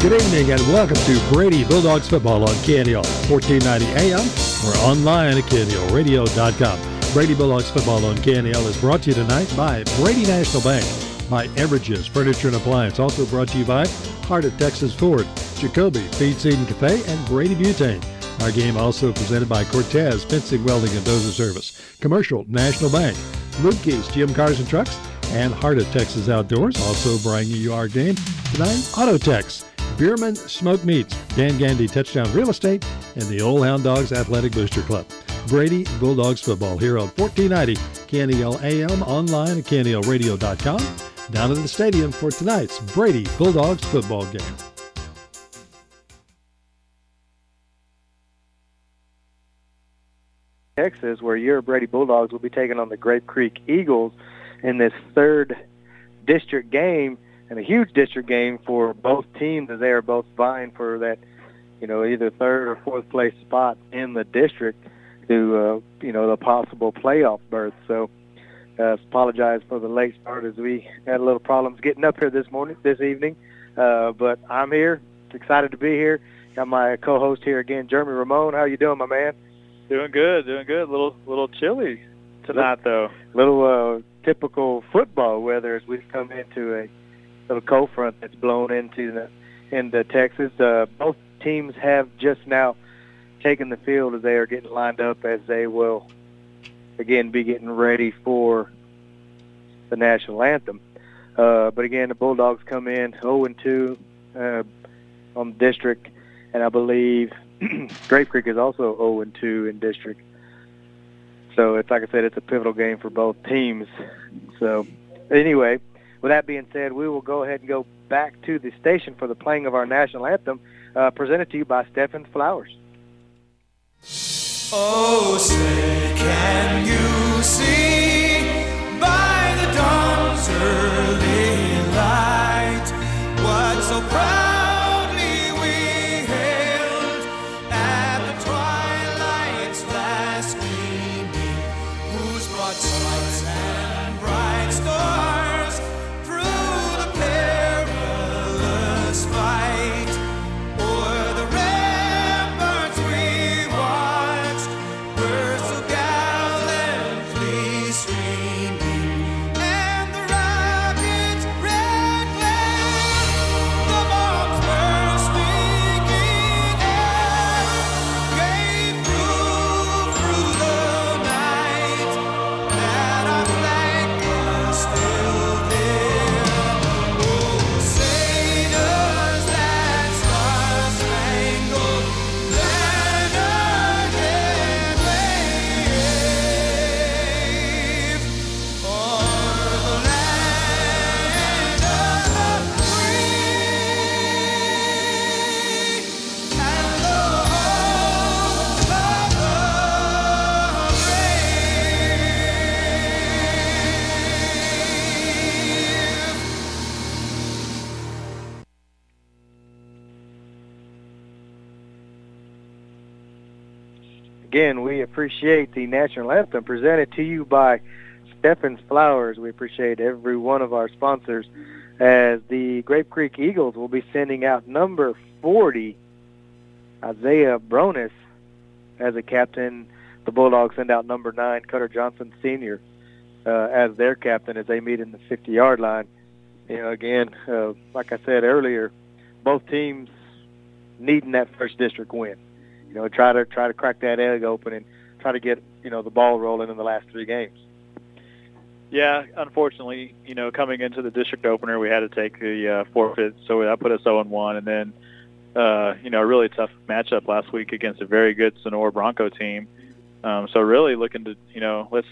Good evening and welcome to Brady Bulldogs football on KNEL 1490 AM or online at knelradio.com. Brady Bulldogs football on KNEL is brought to you tonight by Brady National Bank, by Everages Furniture and Appliance, also brought to you by Heart of Texas Ford, Jacoby Feed Seed and Cafe, and Brady Butane. Our game also presented by Cortez Fencing, Welding, and Dozer Service, Commercial National Bank, Lukey's GM Cars and Trucks, and Heart of Texas Outdoors, also bringing you our game tonight, Autotex. Bierman Smoke Meats, Dan Gandy Touchdown Real Estate, and the Old Hound Dogs Athletic Booster Club. Brady Bulldogs football here on 1490 KNEL AM, online at knelradio.com. Down at the stadium for tonight's Brady Bulldogs football game. Texas, where your Brady Bulldogs will be taking on the Grape Creek Eagles in this third district game and a huge district game for both teams as they are both vying for that, you know, either third or fourth place spot in the district to, uh, you know, the possible playoff berth. So, uh, apologize for the late start as we had a little problems getting up here this morning, this evening. Uh, but I'm here, excited to be here. Got my co-host here again, Jeremy Ramon. How you doing, my man? Doing good, doing good. A little, little chilly tonight, though. Little uh, typical football weather as we've come into a little cold front that's blown into the into Texas. Uh, both teams have just now taken the field as they are getting lined up as they will again be getting ready for the national anthem. Uh, but again, the Bulldogs come in 0 and 2 uh, on district, and I believe Grape Creek is also 0 and 2 in district. So it's like I said, it's a pivotal game for both teams. So anyway, with that being said, we will go ahead and go back to the station for the playing of our national anthem, uh, presented to you by Stephen Flowers. Oh, say, can you see by the dawn's early light what so proudly we hailed at the twilight's last gleaming, whose broad stripes and bright stars fight Again, we appreciate the national anthem presented to you by Stephen's Flowers. We appreciate every one of our sponsors as the Grape Creek Eagles will be sending out number 40, Isaiah Bronis, as a captain. The Bulldogs send out number 9, Cutter Johnson Sr., uh, as their captain as they meet in the 50-yard line. You know, again, uh, like I said earlier, both teams needing that first district win you know, try to try to crack that egg open and try to get you know the ball rolling in the last three games. Yeah, unfortunately, you know, coming into the district opener, we had to take the uh, forfeit, so that put us 0 and 1, and then, uh, you know, a really tough matchup last week against a very good Sonora Bronco team. Um, so really looking to, you know, let's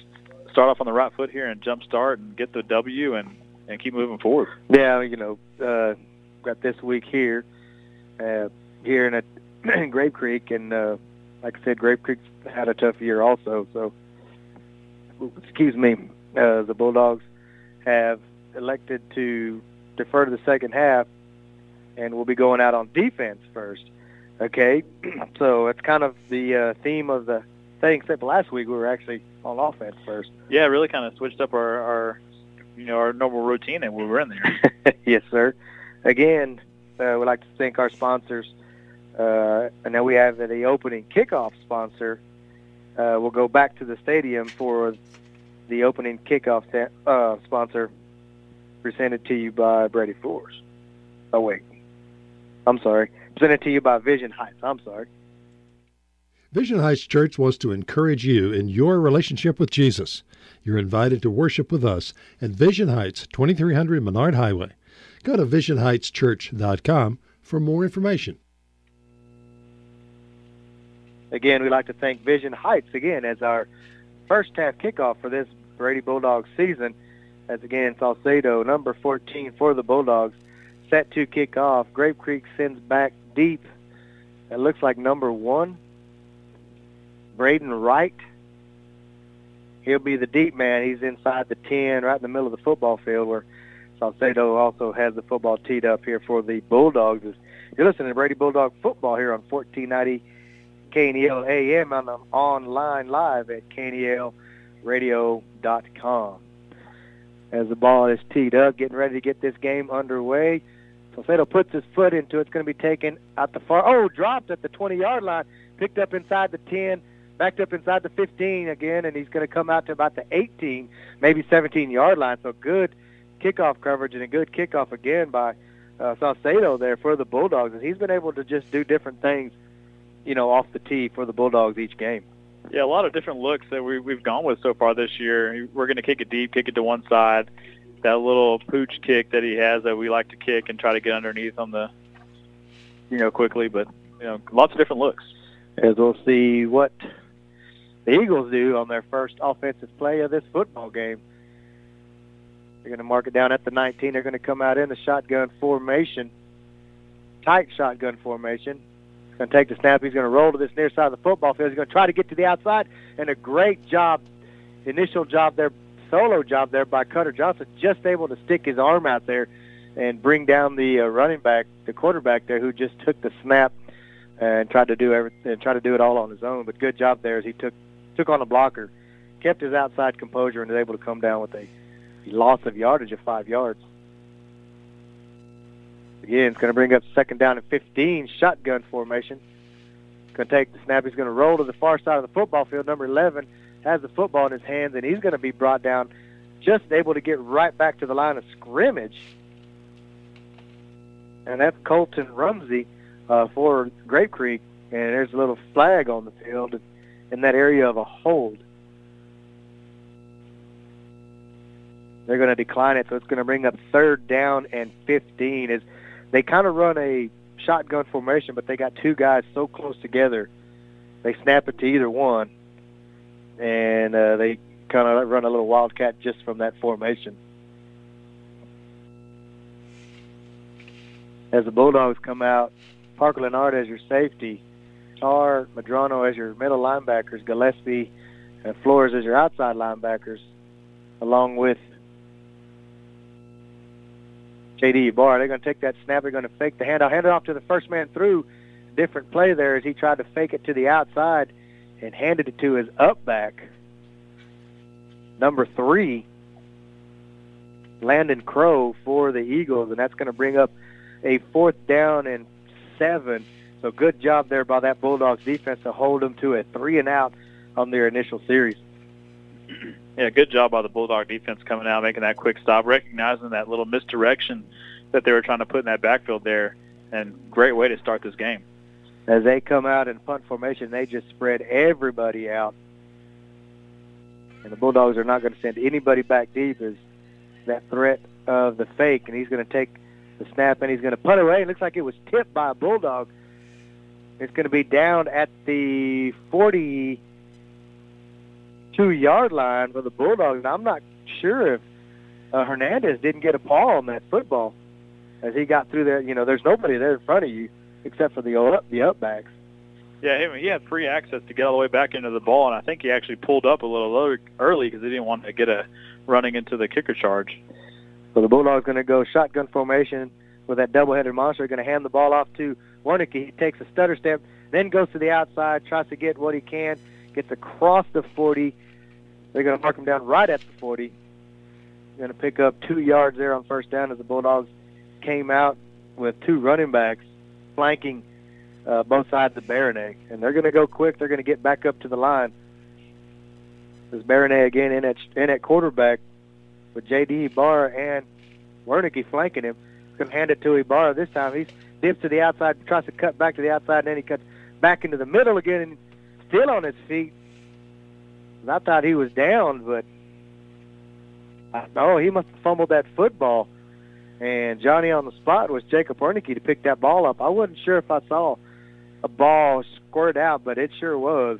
start off on the right foot here and jump start and get the W and and keep moving forward. Yeah, you know, uh, got this week here, uh, here in, a, in Grape Creek, and uh, like I said, Grape Creek's had a tough year also. So excuse me, uh, the Bulldogs have elected to defer to the second half, and we'll be going out on defense first. Okay, so it's kind of the uh, theme of the thing. Except last week we were actually on offense first. Yeah, really kind of switched up our, our you know, our normal routine and we were in there. yes, sir. Again, uh, we'd like to thank our sponsors. Uh, and then we have the opening kickoff sponsor. Uh, we'll go back to the stadium for the opening kickoff uh, sponsor presented to you by Brady Floors. Oh, wait. I'm sorry. Presented to you by Vision Heights. I'm sorry. Vision Heights Church wants to encourage you in your relationship with Jesus. You're invited to worship with us at Vision Heights, 2300 Menard Highway. Go to visionheightschurch.com for more information. Again, we'd like to thank Vision Heights again as our first half kickoff for this Brady Bulldogs season. As again, Salcedo, number 14 for the Bulldogs, set to kick off. Grape Creek sends back deep. It looks like number one, Braden Wright. He'll be the deep man. He's inside the 10, right in the middle of the football field where Salcedo also has the football teed up here for the Bulldogs. You're listening to Brady Bulldog football here on 1490 KNEL AM and I'm online live at KNELradio.com. As the ball is teed up, getting ready to get this game underway. Salcedo puts his foot into it. It's going to be taken out the far. Oh, dropped at the 20-yard line. Picked up inside the 10. Backed up inside the 15 again, and he's going to come out to about the 18, maybe 17-yard line. So good kickoff coverage and a good kickoff again by uh, Salcedo there for the Bulldogs. And he's been able to just do different things, you know, off the tee for the Bulldogs each game. Yeah, a lot of different looks that we, we've gone with so far this year. We're going to kick it deep, kick it to one side. That little pooch kick that he has that we like to kick and try to get underneath on the, you know, quickly. But you know, lots of different looks. As we'll see what the Eagles do on their first offensive play of this football game. They're going to mark it down at the 19. They're going to come out in the shotgun formation, tight shotgun formation. He's going to take the snap. He's going to roll to this near side of the football field. He's going to try to get to the outside, and a great job, initial job there, solo job there by Cutter Johnson, just able to stick his arm out there and bring down the uh, running back, the quarterback there, who just took the snap and tried to do everything, tried to do it all on his own. But good job there as he took took on a blocker, kept his outside composure, and was able to come down with a loss of yardage of five yards. Again, it's going to bring up second down and 15, shotgun formation. Going to take the snap. He's going to roll to the far side of the football field. Number 11 has the football in his hands, and he's going to be brought down, just able to get right back to the line of scrimmage. And that's Colton Rumsey uh, for Grape Creek, and there's a little flag on the field in that area of a hold. They're going to decline it, so it's going to bring up third down and 15. Is they kind of run a shotgun formation, but they got two guys so close together, they snap it to either one, and uh, they kind of run a little wildcat just from that formation. As the Bulldogs come out, Parker Leonard as your safety, Tar Madrano as your middle linebackers, Gillespie and Flores as your outside linebackers, along with J.D. Barr. They're going to take that snap. They're going to fake the handoff. Hand it off to the first man through. Different play there as he tried to fake it to the outside and handed it to his up back. Number three, Landon Crow for the Eagles, and that's going to bring up a fourth down and seven. So good job there by that Bulldogs defense to hold them to a three and out on their initial series. Yeah, good job by the Bulldog defense coming out, making that quick stop, recognizing that little misdirection that they were trying to put in that backfield there, and great way to start this game. As they come out in punt formation, they just spread everybody out. And the Bulldogs are not going to send anybody back deep as that threat of the fake, and he's going to take the snap and he's going to punt away. It looks like it was tipped by a Bulldog. It's going to be down at the 42 yard line for the Bulldogs. And I'm not sure if uh, Hernandez didn't get a paw on that football as he got through there. You know, there's nobody there in front of you except for the up, the upbacks. Yeah, he, he had free access to get all the way back into the ball, and I think he actually pulled up a little early because he didn't want to get a running into the kicker charge. So the Bulldogs going to go shotgun formation with that double-headed monster. Going to hand the ball off to Wernicke. He takes a stutter step, then goes to the outside, tries to get what he can, gets across the 40. They're going to mark him down right at the 40. Going to pick up two yards there on first down as the Bulldogs came out with two running backs flanking uh, both sides of Baronet. And they're going to go quick. They're going to get back up to the line. This Baronet again in at, in at quarterback with J.D. Barr and Wernicke flanking him. He's going to hand it to Ibarra this time. He's dips to the outside, tries to cut back to the outside, and then he cuts back into the middle again and still on his feet. And I thought he was down, but I, oh, he must have fumbled that football. And Johnny on the spot was Jacob Wernicke to pick that ball up. I wasn't sure if I saw a ball squirt out, but it sure was.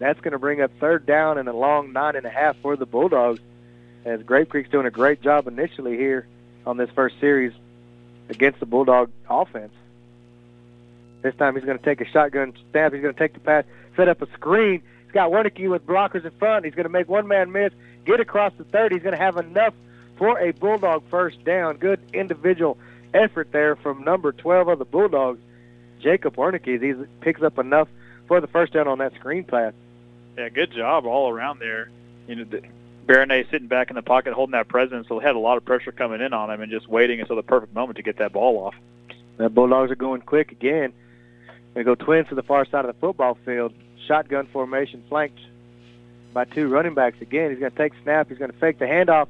That's going to bring up third down and a long nine and a half for the Bulldogs as Grape Creek's doing a great job initially here on this first series against the Bulldog offense. This time he's going to take a shotgun snap. He's going to take the pass, set up a screen. Got Wernicke with blockers in front. He's going to make one man miss, get across the 30. He's going to have enough for a Bulldog first down. Good individual effort there from number 12 of the Bulldogs, Jacob Wernicke. He picks up enough for the first down on that screen pass. Yeah, good job all around there. You know, the, Baronet sitting back in the pocket holding that presence, so had a lot of pressure coming in on him and just waiting until the perfect moment to get that ball off. The Bulldogs are going quick again. They go twins to the far side of the football field. Shotgun formation flanked by two running backs again. He's going to take snap. He's going to fake the handoff.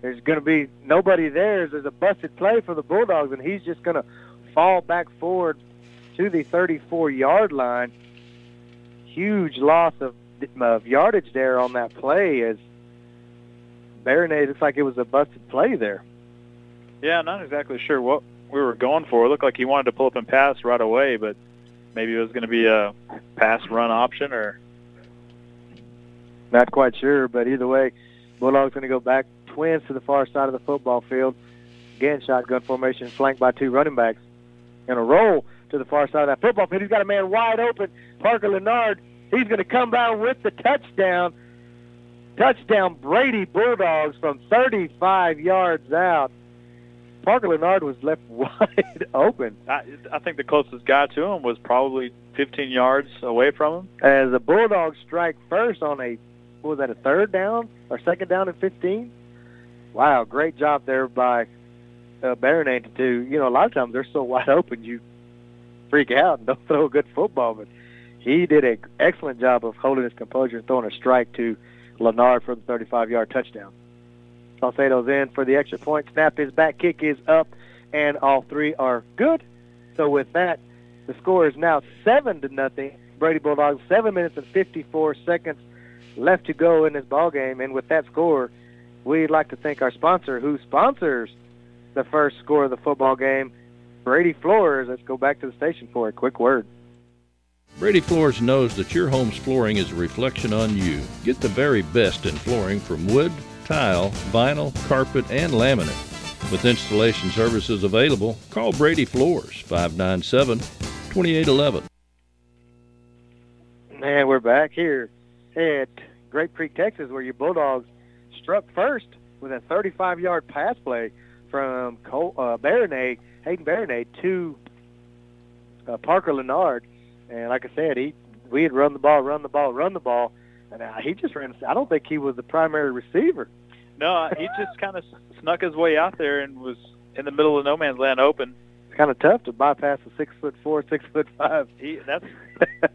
There's going to be nobody there. There's a busted play for the Bulldogs, and he's just going to fall back forward to the 34-yard line. Huge loss of, of yardage there on that play as Baronet looks like it was a busted play there. Yeah, not exactly sure what we were going for. It looked like he wanted to pull up and pass right away, but maybe it was going to be a pass-run option or not quite sure. But either way, Bulldogs going to go back twins to the far side of the football field. Again, shotgun formation flanked by two running backs. Going a roll to the far side of that football field. He's got a man wide open. Parker Leonard. He's going to come down with the touchdown. Touchdown Brady Bulldogs from 35 yards out. Parker Leonard was left wide open. I, I think the closest guy to him was probably 15 yards away from him. As the Bulldogs strike first on a, what was that, a third down or second down and 15? Wow, great job there by uh, Baronet to do. You know, a lot of times they're so wide open you freak out and don't throw a good football, but he did an excellent job of holding his composure and throwing a strike to Leonard for the 35-yard touchdown. Salcedo's in for the extra point. Snap is back. Kick is up, and all three are good. So with that, the score is now seven to nothing. Brady Bulldogs. Seven minutes and 54 seconds left to go in this ball game, and with that score, we'd like to thank our sponsor, who sponsors the first score of the football game, Brady Floors. Let's go back to the station for a quick word. Brady Floors knows that your home's flooring is a reflection on you. Get the very best in flooring from wood, tile, vinyl, carpet, and laminate. With installation services available, call Brady Floors 597 2811. And we're back here at Grape Creek, Texas, where your Bulldogs struck first with a 35-yard pass play from Cole, uh, Baronet, Hayden Baronet to uh, Parker Leonard. And like I said, he we had run the ball, run the ball, run the ball, and uh, he just ran. I don't think he was the primary receiver. No, he just kind of snuck his way out there and was in the middle of no man's land open. It's kind of tough to bypass a six foot four, six foot five. He that's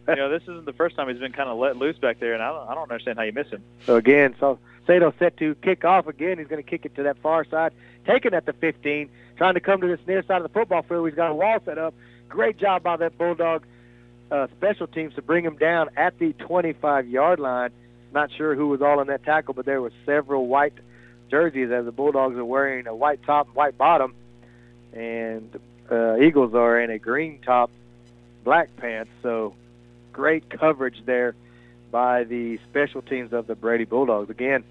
you know this isn't the first time he's been kind of let loose back there, and I don't I don't understand how you miss him. So again, so Sato set to kick off again. He's going to kick it to that far side, taking at the 15, trying to come to this near side of the football field. He's got a wall set up. Great job by that Bulldog uh, special teams to bring him down at the 25-yard line. Not sure who was all in that tackle, but there were several white jerseys as the Bulldogs are wearing a white top and white bottom, and uh, Eagles are in a green top, black pants. So great coverage there by the special teams of the Brady Bulldogs. Again,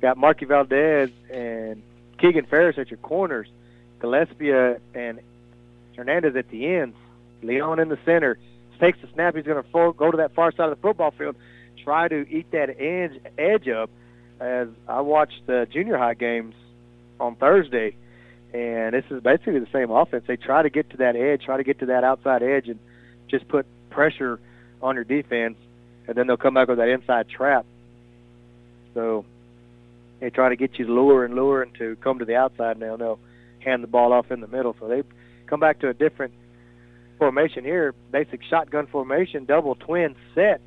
got Marky Valdez and Keegan Ferris at your corners, Gillespie and Hernandez at the ends, Leon in the center, takes the snap. He's going to go to that far side of the football field, try to eat that edge edge up. As I watched the junior high games on Thursday, and this is basically the same offense. They try to get to that edge, try to get to that outside edge, and just put pressure on your defense, and then they'll come back with that inside trap. So they try to get you lure and lure and to come to the outside now. They'll hand the ball off in the middle. So they come back to a different formation here, basic shotgun formation, double twin set.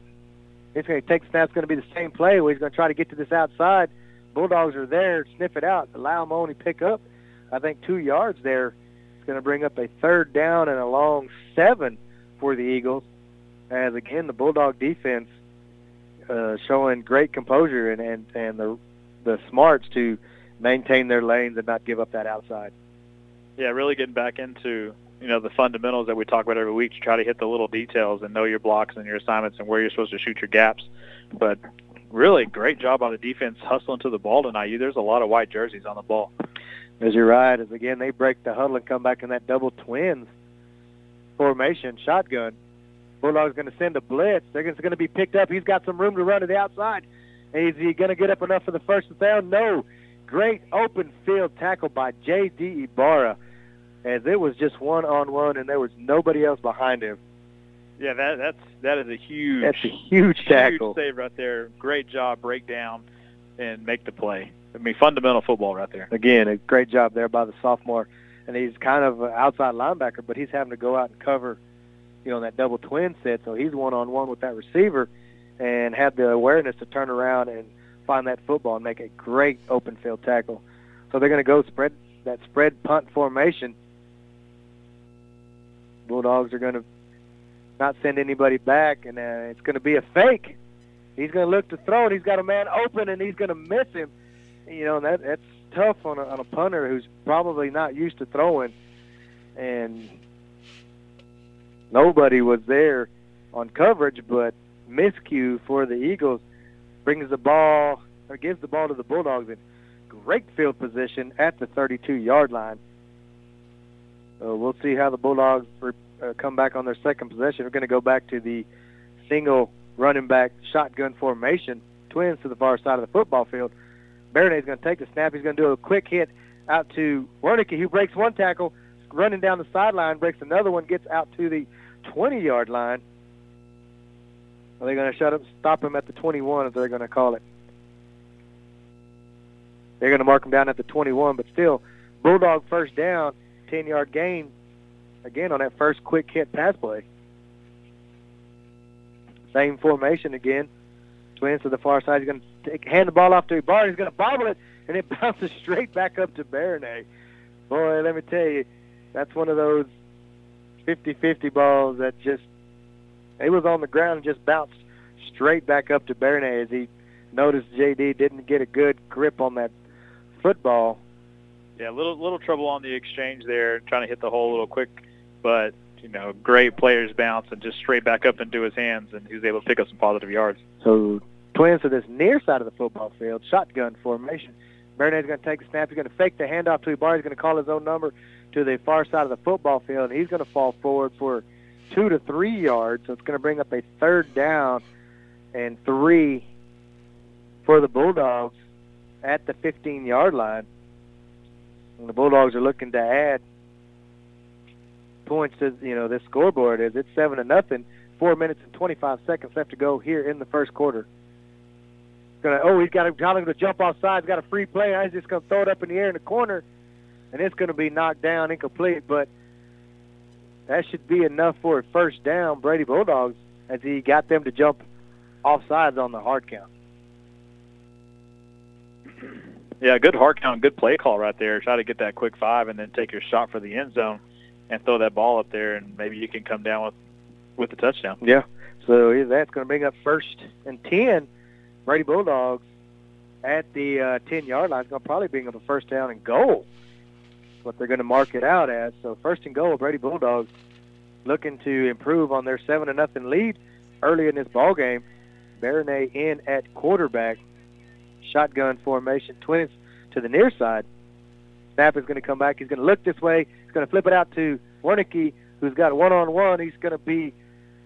He's going to take snap's going to be the same play where he's going to try to get to this outside. Bulldogs are there, sniff it out, allow him only pick up, I think, two yards there. It's going to bring up a third down and a long seven for the Eagles. As again, the Bulldog defense uh, showing great composure and, and, and the the smarts to maintain their lanes and not give up that outside. Yeah, really getting back into you know the fundamentals that we talk about every week to try to hit the little details and know your blocks and your assignments and where you're supposed to shoot your gaps. But really, great job on the defense hustling to the ball tonight. There's a lot of white jerseys on the ball. As you're right, as again they break the huddle and come back in that double twins formation shotgun. Bulldog's going to send a blitz. They're going to be picked up. He's got some room to run to the outside. Is he going to get up enough for the first down? No. Great open field tackle by J.D. Ibarra as it was just one on one and there was nobody else behind him. Yeah, that that's that is a huge That's a huge tackle. huge save right there. Great job, break down, and make the play. I mean, fundamental football right there. Again, a great job there by the sophomore. And he's kind of an outside linebacker, but he's having to go out and cover, you know, that double twin set. So he's one on one with that receiver and had the awareness to turn around and find that football and make a great open field tackle. So they're going to go spread that spread punt formation. Bulldogs are going to not send anybody back, and uh, it's going to be a fake. He's going to look to throw, and he's got a man open, and he's going to miss him. You know, that that's tough on a, on a punter who's probably not used to throwing, and nobody was there on coverage, but miscue for the Eagles brings the ball or gives the ball to the Bulldogs in great field position at the 32-yard line. So we'll see how the Bulldogs uh, come back on their second possession. We're going to go back to the single running back shotgun formation, twins to the far side of the football field. Baronet's going to take the snap. He's going to do a quick hit out to Wernicke, who breaks one tackle, running down the sideline, breaks another one, gets out to the 20-yard line. Are they going to shut him, stop him at the 21, as they're going to call it? They're going to mark him down at the 21, but still, Bulldog first down, 10-yard gain, again on that first quick hit pass play. Same formation again. Twins to the far side. He's going to hand the ball off to Ibarra. He's going to bobble it, and it bounces straight back up to Baronet. Boy, let me tell you, that's one of those 50-50 balls that just he was on the ground and just bounced straight back up to Baronet as he noticed JD didn't get a good grip on that football. Yeah, little little trouble on the exchange there, trying to hit the hole a little quick, but you know, great players bounce and just straight back up into his hands, and he was able to pick up some positive yards. So twins to this near side of the football field, shotgun formation. Baronet's going to take a snap. He's going to fake the handoff to Ibarra. He's going to call his own number to the far side of the football field, and he's going to fall forward for two to three yards. So it's going to bring up a third down and three for the Bulldogs at the 15-yard line. The Bulldogs are looking to add points to you know this scoreboard is it's seven to nothing. Four minutes and 25 seconds left to go here in the first quarter. Gonna oh he's got a got to jump offside. He's got a free play. He's just gonna throw it up in the air in the corner, and it's gonna be knocked down incomplete. But that should be enough for a first down. Brady Bulldogs as he got them to jump offsides on the hard count. Yeah, good hard count, good play call right there. Try to get that quick five, and then take your shot for the end zone, and throw that ball up there, and maybe you can come down with with the touchdown. Yeah. So that's going to bring up first and 10. Brady Bulldogs at the uh, 10-yard line is going to probably bring up a first down and goal. That's what they're going to mark it out as. So first and goal, Brady Bulldogs looking to improve on their 7 to nothing lead early in this ball game. Baronet in at quarterback. Shotgun formation. Twins to the near side. Snap is going to come back. He's going to look this way. He's going to flip it out to Wernicke, who's got one-on-one. He's going to be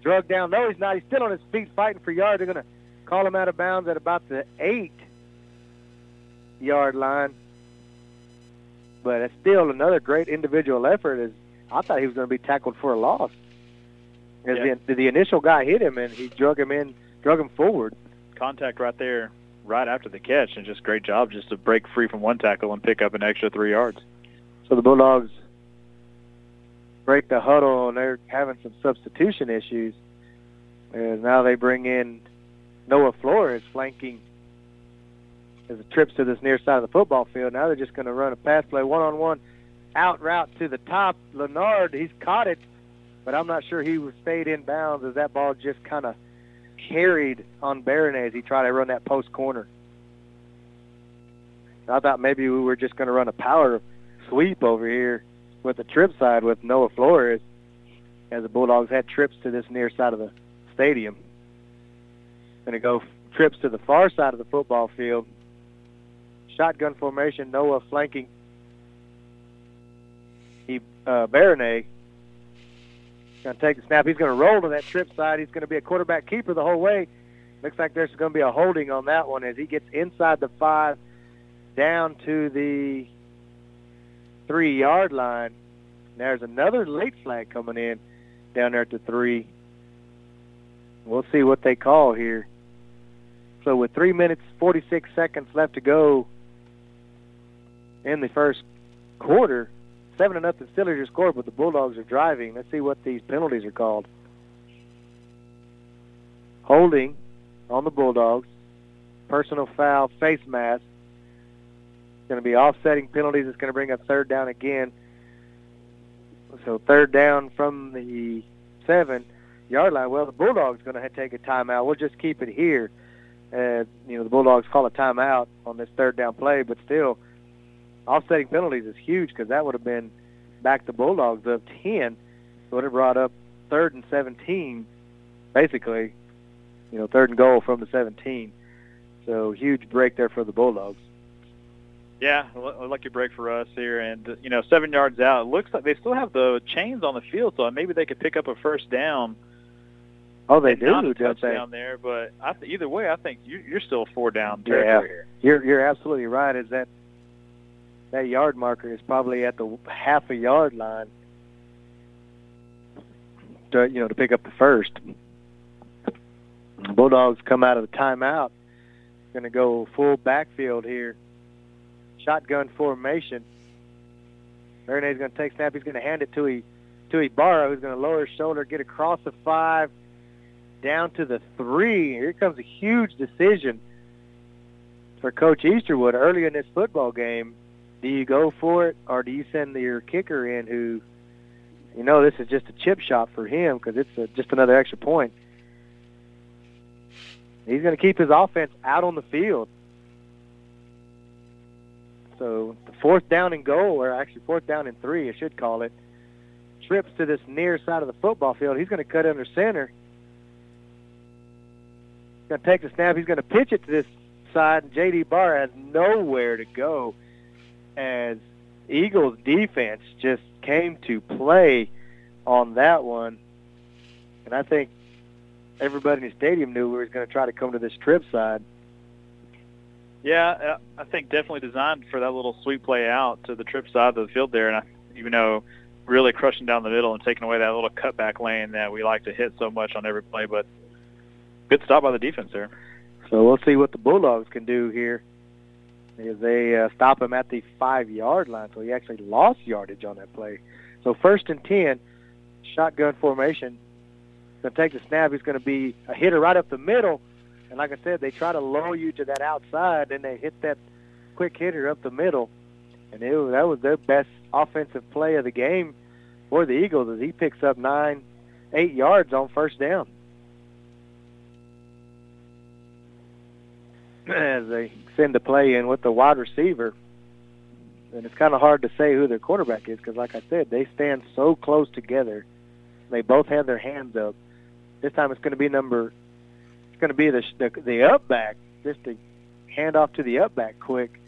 drug down. No, he's not. He's still on his feet fighting for yards. They're going to call him out of bounds at about the eight yard line. But it's still another great individual effort. Is I thought he was going to be tackled for a loss. As Yeah. the, the initial guy hit him and he drug him in, drug him forward. Contact right there, right after the catch, and just great job just to break free from one tackle and pick up an extra three yards. So the Bulldogs break the huddle and they're having some substitution issues. And now they bring in Noah Flores flanking as it trips to this near side of the football field. Now they're just going to run a pass play one-on-one out route to the top. Leonard, he's caught it, but I'm not sure he was stayed in bounds as that ball just kind of carried on Barron as he tried to run that post corner. I thought maybe we were just going to run a power sweep over here with the trip side with Noah Flores as the Bulldogs had trips to this near side of the stadium. Going to go trips to the far side of the football field. Shotgun formation, Noah flanking. He uh, Baronet going to take the snap. He's going to roll to that trip side. He's going to be a quarterback keeper the whole way. Looks like there's going to be a holding on that one as he gets inside the five, down to the three yard line. There's another late flag coming in down there at the three. We'll see what they call here. So with three minutes, 46 seconds left to go in the first quarter, seven to nothing Steelers are scored, but the Bulldogs are driving. Let's see what these penalties are called. Holding on the Bulldogs, personal foul, face mask. Going to be offsetting penalties. It's going to bring up third down again. So third down from the seven yard line. Well, the Bulldogs going to take a timeout. We'll just keep it here. Uh, you know, the Bulldogs call a timeout on this third down play, but still, offsetting penalties is huge because that would have been back the Bulldogs of 10. So It would have brought up third and 17, basically, you know, third and goal from the 17. So huge break there for the Bulldogs. Yeah, a lu- a lucky break for us here, and you know, seven yards out. It looks like they still have the chains on the field, so maybe they could pick up a first down. Oh, they and not do, a they? touchdown there, but I th- either way, I think you, you're still four down Yeah. here. You're you're absolutely right. Is that that yard marker is probably at the half a yard line. To, you know, to pick up the first. Bulldogs come out of the timeout. Going to go full backfield here. Shotgun formation. Marinette's going to take snap. He's going to hand it to a to Ibarra, who's going to lower his shoulder, get across the five, down to the three. Here comes a huge decision for Coach Easterwood early in this football game. Do you go for it, or do you send your kicker in who, you know, this is just a chip shot for him because it's a, just another extra point. He's going to keep his offense out on the field. So the fourth down and goal, or actually fourth down and three, I should call it, trips to this near side of the football field. He's going to cut under center. He's going to take the snap. He's going to pitch it to this side. J.D. Barr has nowhere to go as Eagles defense just came to play on that one. And I think everybody in the stadium knew we were going to try to come to this trip side. Yeah, uh, I think definitely designed for that little sweep play out to the trip side of the field there, and I, even though really crushing down the middle and taking away that little cutback lane that we like to hit so much on every play, but good stop by the defense there. So we'll see what the Bulldogs can do here. As they uh, stop him at the five-yard line, so he actually lost yardage on that play. So first and ten, shotgun formation. Going to take the snap. He's going to be a hitter right up the middle, and like I said, they try to lull you to that outside, and they hit that quick hitter up the middle, and it that was their best offensive play of the game for the Eagles as he picks up nine, eight yards on first down. as they send the play in with the wide receiver. And it's kind of hard to say who their quarterback is because, like I said, they stand so close together. They both have their hands up. This time it's going to be number. It's going to be the the, the up back, just to hand off to the up back quick.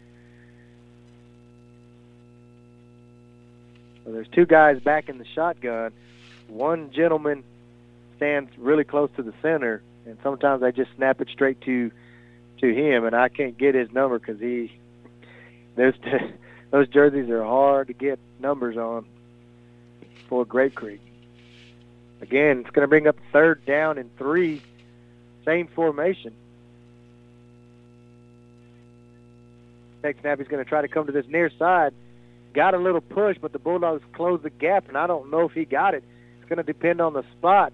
So there's two guys back in the shotgun. One gentleman stands really close to the center, and sometimes I just snap it straight to to him, and I can't get his number because he those those jerseys are hard to get numbers on for Grape Creek. Again, it's going to bring up third down and three, same formation. Next snap, he's going to try to come to this near side. Got a little push, but the Bulldogs closed the gap, and I don't know if he got it. It's going to depend on the spot.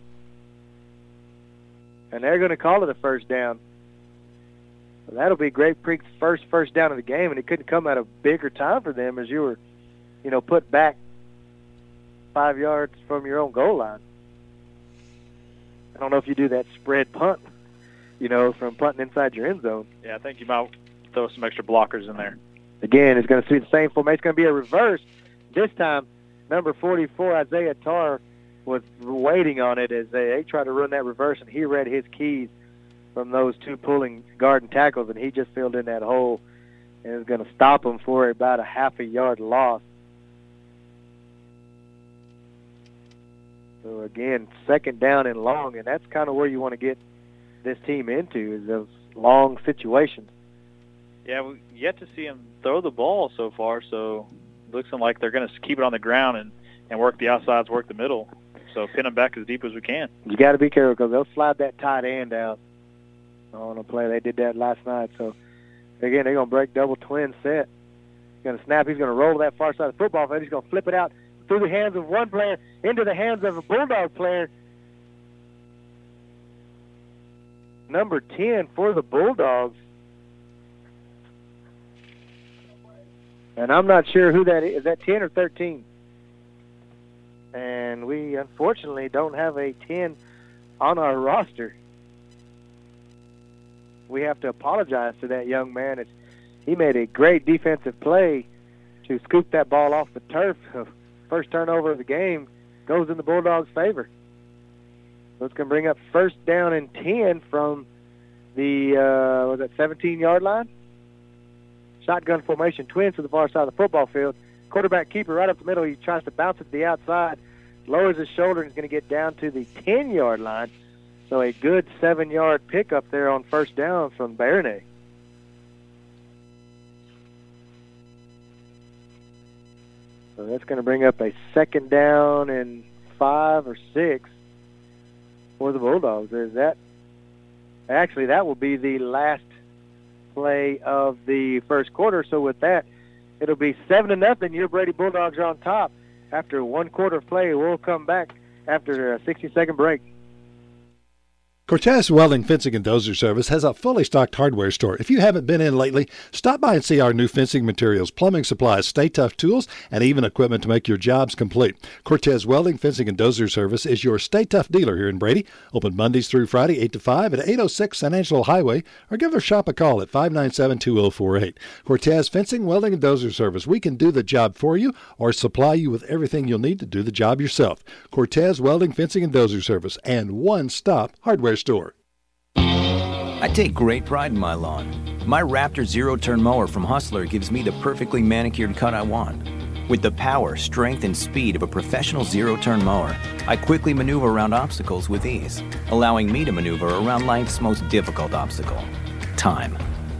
And they're going to call it a first down. So that'll be Grape Creek's first first down of the game, and it couldn't come at a bigger time for them as you were, you know, put back five yards from your own goal line. I don't know if you do that spread punt, you know, from punting inside your end zone. Yeah, I think you might throw some extra blockers in there. Again, it's going to be the same formation. It's going to be a reverse. This time, number 44, Isaiah Tarr, was waiting on it as they, they tried to run that reverse, and he read his keys from those two pulling guard and tackles, and he just filled in that hole and is going to stop them for about a half a yard loss. So again, second down and long, and that's kind of where you want to get this team into is those long situations. Yeah, we yet to see him throw the ball so far, so it looks like they're going to keep it on the ground and and work the outsides, work the middle. So pin them back as deep as we can. You got to be careful because they'll slide that tight end out on a play. They did that last night. So again, they're to break double twin set. He's to snap. He's to roll that far side of the football field. He's to flip it out through the hands of one player into the hands of a Bulldog player. Number 10 for the Bulldogs. And I'm not sure who that is. Is that 10 or 13? And we unfortunately don't have a 10 on our roster. We have to apologize to that young man. It's, he made a great defensive play to scoop that ball off the turf. First turnover of the game goes in the Bulldogs' favor. So it's going to bring up first down and 10 from the, uh, was that 17-yard line? Shotgun formation, twins to the far side of the football field. Quarterback keeper right up the middle. He tries to bounce it to the outside, lowers his shoulder, and is going to get down to the 10-yard line. So a good seven-yard pickup there on first down from Baronay. So that's going to bring up a second down and five or six for the Bulldogs. Is that actually that will be the last play of the first quarter. So with that, it'll be seven to nothing. Your Brady Bulldogs are on top after one quarter of play. We'll come back after a 60 second break. Cortez Welding Fencing and Dozer Service has a fully stocked hardware store. If you haven't been in lately, stop by and see our new fencing materials, plumbing supplies, Stay-Tuff tools, and even equipment to make your jobs complete. Cortez Welding Fencing and Dozer Service is your Stay-Tuff dealer here in Brady. Open Mondays through Friday, 8 to 5 at 806 San Angelo Highway, or give our shop a call at 597 2048. Cortez Fencing, Welding, and Dozer Service. We can do the job for you or supply you with everything you'll need to do the job yourself. Cortez Welding, Fencing, and Dozer Service, and one stop hardware store. I take great pride in my lawn. My Raptor zero turn mower from Hustler gives me the perfectly manicured cut I want. With the power, strength, and speed of a professional zero turn mower, I quickly maneuver around obstacles with ease, allowing me to maneuver around life's most difficult obstacle time.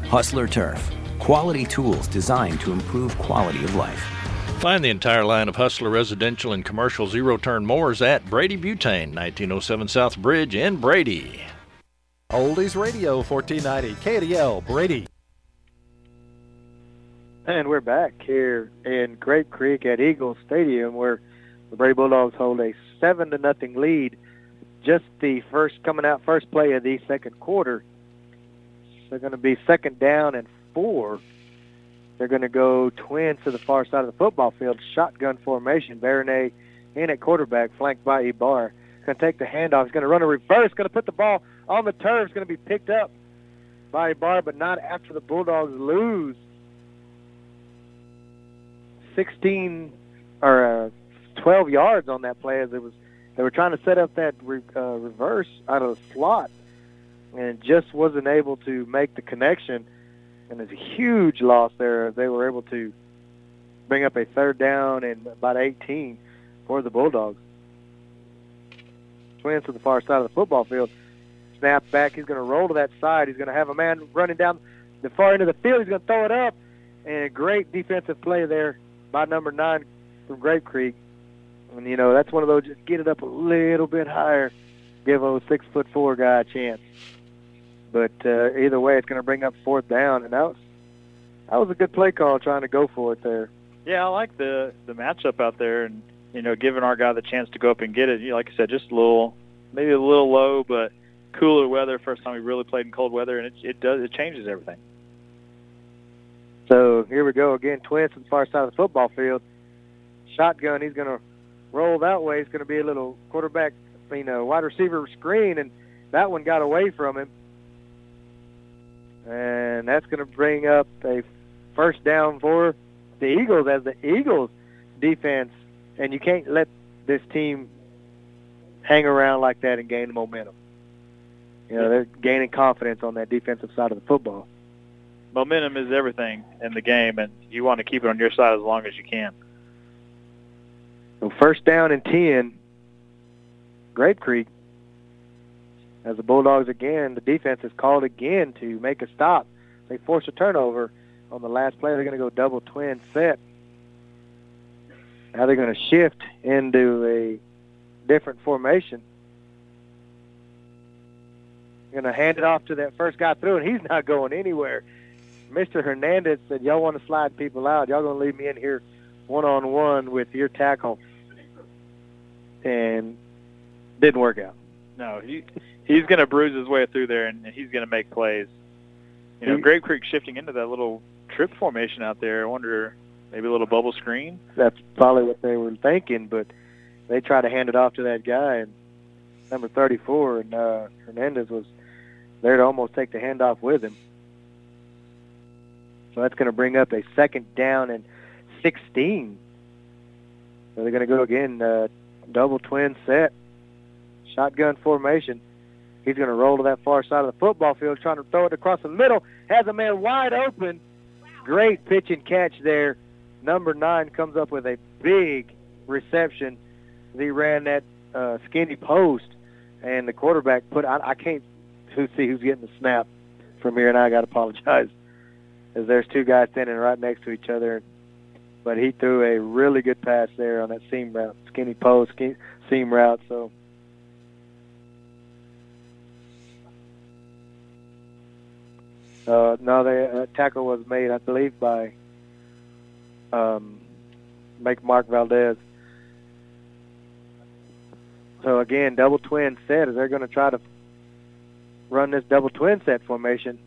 Hustler Turf. Quality tools designed to improve quality of life. Find the entire line of Hustler residential and commercial zero turn mowers at Brady Butane, 1907 South Bridge in Brady. Oldies Radio 1490 KNEL Brady. And we're back here in Grape Creek at Eagle Stadium where the Brady Bulldogs hold a seven to nothing lead. Just the first coming out first play of the second quarter. They're going to be second down and four. They're going to go twins to the far side of the football field, shotgun formation. Baronay in at quarterback, flanked by Ibar. Going to take the handoff. He's going to run a reverse. Going to put the ball on the turf. It's going to be picked up by Ibar, but not after the Bulldogs lose 16 or uh, 12 yards on that play as it was they were trying to set up that re, uh, reverse out of the slot and just wasn't able to make the connection and it's a huge loss there they were able to bring up a third down and about 18 for the Bulldogs Twins to the far side of the football field. Snap back. He's going to roll to that side. He's going to have a man running down the far end of the field. He's going to throw it up. And a great defensive play there by number nine from Grape Creek. And, you know, that's one of those, just get it up a little bit higher. Give a six foot four guy a chance. But uh, either way, it's going to bring up fourth down. And that was, that was a good play call trying to go for it there. Yeah, I like the the matchup out there, and you know, giving our guy the chance to go up and get it. You know, like I said, just a little, maybe a little low, but cooler weather. First time we really played in cold weather, and it it does it changes everything. So here we go again. Twins on the far side of the football field. Shotgun. He's going to roll that way. It's going to be a little quarterback, you know, wide receiver screen, and that one got away from him. And that's going to bring up a first down for the Eagles as the Eagles defense, and you can't let this team hang around like that and gain the momentum. You know, they're gaining confidence on that defensive side of the football. Momentum is everything in the game, and you want to keep it on your side as long as you can. So first down and 10, Grape Creek. As the Bulldogs again, the defense is called again to make a stop. They force a turnover on the last play. They're going to go double twin set. Now they're going to shift into a different formation. Going to hand it off to that first guy through, and he's not going anywhere. Mr. Hernandez said, "Y'all want to slide people out? Y'all going to leave me in here one-on-one with your tackle?" And didn't work out. No, he he's going to bruise his way through there, and he's going to make plays. You know, Grape Creek shifting into that little trip formation out there. I wonder maybe a little bubble screen. that's probably what they were thinking, but they tried to hand it off to that guy and number 34, and uh, Hernandez was there to almost take the handoff with him. So that's going to bring up a second down and 16. So they're going to go again, uh, double twin set, shotgun formation. He's going to roll to that far side of the football field, trying to throw it across the middle. Has a man wide open. Great pitch and catch there number nine comes up with a big reception. He ran that uh, skinny post, and the quarterback put. I, I can't who see who's getting the snap from here, and I got to apologize, as there's two guys standing right next to each other. But he threw a really good pass there on that seam route, skinny post, skinny, seam route. So. Uh, no, the uh, tackle was made, I believe, by um, make Mark Valdez. So again, double twin set as they're going to try to run this double twin set formation.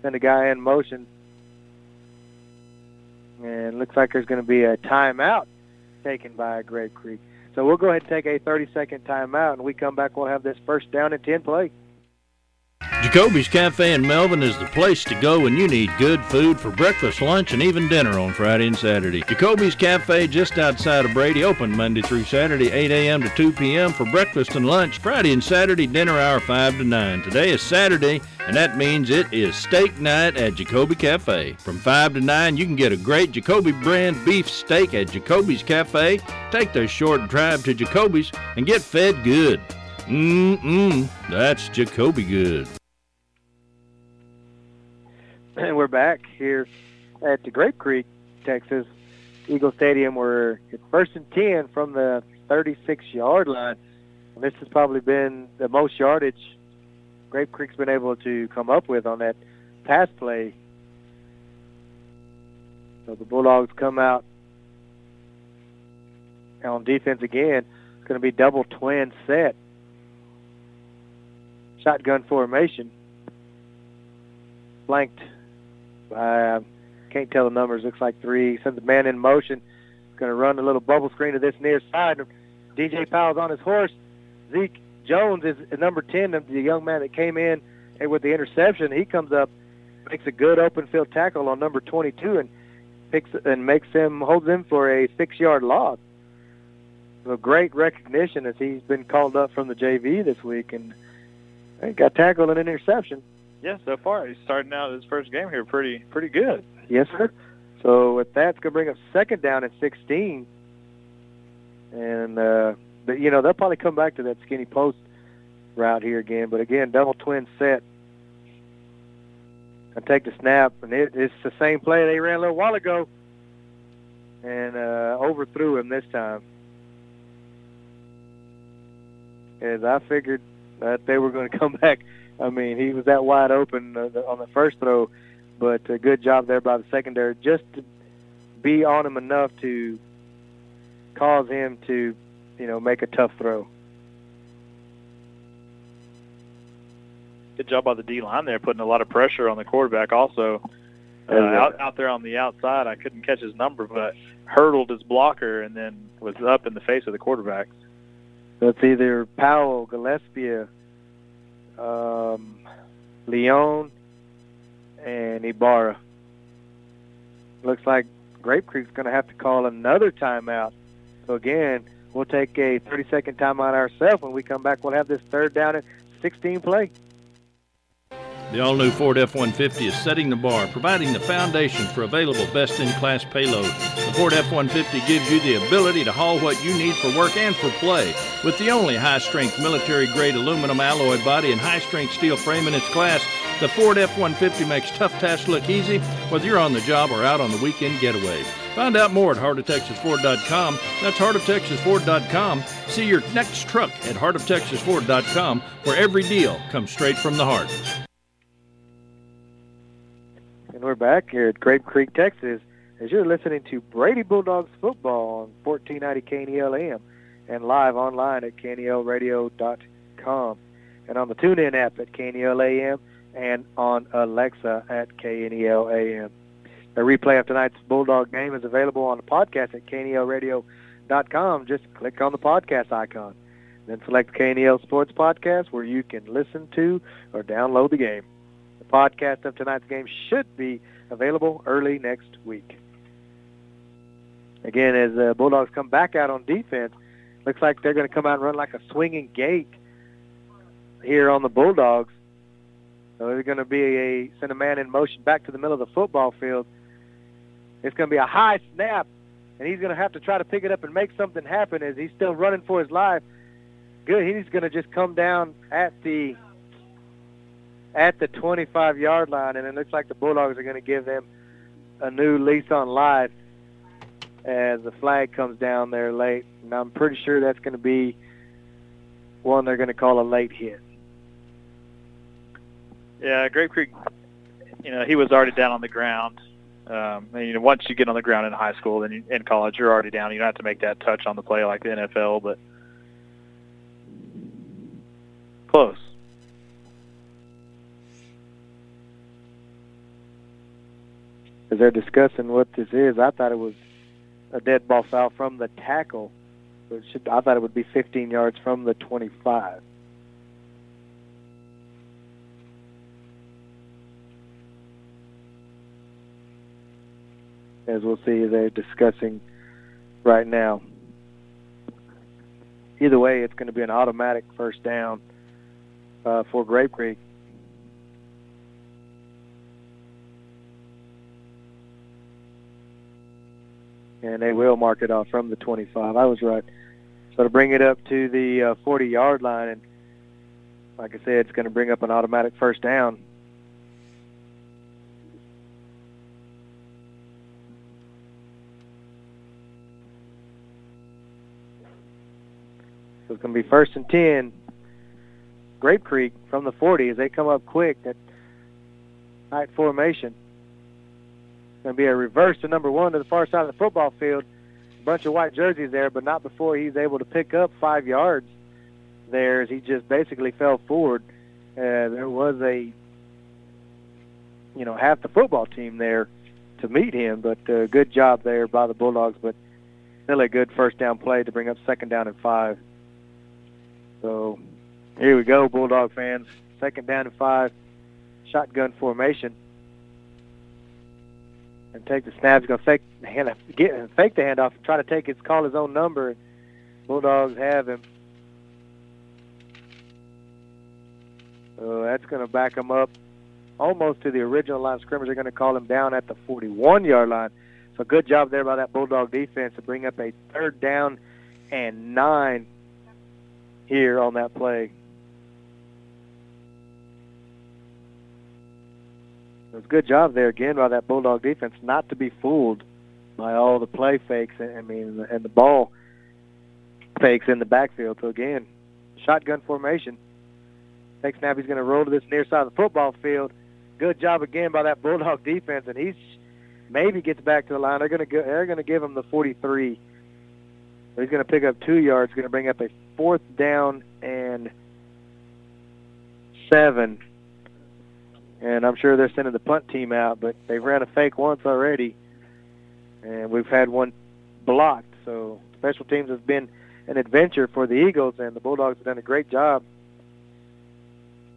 Send a guy in motion, and looks like there's going to be a timeout taken by Grape Creek. So we'll go ahead and take a 30-second timeout, and we come back. We'll have this first down and 10 play. Jacoby's Cafe in Melvin is the place to go when you need good food for breakfast, lunch, and even dinner on Friday and Saturday. Jacoby's Cafe just outside of Brady, open Monday through Saturday, 8 a.m. to 2 p.m. for breakfast and lunch. Friday and Saturday, dinner hour 5 to 9. Today is Saturday, and that means it is steak night at Jacoby Cafe. From 5 to 9, you can get a great Jacoby brand beef steak at Jacoby's Cafe. Take the short drive to Jacoby's and get fed good. Mmm, that's Jacoby good. And we're back here at the Grape Creek, Texas Eagle Stadium. We're first and 10 from the 36-yard line. And this has probably been the most yardage Grape Creek's been able to come up with on that pass play. So the Bulldogs come out on defense again. It's going to be double twin set. Shotgun formation. Flanked I can't tell the numbers. Looks like three. Sends the man in motion. Going to run a little bubble screen to this near side. DJ Powell's on his horse. Zeke Jones is number 10, the young man that came in and with the interception. He comes up, makes a good open field tackle on number 22 and picks and makes him holds him for a six-yard loss. So great recognition as he's been called up from the JV this week and he got tackled and an interception. Yeah, so far he's starting out his first game here pretty pretty good. Yes, sir. So with that, it's going to bring up second down at 16. And, uh, but, you know, they'll probably come back to that skinny post route here again. But again, double twin set. I take the snap, and it, it's the same play they ran a little while ago, and uh, overthrew him this time. As I figured that they were going to come back. I mean, he was that wide open uh, on the first throw, but a good job there by the secondary just to be on him enough to cause him to, you know, make a tough throw. Good job by the D line there, putting a lot of pressure on the quarterback. Also, uh, out out there on the outside, I couldn't catch his number, but hurdled his blocker and then was up in the face of the quarterback. It's either Powell, Gillespie, um, Leon, and Ibarra. Looks like Grape Creek's going to have to call another timeout. So again, we'll take a 30-second timeout ourselves. When we come back, we'll have this third down and 16 play. The all new Ford F 150 is setting the bar, providing the foundation for available best in class payload. The Ford F 150 gives you the ability to haul what you need for work and for play. With the only high strength military grade aluminum alloy body and high strength steel frame in its class, the Ford F 150 makes tough tasks look easy, whether you're on the job or out on the weekend getaway. Find out more at heartoftexasford.com. That's heartoftexasford.com. See your next truck at heartoftexasford.com, where every deal comes straight from the heart. And we're back here at Grape Creek, Texas, as you're listening to Brady Bulldogs football on 1490 KNEL AM and live online at KNELradio.com and on the TuneIn app at KNEL AM and on Alexa at KNEL AM. A replay of tonight's Bulldog game is available on the podcast at KNELradio.com. Just click on the podcast icon. Then select KNEL Sports Podcast where you can listen to or download the game. The podcast of tonight's game should be available early next week. Again, as the Bulldogs come back out on defense, looks like they're going to come out and run like a swinging gate here on the Bulldogs. So they're going to be a send a man in motion back to the middle of the football field. It's going to be a high snap, and he's going to have to try to pick it up and make something happen as he's still running for his life. Good, he's going to just come down at the at the 25 yard line, and it looks like the Bulldogs are going to give them a new lease on life as the flag comes down there late. And I'm pretty sure that's going to be one they're going to call a late hit. Yeah, Grape Creek. You know, he was already down on the ground. Um, and, you know, once you get on the ground in high school, then you, in college, you're already down. You don't have to make that touch on the play like the NFL, but close. As they're discussing what this is, I thought it was a dead ball foul from the tackle. But should, I thought it would be 15 yards from the 25. As we'll see, they're discussing right now. Either way, it's going to be an automatic first down uh, for Grape Creek. And they will mark it off from the 25. I was right. So to bring it up to the uh, 40 yard line, and like I said, it's going to bring up an automatic first down. So it's going to be first and 10. Grape Creek from the 40 as they come up quick. That tight formation going to be a reverse to number one to the far side of the football field. A bunch of white jerseys there, but not before he's able to pick up five yards there as he just basically fell forward. Uh, there was a, you know, half the football team there to meet him, but uh, good job there by the Bulldogs, but still a good first down play to bring up second down and five. So here we go, Bulldog fans. Second down and five, shotgun formation and take the snap. He's going to fake the hand, get fake the handoff, and try to take his call his own number. Bulldogs have him. That's going to back him up almost to the original line of scrimmage. They're going to call him down at the 41-yard line. So good job there by that Bulldog defense to bring up a third down and nine here on that play. It was a good job there again by that Bulldog defense not to be fooled by all the play fakes. I mean, and the ball fakes in the backfield. So again, shotgun formation. Fake snap. He's going to roll to this near side of the football field. Good job again by that Bulldog defense, and he's maybe gets back to the line. They're going to go, they're going to give him the 43. He's going to pick up two yards. Going to bring up a fourth down and seven. And I'm sure they're sending the punt team out, but they've ran a fake once already, and we've had one blocked. So special teams has been an adventure for the Eagles, and the Bulldogs have done a great job,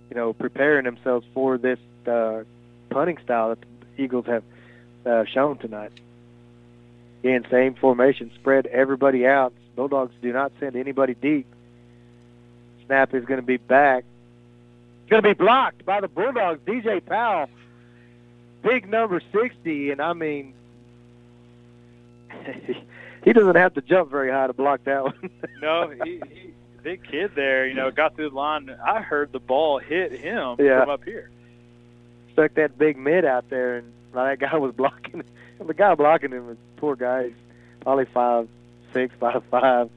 you know, preparing themselves for this uh, punting style that the Eagles have uh, shown tonight. Again, same formation, spread everybody out. Bulldogs do not send anybody deep. Snap is going to be back. It's going to be blocked by the Bulldogs. DJ Powell, big number 60, and I mean, he doesn't have to jump very high to block that one. no, he, he big kid there. You know, got through the line. I heard the ball hit him Yeah. from up here. Stuck that big mid out there, and that guy was blocking, the guy blocking him was poor guy. He's probably five six, five five,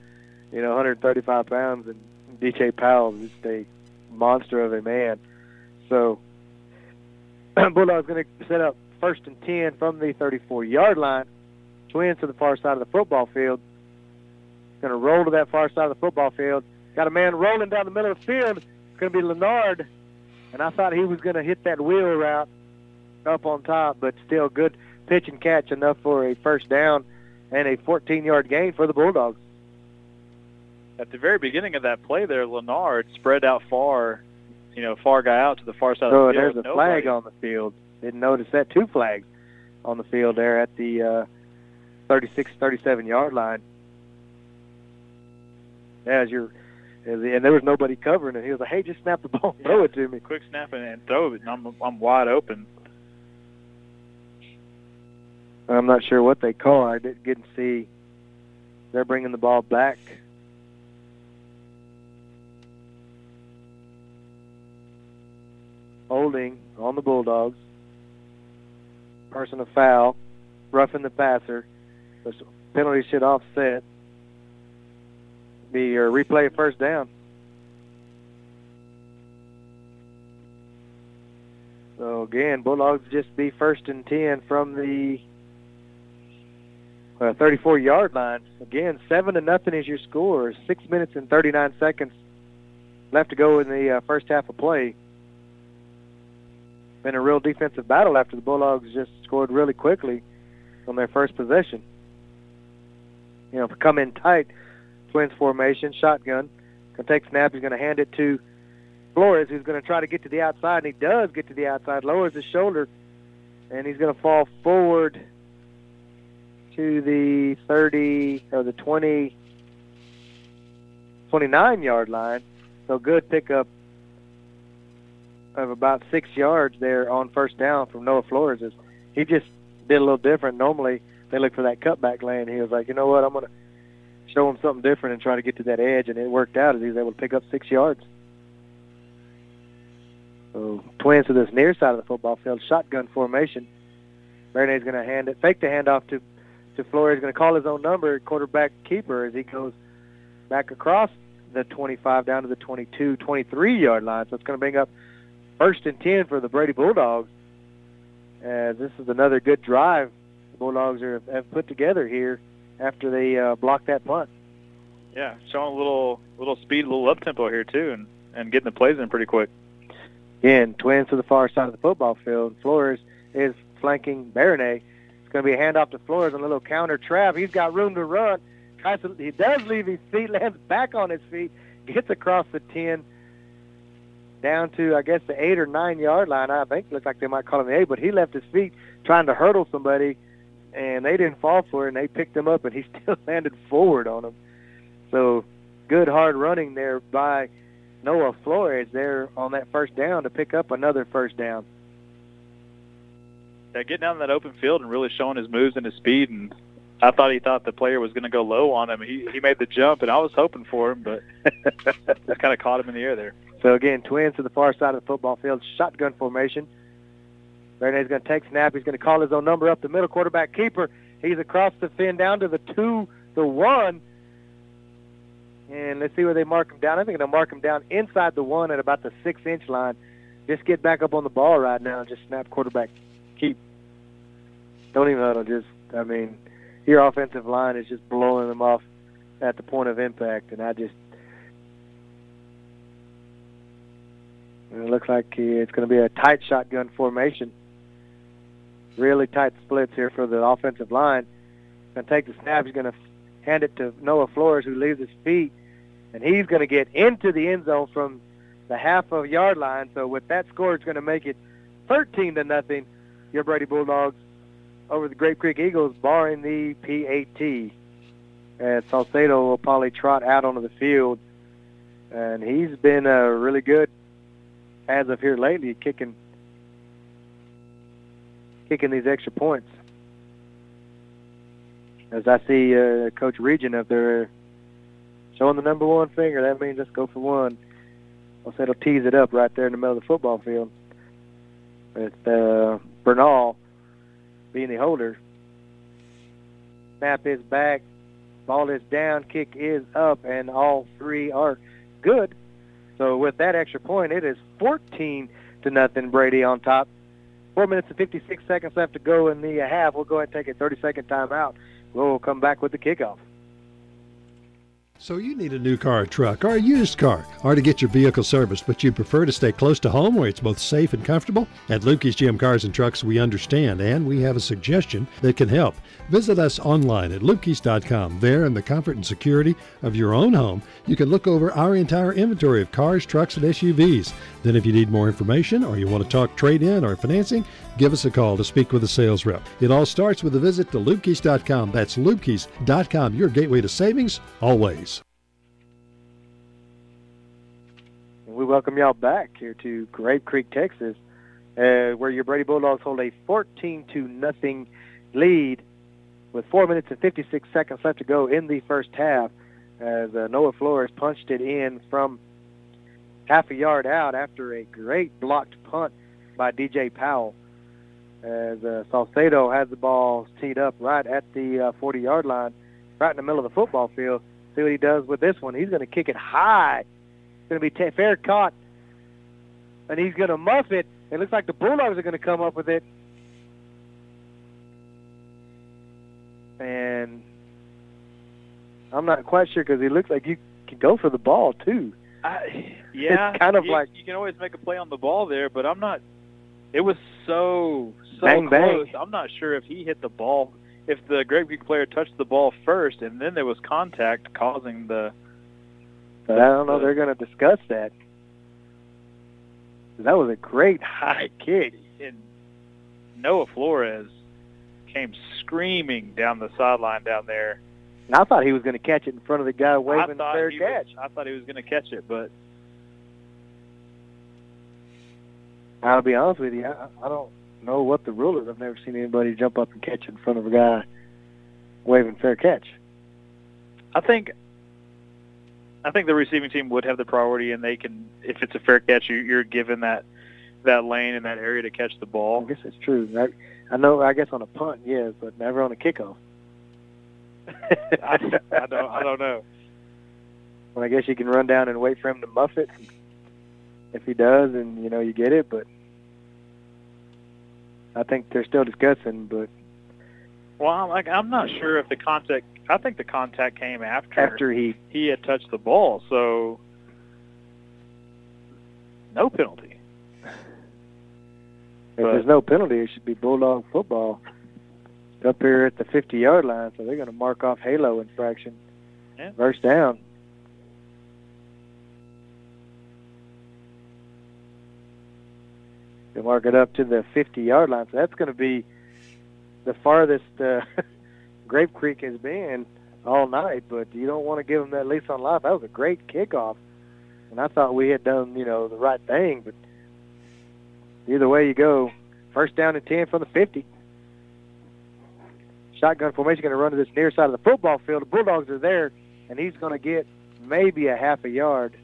you know, 135 pounds, and DJ Powell just a monster of a man. So Bulldogs going to set up first and 10 from the 34-yard line. Twins to the far side of the football field. Going to roll to that far side of the football field. Got a man rolling down the middle of the field. It's going to be Leonard. And I thought he was going to hit that wheel route up on top, but still good pitch and catch enough for a first down and a 14-yard gain for the Bulldogs. At the very beginning of that play there, Leonard spread out far, you know, far guy out to the far side So of the field. there's a flag on the field. Didn't notice that. Two flags on the field there at the uh, 36, 37 yard line. Yeah, as you're, as, and there was nobody covering it. He was like, "Hey, just snap the ball, and throw it to me." Quick snap and, and throw it, and I'm, I'm wide open. I'm not sure what they call. I didn't get to see. They're bringing the ball back. Holding on the Bulldogs. Person a foul, roughing the passer. The penalty should offset. Be your replay first down. So again, Bulldogs just be first and ten from the uh, 34 yard line. Again, seven to nothing is your score. Six minutes and 39 seconds left to go in the uh, first half of play. Been a real defensive battle after the Bulldogs just scored really quickly on their first possession. You know, come in tight, Twins formation, shotgun. Gonna take snap. He's gonna hand it to Flores, who's gonna try to get to the outside, and he does get to the outside. Lowers his shoulder, and he's gonna fall forward to the 30 or the 20, 29 yard line. So good pickup of about six yards there on first down from Noah Flores. Is He just did a little different. Normally they look for that cutback lane. He was like, you know what, I'm to show him something different and try to get to that edge, and it worked out as he was able to pick up six yards. So twins to this near side of the football field, shotgun formation. Marinet's going to hand it, fake the handoff to to Flores. Going to call his own number, quarterback keeper, as he goes back across the 25 down to the 22, 23 yard line. So it's going to bring up first and 10 for the Brady Bulldogs. This is another good drive the Bulldogs are, have put together here after they uh, blocked that punt. Yeah, showing a little little speed, a little up tempo here too, and and getting the plays in pretty quick. Again, twins to the far side of the football field. Flores is flanking Baronet. It's going to be a handoff to Flores, on a little counter trap. He's got room to run. Tries to, he does leave his feet, lands back on his feet, gets across the 10, down to, I guess, the 8 or 9 yard line. I think looks like they might call him the 8, but he left his feet trying to hurdle somebody, and they didn't fall for it, and they picked him up, and he still landed forward on him. So good hard running there by Noah Flores there on that first down to pick up another first down. Yeah, getting out in that open field and really showing his moves and his speed. And I thought he thought the player was going to go low on him. He he made the jump, and I was hoping for him, but just kind of caught him in the air there. So again, twins to the far side of the football field, shotgun formation. Marinetti's going to take snap. He's going to call his own number up the middle. Quarterback keeper. He's across the fin down to the two, the one. And let's see where they mark him down. I think they'll mark him down inside the one at about the six-inch line. Just get back up on the ball right now and just snap quarterback keep. Don't even huddle. Just, I mean, your offensive line is just blowing them off at the point of impact, and I just it looks like it's going to be a tight shotgun formation. Really tight splits here for the offensive line. Going to take the snap. He's going to hand it to Noah Flores, who leaves his feet, and he's going to get into the end zone from the half of yard line. So with that score, it's going to make it 13 to nothing. Your Brady Bulldogs over the Grape Creek Eagles, barring the PAT. And Salcedo will probably trot out onto the field, and he's been uh, really good as of here lately, kicking kicking these extra points. As I see uh, Coach Region up there showing the number one finger, that means let's go for one. I'll say it'll tease it up right there in the middle of the football field. With uh, Bernal being the holder. Snap is back. Ball is down. Kick is up, and all three are good. So with that extra point, it is 14 to nothing. Brady on top. Four minutes and 56 seconds left to go in the half. We'll go ahead and take a 30-second timeout. We'll come back with the kickoff. So you need a new car or truck or a used car or to get your vehicle serviced, but you prefer to stay close to home where it's both safe and comfortable? At Lukey's GM Cars and Trucks, we understand and we have a suggestion that can help. Visit us online at lukey's.com. There, in the comfort and security of your own home, you can look over our entire inventory of cars, trucks, and SUVs. Then, if you need more information or you want to talk trade in or financing, give us a call to speak with a sales rep. It all starts with a visit to lukey's.com. That's lukey's.com, your gateway to savings always. We welcome y'all back here to Grape Creek, Texas, uh, where your Brady Bulldogs hold a 14 to nothing lead with four minutes and 56 seconds left to go in the first half. As uh, Noah Flores punched it in from half a yard out after a great blocked punt by DJ Powell. As uh, Salcedo has the ball teed up right at the 40-yard line, right in the middle of the football field. See what he does with this one. He's going to kick it high It's going to be t- fair caught, and he's going to muff it. It looks like the Bulldogs are going to come up with it. And I'm not quite sure because he looks like you can go for the ball too. I, yeah, It's kind of you, like- you can always make a play on the ball there, but I'm not. It was so so Bang, bang. close. I'm not sure if he hit the ball. If the Grape Creek player touched the ball first, and then there was contact causing the. But I don't know. They're going to discuss that. That was a great high kick. And Noah Flores came screaming down the sideline down there. And I thought he was going to catch it in front of the guy waving thought fair catch. Was, I thought he was going to catch it, but I'll be honest with you. I, I don't know what the rule is. I've never seen anybody jump up and catch in front of a guy waving fair catch. I think I think the receiving team would have the priority, and they can, if it's a fair catch, you, you're given that that lane and that area to catch the ball. I guess it's true. I, I know. I guess on a punt, yes, but never on a kickoff. I, I don't I don't know. Well, I guess you can run down and wait for him to muff it. If he does, and you know you get it, but I think they're still discussing. But Well, I'm, like I'm not sure if the contact. I think the contact came after after he, he had touched the ball, so no penalty. if But- there's no penalty, it should be bulldog football up here at the 50-yard line. So they're going to mark off halo infraction. Yeah. First down. They mark it up to the 50-yard line. So that's going to be the farthest uh, Grape Creek has been all night. But you don't want to give them that lease on life. That was a great kickoff, and I thought we had done you know the right thing. But either way you go, first down and 10 from the 50. Shotgun formation going to run to this near side of the football field. The Bulldogs are there, and he's going to get maybe a half a yard.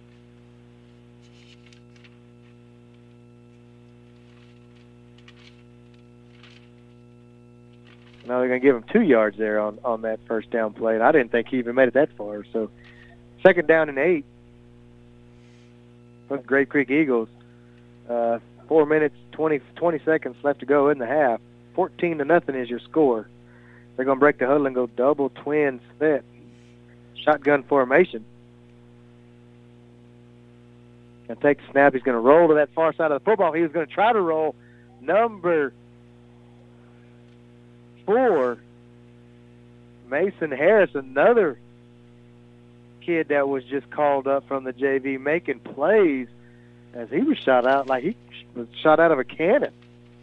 Now they're going to give him two yards there on on that first down play, and I didn't think he even made it that far. So, second down and eight the Grape Creek Eagles. Uh, four minutes 20, 20 seconds left to go in the half. Fourteen to nothing is your score. They're going to break the huddle and go double twin set, shotgun formation. And take the snap. He's going to roll to that far side of the football. He was going to try to roll number four, Mason Harris, another kid that was just called up from the JV making plays as he was shot out like he was shot out of a cannon.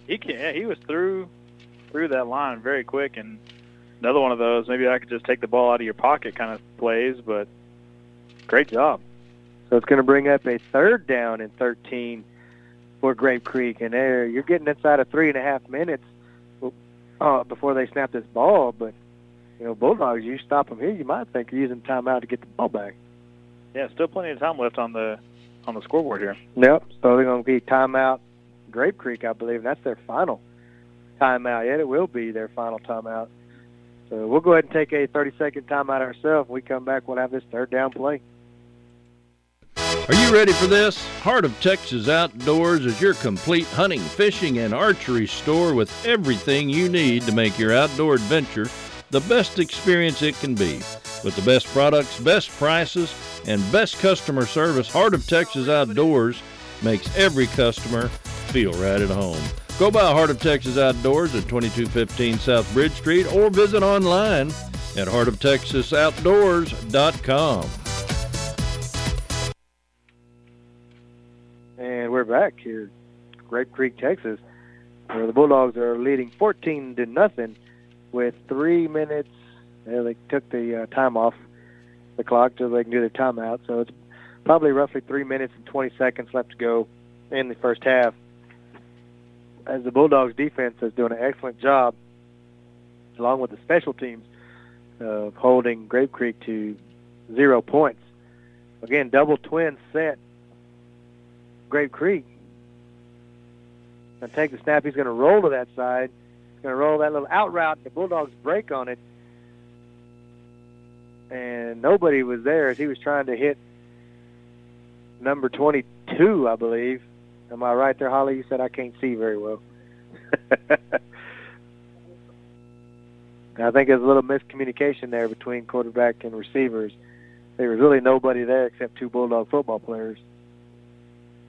He can. Yeah, he was through through that line very quick, and another one of those. Maybe I could just take the ball out of your pocket kind of plays, but great job. So it's going to bring up a third down and 13 for Grape Creek, and there you're getting inside of three and a half minutes uh, before they snap this ball. But you know, Bulldogs, you stop them here, you might think you're using timeout to get the ball back. Yeah, still plenty of time left on the on the scoreboard here. Yep. So they're going to be timeout Grape Creek, I believe, and that's their final timeout. Yet it will be their final timeout. So we'll go ahead and take a 30-second timeout ourselves. When we come back, we'll have this third down play. Are you ready for this? Heart of Texas Outdoors is your complete hunting, fishing, and archery store with everything you need to make your outdoor adventure the best experience it can be. With the best products, best prices, and best customer service, Heart of Texas Outdoors makes every customer feel right at home. Go by Heart of Texas Outdoors at 2215 South Bridge Street or visit online at heartoftexasoutdoors.com. Back here, Grape Creek, Texas, where the Bulldogs are leading 14 to nothing with three minutes. They took the uh, time off the clock so they can do their timeout. So it's probably roughly three minutes and 20 seconds left to go in the first half. As the Bulldogs defense is doing an excellent job, along with the special teams, of holding Grape Creek to zero points. Again, double twin set Grape Creek. Gonna take the snap. He's gonna roll to that side. He's gonna roll that little out route. The Bulldogs break on it, and nobody was there as he was trying to hit number 22, I believe. Am I right there, Holly? You said I can't see very well. I think there's a little miscommunication there between quarterback and receivers. There was really nobody there except two Bulldog football players.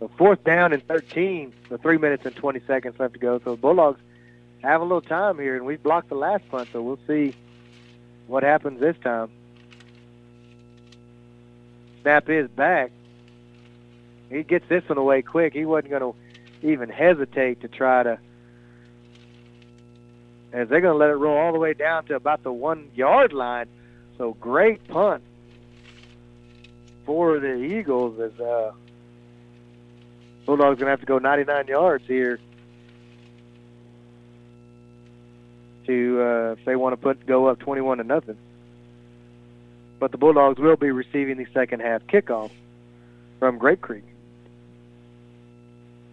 So fourth down and 13, so three minutes and 20 seconds left to go. So the Bulldogs have a little time here, and we blocked the last punt, so we'll see what happens this time. Snap is back. He gets this one away quick. He wasn't going to even hesitate to try to, as they're going to let it roll all the way down to about the one-yard line. So great punt for the Eagles as uh, Bulldogs going to have to go 99 yards here to uh, if they want to put go up 21 to nothing. But the Bulldogs will be receiving the second half kickoff from Grape Creek.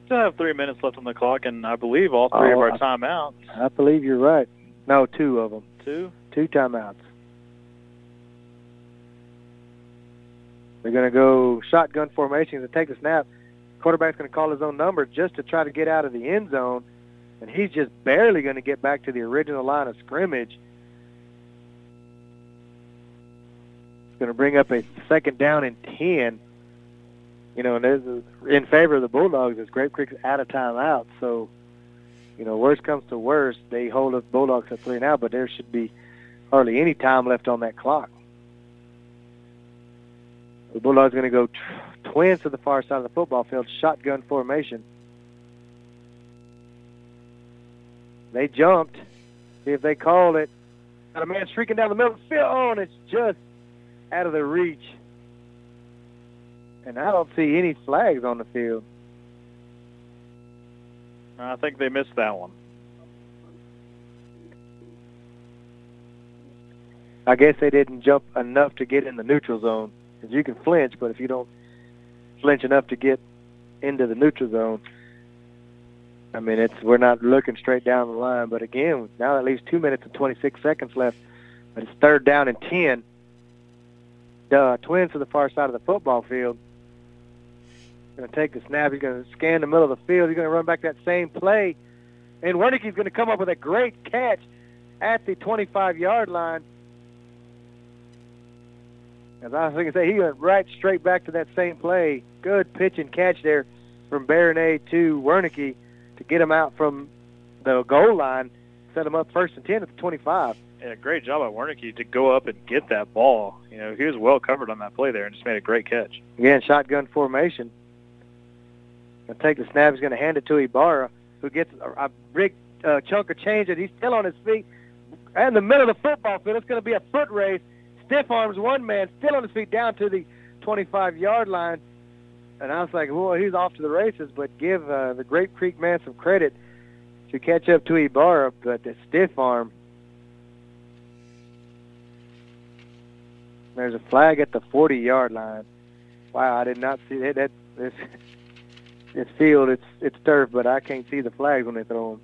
Still have three minutes left on the clock, and I believe all three Oh, of our timeouts. I believe you're right. No, two of them. Two. Two timeouts. They're going to go shotgun formations and take the snap. Quarterback's going to call his own number just to try to get out of the end zone, and he's just barely going to get back to the original line of scrimmage. It's going to bring up a second down and 10. You know, and there's a, in favor of the Bulldogs as Grape Creek's out of timeout. So, you know, worst comes to worst, they hold the Bulldogs at three now, but there should be hardly any time left on that clock. The Bulldogs going to go t- twins to the far side of the football field, shotgun formation. They jumped. See if they called it. Got a man streaking down the middle of the field. Oh, and it's just out of the reach. And I don't see any flags on the field. I think they missed that one. I guess they didn't jump enough to get in the neutral zone. Because you can flinch, but if you don't flinch enough to get into the neutral zone, I mean, it's we're not looking straight down the line, but again, now that leaves two minutes and 26 seconds left. But it's third down and 10. The Twins to the far side of the football field. Going to take the snap. He's going to scan the middle of the field. He's going to run back that same play. And Wernicke's going to come up with a great catch at the 25-yard line. As I was going to say, he went right straight back to that same play. Good pitch and catch there from Baronet to Wernicke to get him out from the goal line, set him up first and 10 at the 25. Yeah, great job by Wernicke to go up and get that ball. You know, he was well covered on that play there and just made a great catch. Again, shotgun formation. Gonna take the snap. He's going to hand it to Ibarra, who gets a, a big uh, chunk of change, and he's still on his feet. In the middle of the football field, it's going to be a foot race. Stiff arms one man, still on his feet, down to the 25-yard line. And I was like, well, he's off to the races, but give uh, the Grape Creek man some credit to catch up to Ibarra, but the stiff arm. There's a flag at the 40-yard line. Wow, I did not see that. that this, this field, it's it's turf, but I can't see the flags when they throw them.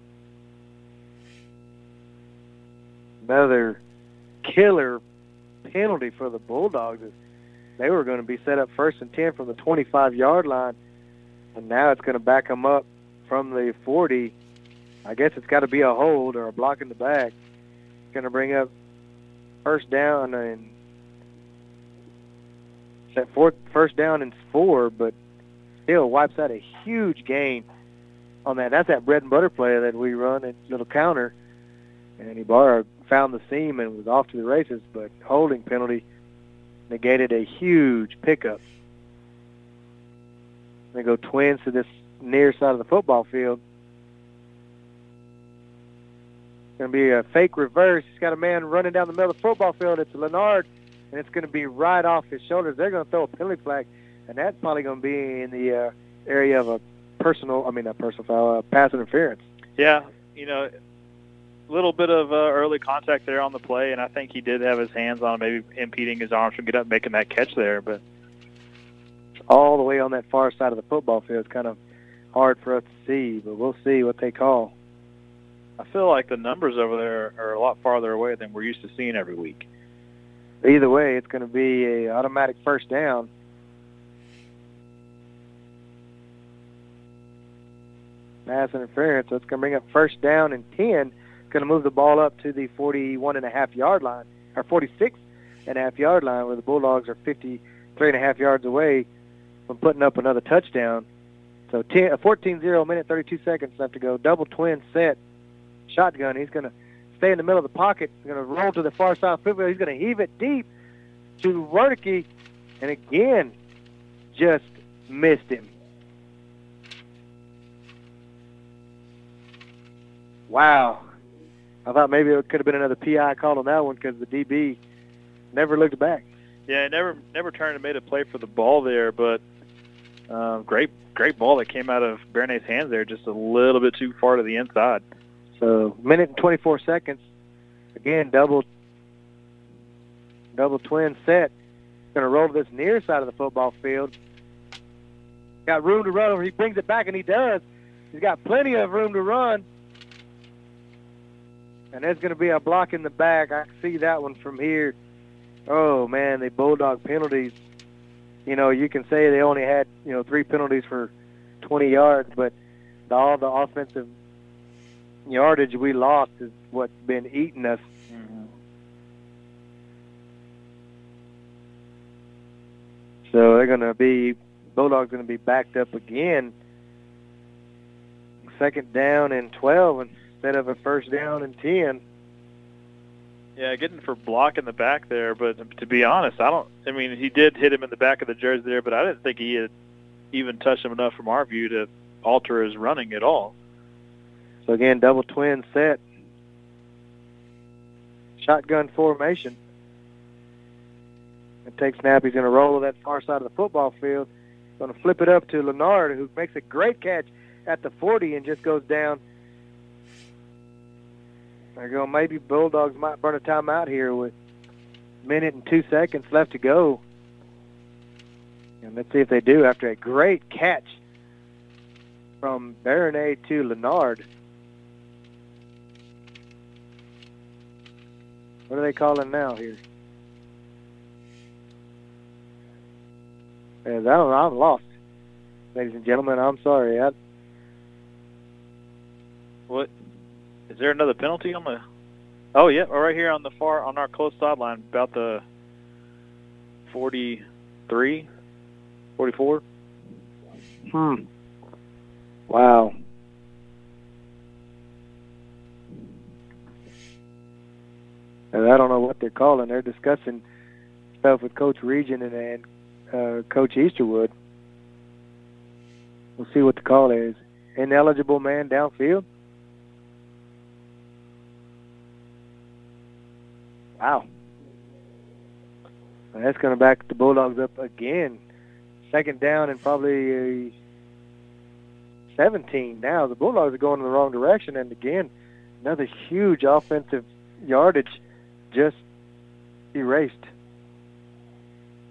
Another killer penalty for the Bulldogs they were going to be set up first and 10 from the 25-yard line, and now it's going to back them up from the 40. I guess it's got to be a hold or a block in the back. It's going to bring up first down and set fourth, first down and four, but still wipes out a huge gain on that. That's that bread and butter play that we run at little counter, and Ibarra found the seam and was off to the races, but holding penalty negated a huge pickup. They go twins to this near side of the football field. It's Going to be a fake reverse. He's got a man running down the middle of the football field. It's Leonard, and it's going to be right off his shoulders. They're going to throw a penalty flag, and that's probably going to be in the uh, area of a personal, I mean, not personal foul, uh, pass interference. Yeah, you know, little bit of uh, early contact there on the play, and I think he did have his hands on maybe impeding his arms from get up making that catch there. But all the way on that far side of the football field. It's kind of hard for us to see, but we'll see what they call. I feel like the numbers over there are a lot farther away than we're used to seeing every week. Either way, it's going to be a automatic first down. Pass interference, so it's going to bring up first down and 10. Going to move the ball up to the 41 and a half yard line, or 46 and a half yard line, where the Bulldogs are 53 and a half yards away from putting up another touchdown. So 10, uh, a 14-0 minute, 32 seconds left to go. Double twin set, shotgun. He's going to stay in the middle of the pocket. He's going to roll to the far side field. He's going to heave it deep to Wernicke, and again, just missed him. Wow. I thought maybe it could have been another PI call on that one because the DB never looked back. Yeah, never never turned and made a play for the ball there, but um, great great ball that came out of Bernay's hands there, just a little bit too far to the inside. So minute and 24 seconds. Again, double double twin set. Going to roll to this near side of the football field. Got room to run over. He brings it back, and he does. He's got plenty of room to run. And there's going to be a block in the back. I can see that one from here. Oh, man, the Bulldog penalties. You know, you can say they only had, you know, three penalties for 20 yards, but the, all the offensive yardage we lost is what's been eating us. Mm-hmm. So they're going to be Bulldogs going to be backed up again. Second down and 12 instead of a first down and 10. Yeah, getting for block in the back there, but to be honest, I don't. I mean, he did hit him in the back of the jersey there, but I didn't think he had even touched him enough from our view to alter his running at all. So again, double twin set. Shotgun formation. And take snap. He's going to roll to that far side of the football field. Going to flip it up to Leonard, who makes a great catch at the 40 and just goes down. You go. Maybe Bulldogs might burn a timeout here with a minute and two seconds left to go. And let's see if they do after a great catch from Baronet to Leonard. What are they calling now here? I don't. I'm lost, ladies and gentlemen. I'm sorry. I, What? Is there another penalty on the? Oh yeah, right here on the far on our close sideline, about the 43, 44. Hmm. Wow. And I don't know what they're calling. They're discussing stuff with Coach Region and, and uh, Coach Easterwood. We'll see what the call is. Ineligible man downfield. Wow. That's going to back the Bulldogs up again. Second down and probably uh, 17 now. The Bulldogs are going in the wrong direction, and again, another huge offensive yardage just erased.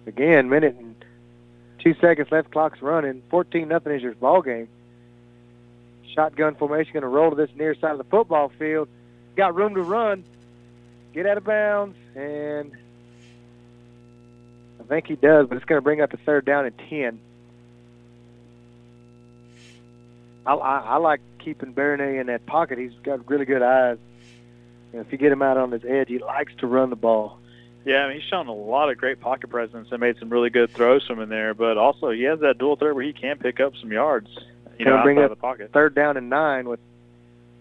Again, minute and two seconds left, clock's running. 14 nothing is your ball game. Shotgun formation going to roll to this near side of the football field. Got room to run. Get out of bounds, and I think he does, but it's going to bring up the third down and 10. I, I, I like keeping Baronet in that pocket. He's got really good eyes. And if you get him out on his edge, he likes to run the ball. Yeah, I mean, he's shown a lot of great pocket presence and made some really good throws from in there. But also, he has that dual threat where he can pick up some yards. You know, bring up the pocket. Third down and nine with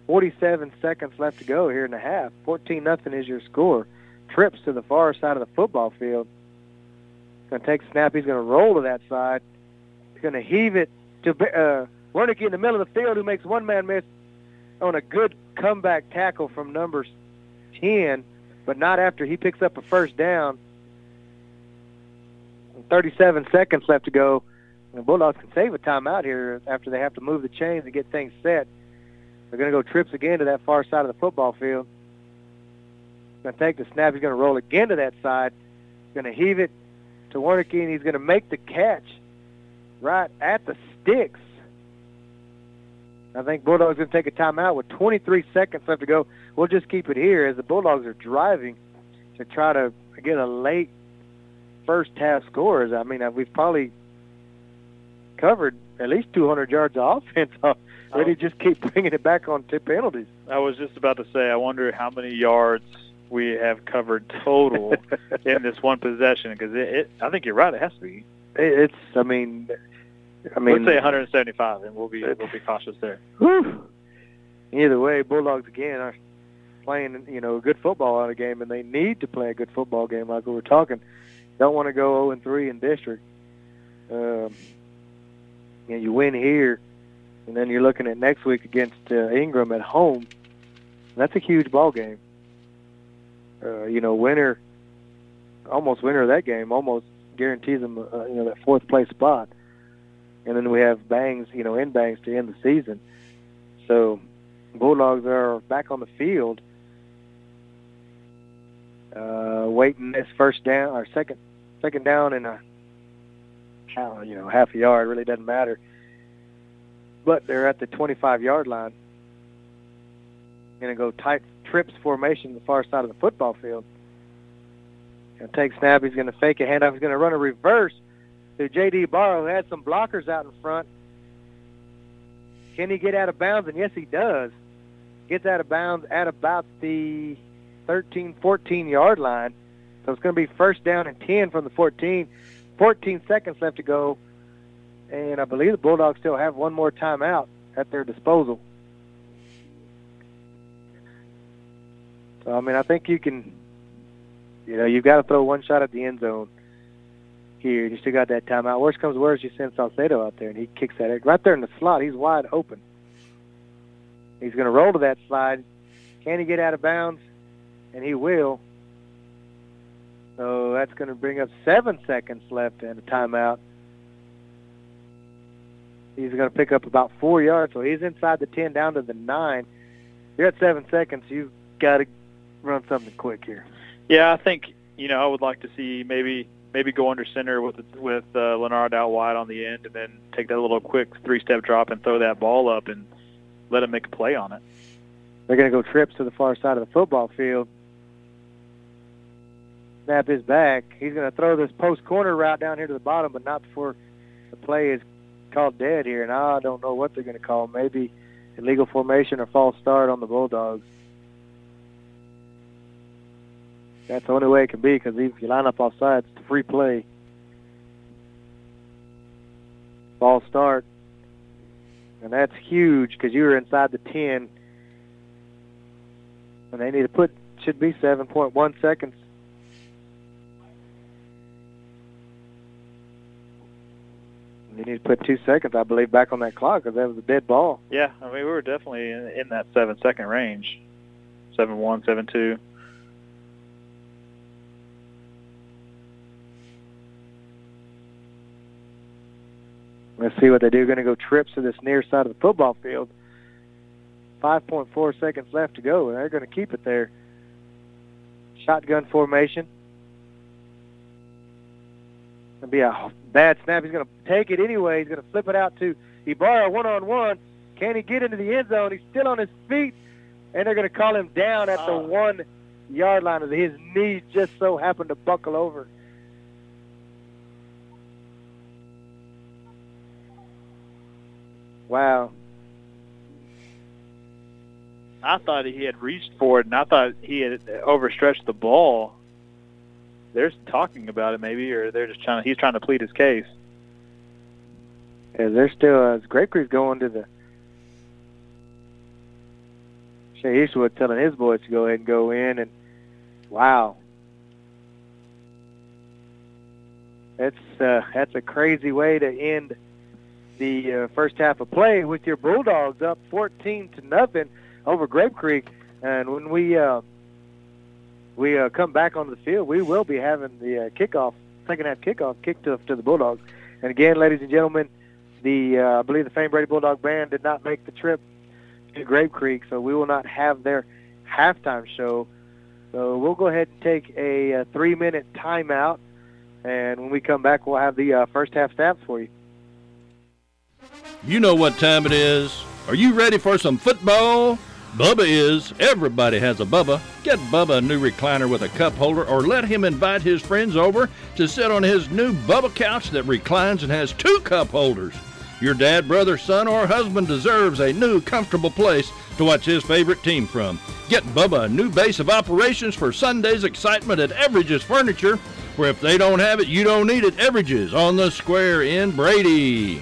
47 seconds left to go here in the half. 14 nothing is your score. Trips to the far side of the football field. Going to take a snap. He's going to roll to that side. He's going to heave it to uh, Wernicke in the middle of the field, who makes one man miss on a good comeback tackle from number 10, but not after he picks up a first down. 37 seconds left to go. The Bulldogs can save a timeout here after they have to move the chains and get things set. They're going to go trips again to that far side of the football field. Going to take the snap. He's going to roll again to that side. Going to heave it to Wernicke, and he's going to make the catch right at the sticks. I think Bulldogs going to take a timeout with 23 seconds left to go. We'll just keep it here as the Bulldogs are driving to try to get a late first half scores. I mean, uh, we've probably covered at least 200 yards of offense already. Oh. Just keep bringing it back on to penalties. I was just about to say, I wonder how many yards we have covered total in this one possession because it, it. I think you're right. It has to be. It's. I mean. I mean. Let's say 175, and we'll be we'll be cautious there. Whew. Either way, Bulldogs again are playing, you know, a good football out of game, and they need to play a good football game, like we were talking. Don't want to go 0 and 3 in district. Um, you know, you win here, and then you're looking at next week against uh, Ingram at home. That's a huge ball game. Uh, you know, winner, almost winner of that game, almost guarantees them, uh, you know, that fourth place spot. And then we have Bangs, you know, in Bangs to end the season. So Bulldogs are back on the field, uh, waiting this first down or second second down and a you know half a yard really doesn't matter. But they're at the 25 yard line. Going to go tight trips formation the far side of the football field. Going to take snap. He's going to fake a handoff. He's going to run a reverse to J.D. Barrow, who had some blockers out in front. Can he get out of bounds? And yes, he does. Gets out of bounds at about the 13, 14 yard line. So it's going to be first down and 10 from the 14. 14 seconds left to go. And I believe the Bulldogs still have one more timeout at their disposal. So, I mean, I think you can, you know, you've got to throw one shot at the end zone here. You still got that timeout. Worst comes worst, you send Salcedo out there, and he kicks that right there in the slot. He's wide open. He's going to roll to that slide. Can he get out of bounds? And he will. So that's going to bring up seven seconds left and a timeout. He's going to pick up about four yards, so he's inside the 10 down to the 9. You're at seven seconds. You've got to run something quick here. Yeah, I think you know I would like to see maybe maybe go under center with with uh, Leonard out wide on the end, and then take that little quick three-step drop and throw that ball up and let him make a play on it. They're going to go trips to the far side of the football field. Snap his back. He's going to throw this post corner route down here to the bottom, but not before the play is called dead here. And I don't know what they're going to call. Maybe illegal formation or false start on the Bulldogs. That's the only way it can be because if you line up off sides, it's a free play. False start. And that's huge because you were inside the 10. And they need to put, should be 7.1 seconds. You need to put two seconds, I believe, back on that clock because that was a dead ball. Yeah, I mean we were definitely in, in that seven-second range, seven one, seven two. Let's see what they do. Going to go trips to this near side of the football field. 5.4 seconds left to go. And they're going to keep it there. Shotgun formation. To be a bad snap. He's going to take it anyway. He's going to flip it out to Ibarra one-on-one. Can he get into the end zone? He's still on his feet, and they're going to call him down at the uh. one-yard line. His knee just so happened to buckle over. Wow. I thought he had reached for it, and I thought he had overstretched the ball. They're talking about it, maybe, or they're just trying. He's trying to plead his case. Yeah, they're still uh, Creek's going to the Shay Eastwood telling his boys to go ahead and go in and wow. That's uh, that's a crazy way to end the uh, first half of play with your Bulldogs up 14 to nothing over Grape Creek. And when we uh, we uh, come back on the field, we will be having the uh, kickoff, second half kickoff, kick to, to the Bulldogs. And again, ladies and gentlemen, the uh, I believe the Fame Brady Bulldog Band did not make the trip to Grape Creek, so we will not have their halftime show. So we'll go ahead and take a, a three-minute timeout, and when we come back, we'll have the uh, first half stats for you. You know what time it is. Are you ready for some football? Bubba is. Everybody has a Bubba. Get Bubba a new recliner with a cup holder or let him invite his friends over to sit on his new Bubba couch that reclines and has two cup holders. Your dad, brother, son, or husband deserves a new comfortable place to watch his favorite team from. Get Bubba a new base of operations for Sunday's excitement at Everidge's Furniture, where if they don't have it, you don't need it. Everidge's on the square in Brady.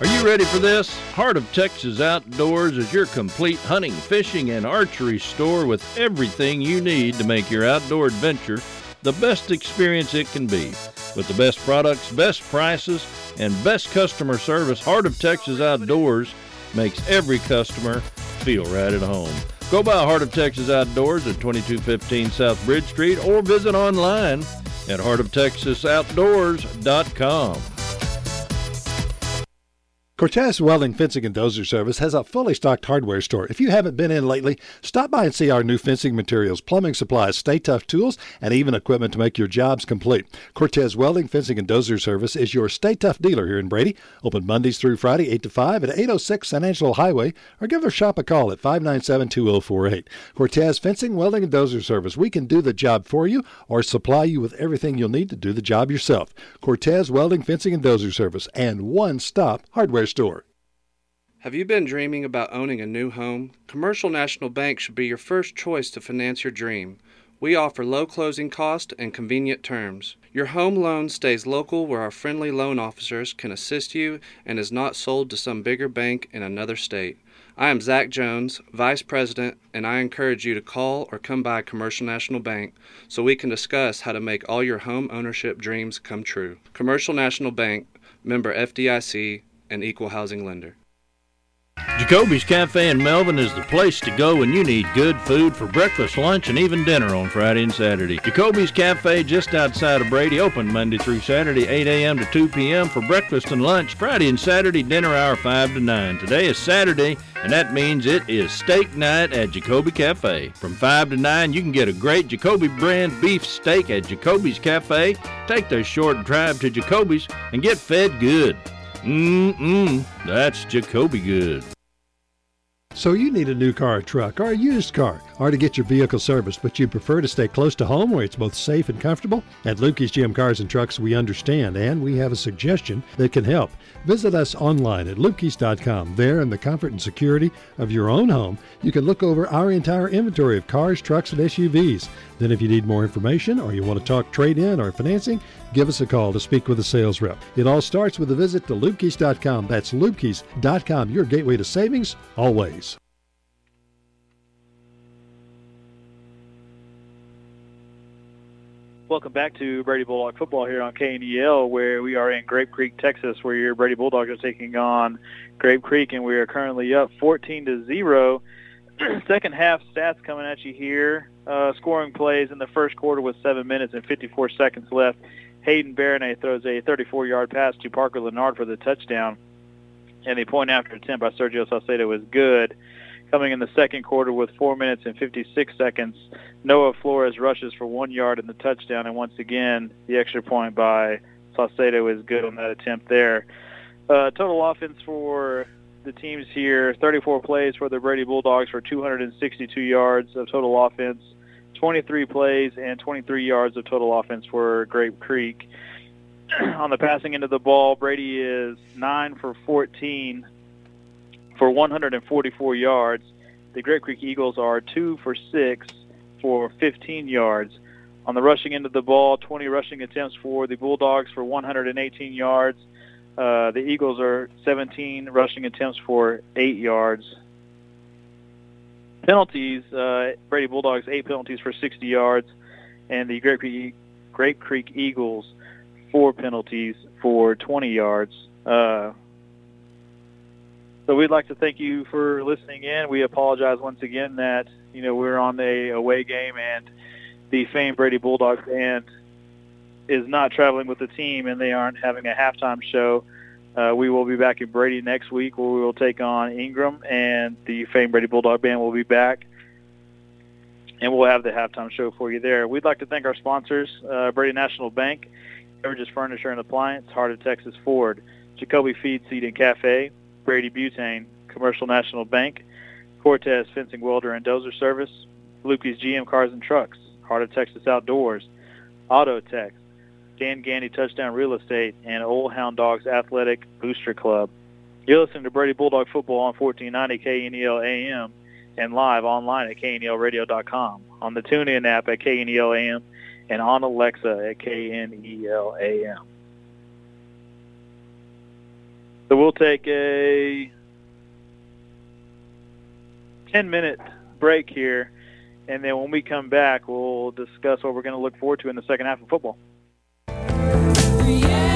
Are you ready for this? Heart of Texas Outdoors is your complete hunting, fishing, and archery store with everything you need to make your outdoor adventure the best experience it can be. With the best products, best prices, and best customer service, Heart of Texas Outdoors makes every customer feel right at home. Go by Heart of Texas Outdoors at 2215 South Bridge Street or visit online at heartoftexasoutdoors.com. Cortez Welding Fencing and Dozer Service has a fully stocked hardware store. If you haven't been in lately, stop by and see our new fencing materials, plumbing supplies, Stay-Tuff tools, and even equipment to make your jobs complete. Cortez Welding Fencing and Dozer Service is your Stay-Tuff dealer here in Brady. Open Mondays through Friday, 8 to 5 at 806 San Angelo Highway, or give our shop a call at 597 2048. Cortez Fencing, Welding, and Dozer Service. We can do the job for you or supply you with everything you'll need to do the job yourself. Cortez Welding, Fencing, and Dozer Service, and one stop hardware store. Have you been dreaming about owning a new home? Commercial National Bank should be your first choice to finance your dream. We offer low closing cost and convenient terms. Your home loan stays local where our friendly loan officers can assist you and is not sold to some bigger bank in another state. I am Zach Jones, Vice President, and I encourage you to call or come by Commercial National Bank so we can discuss how to make all your home ownership dreams come true. Commercial National Bank, member FDIC, and equal housing lender. Jacoby's Cafe in Melvin is the place to go when you need good food for breakfast, lunch, and even dinner on Friday and Saturday. Jacoby's Cafe just outside of Brady open Monday through Saturday, 8 a.m. to 2 p.m. for breakfast and lunch. Friday and Saturday dinner hour 5 to 9. Today is Saturday, and that means it is steak night at Jacoby Cafe. From 5 to 9, you can get a great Jacoby brand beef steak at Jacoby's Cafe. Take the short drive to Jacoby's and get fed good. Mmm, that's Jacoby good. So you need a new car or truck or a used car or to get your vehicle serviced, but you prefer to stay close to home where it's both safe and comfortable? At Lukey's GM Cars and Trucks, we understand and we have a suggestion that can help. Visit us online at lukey's.com. There, in the comfort and security of your own home, you can look over our entire inventory of cars, trucks, and SUVs. Then, if you need more information or you want to talk trade in or financing, give us a call to speak with a sales rep. It all starts with a visit to lukey's.com. That's lukey's.com, your gateway to savings, always. Welcome back to Brady Bulldog football here on KNEL, where we are in Grape Creek, Texas, where your Brady Bulldogs are taking on Grape Creek, and we are currently up 14 to zero. Second half stats coming at you here. Uh, scoring plays in the first quarter with seven minutes and 54 seconds left. Hayden Baronet throws a 34-yard pass to Parker Leonard for the touchdown, and the point after attempt by Sergio Salcedo was good. Coming in the second quarter with four minutes and 56 seconds, Noah Flores rushes for one yard in the touchdown, and once again, the extra point by Salcedo is good on that attempt there. Uh, total offense for the teams here, 34 plays for the Brady Bulldogs for 262 yards of total offense, 23 plays and 23 yards of total offense for Grape Creek. on the passing end of the ball, Brady is 9 for 14 for 144 yards. The Grape Creek Eagles are 2 for 6 for 15 yards. On the rushing end of the ball, 20 rushing attempts for the Bulldogs for 118 yards. Uh, the Eagles are 17 rushing attempts for 8 yards. Penalties, uh, Brady Bulldogs, 8 penalties for 60 yards. And the Grape Creek, Grape Creek Eagles, 4 penalties for 20 yards. Uh, so we'd like to thank you for listening in. We apologize once again that you know we're on a away game and the famed Brady Bulldogs band is not traveling with the team and they aren't having a halftime show. Uh, we will be back in Brady next week where we will take on Ingram and the famed Brady Bulldog band will be back and we'll have the halftime show for you there. We'd like to thank our sponsors, uh, Brady National Bank, Everidge's Furniture and Appliance, Heart of Texas Ford, Jacoby Feed Seed and Cafe, Brady Butane, Commercial National Bank, Cortez Fencing Welder and Dozer Service, Lukey's GM Cars and Trucks, Heart of Texas Outdoors, Auto Tech, Dan Gandy Touchdown Real Estate, and Old Hound Dogs Athletic Booster Club. You're listening to Brady Bulldog Football on 1490 KNEL AM and live online at knelradio.com, on the TuneIn app at KNEL AM, and on Alexa at KNEL AM. So we'll take a 10-minute break here, and then when we come back, we'll discuss what we're going to look forward to in the second half of football. Skyline.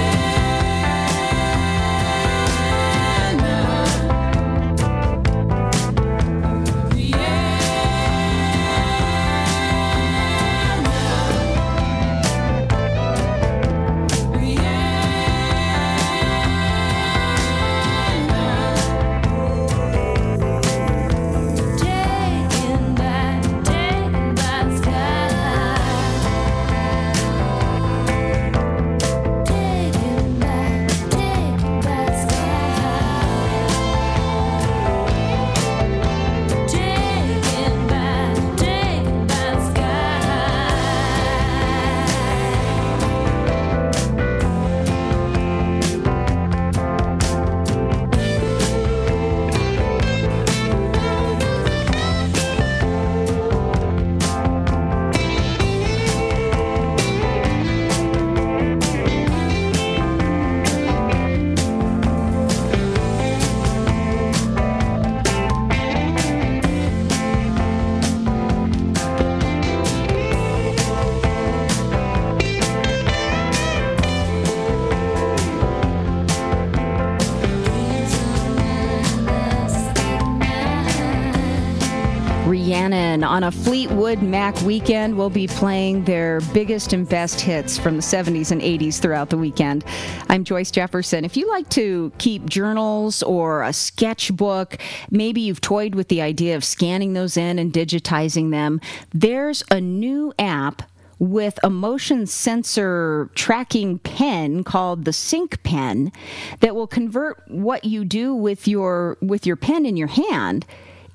On a Fleetwood Mac weekend, will be playing their biggest and best hits from the 70s and 80s throughout the weekend. I'm Joyce Jefferson. If you like to keep journals or a sketchbook, maybe you've toyed with the idea of scanning those in and digitizing them, there's a new app with a motion sensor tracking pen called the sync pen that will convert what you do with your with your pen in your hand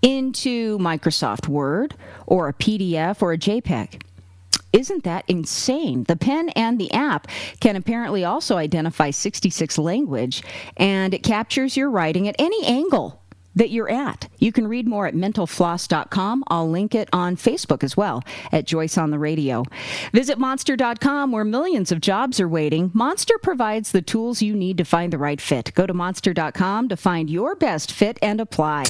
into Microsoft Word or a PDF or a JPEG. Isn't that insane? The pen and the app can apparently also identify 66 language and it captures your writing at any angle that you're at. You can read more at mentalfloss.com. I'll link it on Facebook as well at Joyce on the Radio. Visit monster.com where millions of jobs are waiting. Monster provides the tools you need to find the right fit. Go to monster.com to find your best fit and apply.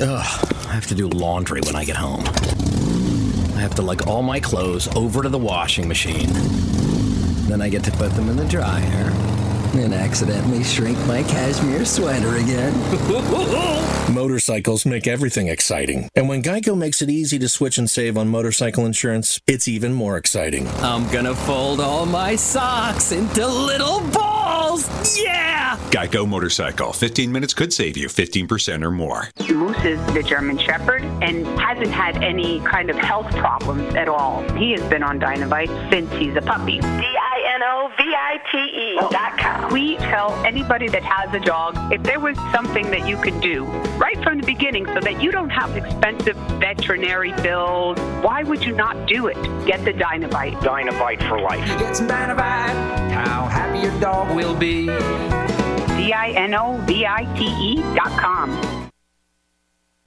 Ugh, I have to do laundry when I get home. I have to lug all my clothes over to the washing machine. Then I get to put them in the dryer and accidentally shrink my cashmere sweater again. Motorcycles make everything exciting. And when Geico makes it easy to switch and save on motorcycle insurance, it's even more exciting. I'm gonna fold all my socks into little balls. Yeah! Geico Motorcycle. 15 minutes could save you 15% or more. Moose is the German Shepherd and hasn't had any kind of health problems at all. He has been on Dinovite since he's a puppy. D-I-N-O-V-I-T-E oh. dot com. We tell anybody that has a dog, if there was something that you could do right from the beginning so that you don't have expensive veterinary bills, why would you not do it? Get the Dinovite. Dinovite for life. Get some Dinovite. How happy your dog will be. D-I-N-O-V-I-T-E dot com.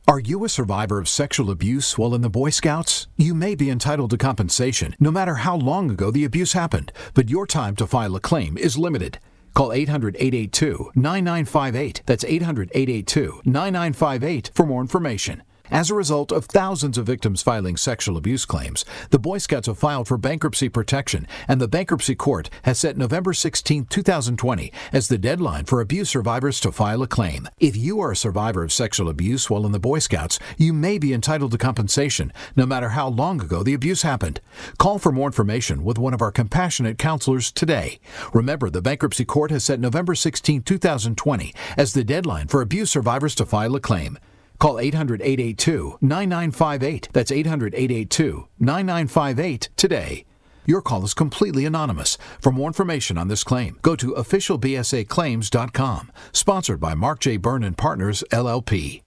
Are you a survivor of sexual abuse while in the Boy Scouts? You may be entitled to compensation, no matter how long ago the abuse happened, but your time to file a claim is limited. Call 800 882 9958. That's 800 882 9958 for more information. As a result of thousands of victims filing sexual abuse claims, the Boy Scouts have filed for bankruptcy protection, and the Bankruptcy Court has set November 16, 2020 as the deadline for abuse survivors to file a claim. If you are a survivor of sexual abuse while in the Boy Scouts, you may be entitled to compensation, no matter how long ago the abuse happened. Call for more information with one of our compassionate counselors today. Remember, the Bankruptcy Court has set November 16, 2020 as the deadline for abuse survivors to file a claim. Call 800 882 9958. That's 800 882 9958 today. Your call is completely anonymous. For more information on this claim, go to officialbsaclaims.com. Sponsored by Mark J. Byrne and Partners, LLP.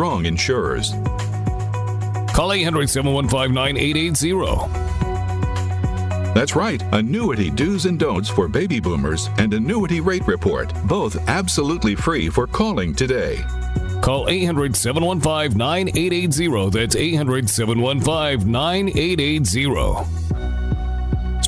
insurers. Call 800 715 9880. That's right, annuity do's and don'ts for baby boomers and annuity rate report, both absolutely free for calling today. Call 800 715 9880. That's 800 715 9880.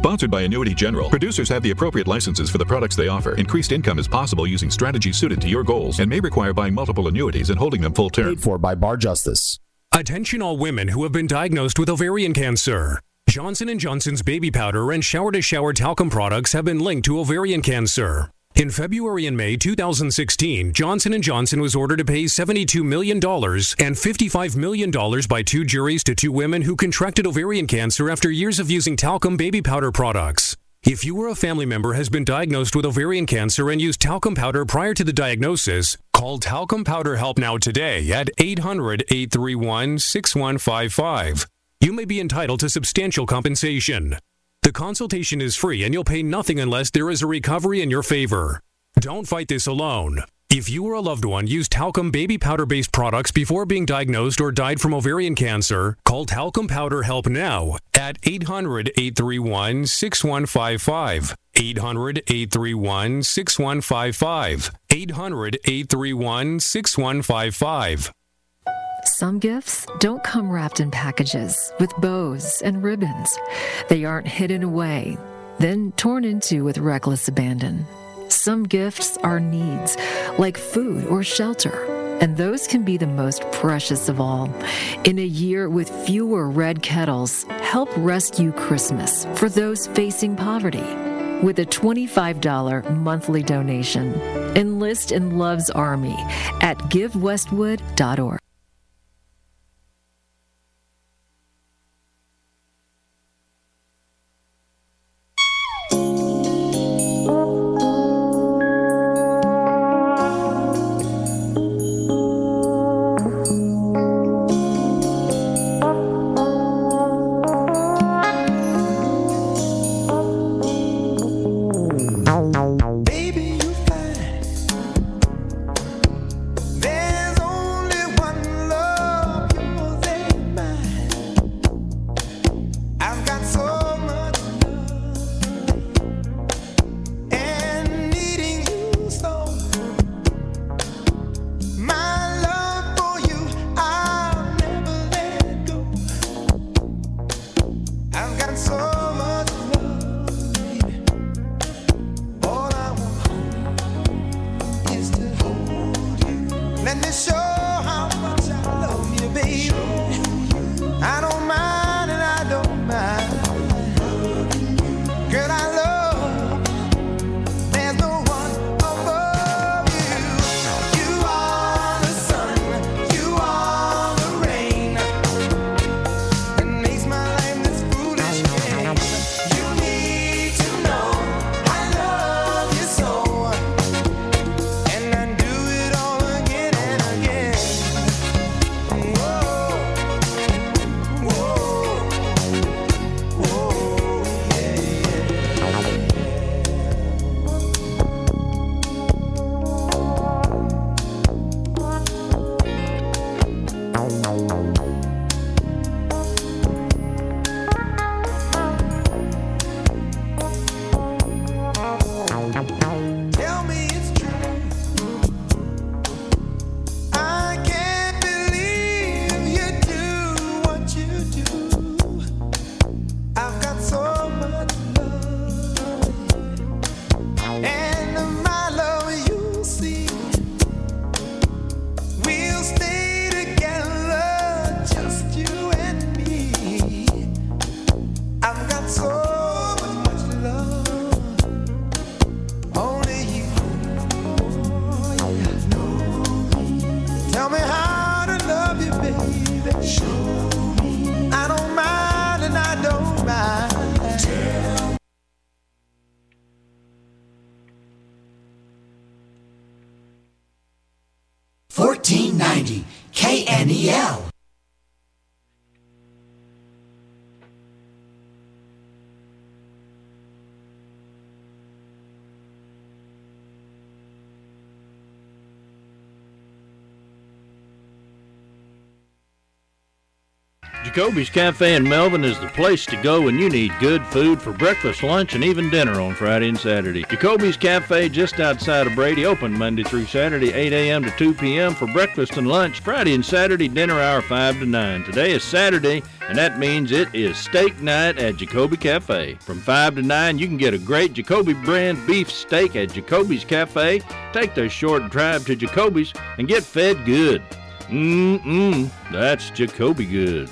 Sponsored by Annuity General. Producers have the appropriate licenses for the products they offer. Increased income is possible using strategies suited to your goals and may require buying multiple annuities and holding them full term. Paid for by Bar Justice. Attention all women who have been diagnosed with ovarian cancer. Johnson & Johnson's baby powder and shower-to-shower talcum products have been linked to ovarian cancer. In February and May 2016, Johnson & Johnson was ordered to pay $72 million and $55 million by two juries to two women who contracted ovarian cancer after years of using talcum baby powder products. If you or a family member has been diagnosed with ovarian cancer and used talcum powder prior to the diagnosis, call Talcum Powder Help Now today at 800 831 6155. You may be entitled to substantial compensation. The consultation is free and you'll pay nothing unless there is a recovery in your favor. Don't fight this alone. If you or a loved one used talcum baby powder based products before being diagnosed or died from ovarian cancer, call Talcum Powder Help now at 800 831 6155. 800 831 6155. 800 831 6155. Some gifts don't come wrapped in packages with bows and ribbons. They aren't hidden away, then torn into with reckless abandon. Some gifts are needs, like food or shelter, and those can be the most precious of all. In a year with fewer red kettles, help rescue Christmas for those facing poverty with a $25 monthly donation. Enlist in Love's Army at givewestwood.org. Jacoby's Cafe in Melvin is the place to go when you need good food for breakfast, lunch, and even dinner on Friday and Saturday. Jacoby's Cafe just outside of Brady, open Monday through Saturday, 8 a.m. to 2 p.m. for breakfast and lunch. Friday and Saturday, dinner hour 5 to 9. Today is Saturday, and that means it is steak night at Jacoby Cafe. From 5 to 9, you can get a great Jacoby brand beef steak at Jacoby's Cafe. Take the short drive to Jacoby's and get fed good. Mmm, that's Jacoby good.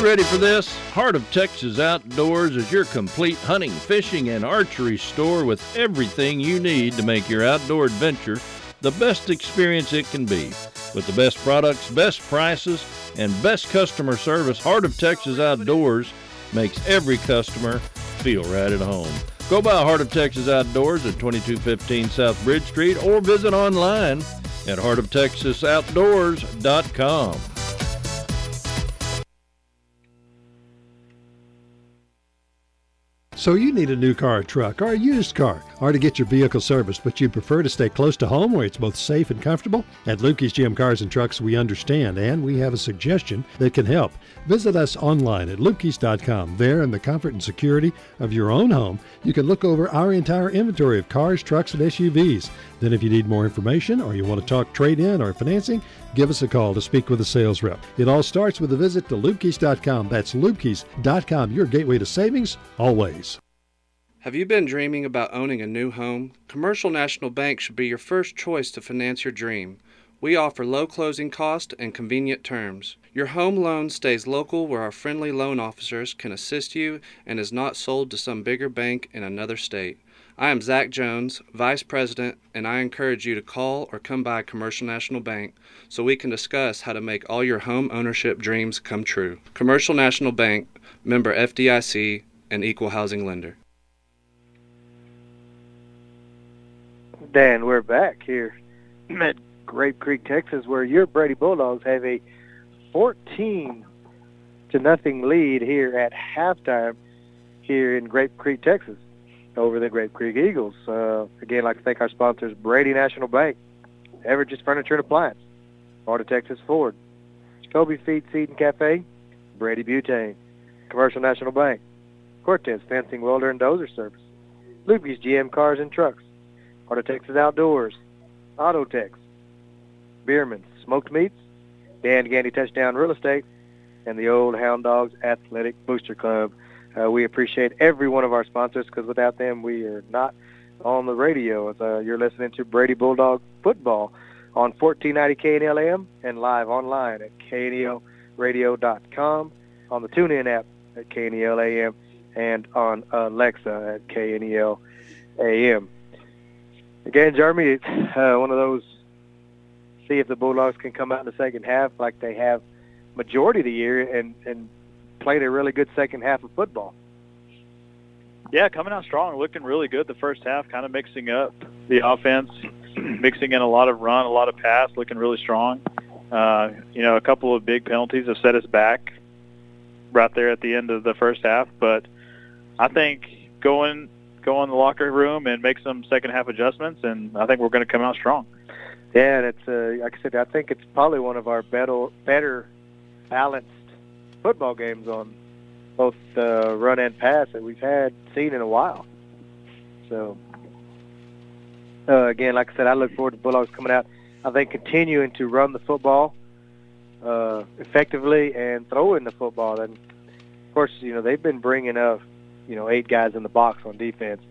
You ready for this? Heart of Texas Outdoors is your complete hunting, fishing, and archery store with everything you need to make your outdoor adventure the best experience it can be. With the best products, best prices, and best customer service, Heart of Texas Outdoors makes every customer feel right at home. Go by Heart of Texas Outdoors at 2215 South Bridge Street or visit online at heartoftexasoutdoors.com. So you need a new car or truck or a used car or to get your vehicle serviced, but you prefer to stay close to home where it's both safe and comfortable? At Lukey's GM Cars and Trucks, we understand and we have a suggestion that can help. Visit us online at lukey's.com. There, in the comfort and security of your own home, you can look over our entire inventory of cars, trucks, and SUVs. Then, if you need more information or you want to talk trade in or financing, give us a call to speak with a sales rep. It all starts with a visit to lukey's.com. That's lukey's.com, your gateway to savings always. Have you been dreaming about owning a new home? Commercial National Bank should be your first choice to finance your dream. We offer low closing cost and convenient terms. Your home loan stays local where our friendly loan officers can assist you and is not sold to some bigger bank in another state. I am Zach Jones, Vice President, and I encourage you to call or come by Commercial National Bank so we can discuss how to make all your home ownership dreams come true. Commercial National Bank, member FDIC, and equal housing lender. Dan, we're back here at Grape Creek, Texas, where your Brady Bulldogs have a 14 to nothing lead here at halftime here in Grape Creek, Texas, over the Grape Creek Eagles. Uh, again, I'd like to thank our sponsors, Brady National Bank, Everidge's Furniture and Appliance, Florida Texas Ford, Kobe Feed Seed and Cafe, Brady Butane, Commercial National Bank, Cortez Fencing Welder and Dozer Service, Lukey's GM Cars and Trucks, of Texas Outdoors, Autotex, Bierman, Smoked Meats, Dan Gandy Touchdown Real Estate, and the Old Hound Dogs Athletic Booster Club. Uh, we appreciate every one of our sponsors because without them, we are not on the radio. Uh, you're listening to Brady Bulldog Football on 1490 KNLM and live online at knelradio.com, on the TuneIn app at KNEL and on Alexa at KNEL AM. Again, Jeremy, it's uh, one of those. See if the Bulldogs can come out in the second half like they have majority of the year and and played a really good second half of football. Yeah, coming out strong, looking really good the first half, kind of mixing up the offense, mixing in a lot of run, a lot of pass, looking really strong. Uh, you know, a couple of big penalties have set us back right there at the end of the first half, but I think going go in the locker room and make some second half adjustments, and I think we're going to come out strong. Yeah, and it's uh, like I said, I think it's probably one of our better better balanced football games on both uh, run and pass that we've had seen in a while. So uh, again, like I said, I look forward to Bulldogs coming out. I think continuing to run the football uh, effectively and throwing the football. And of course, you know they've been bringing up you know eight guys in the box on defense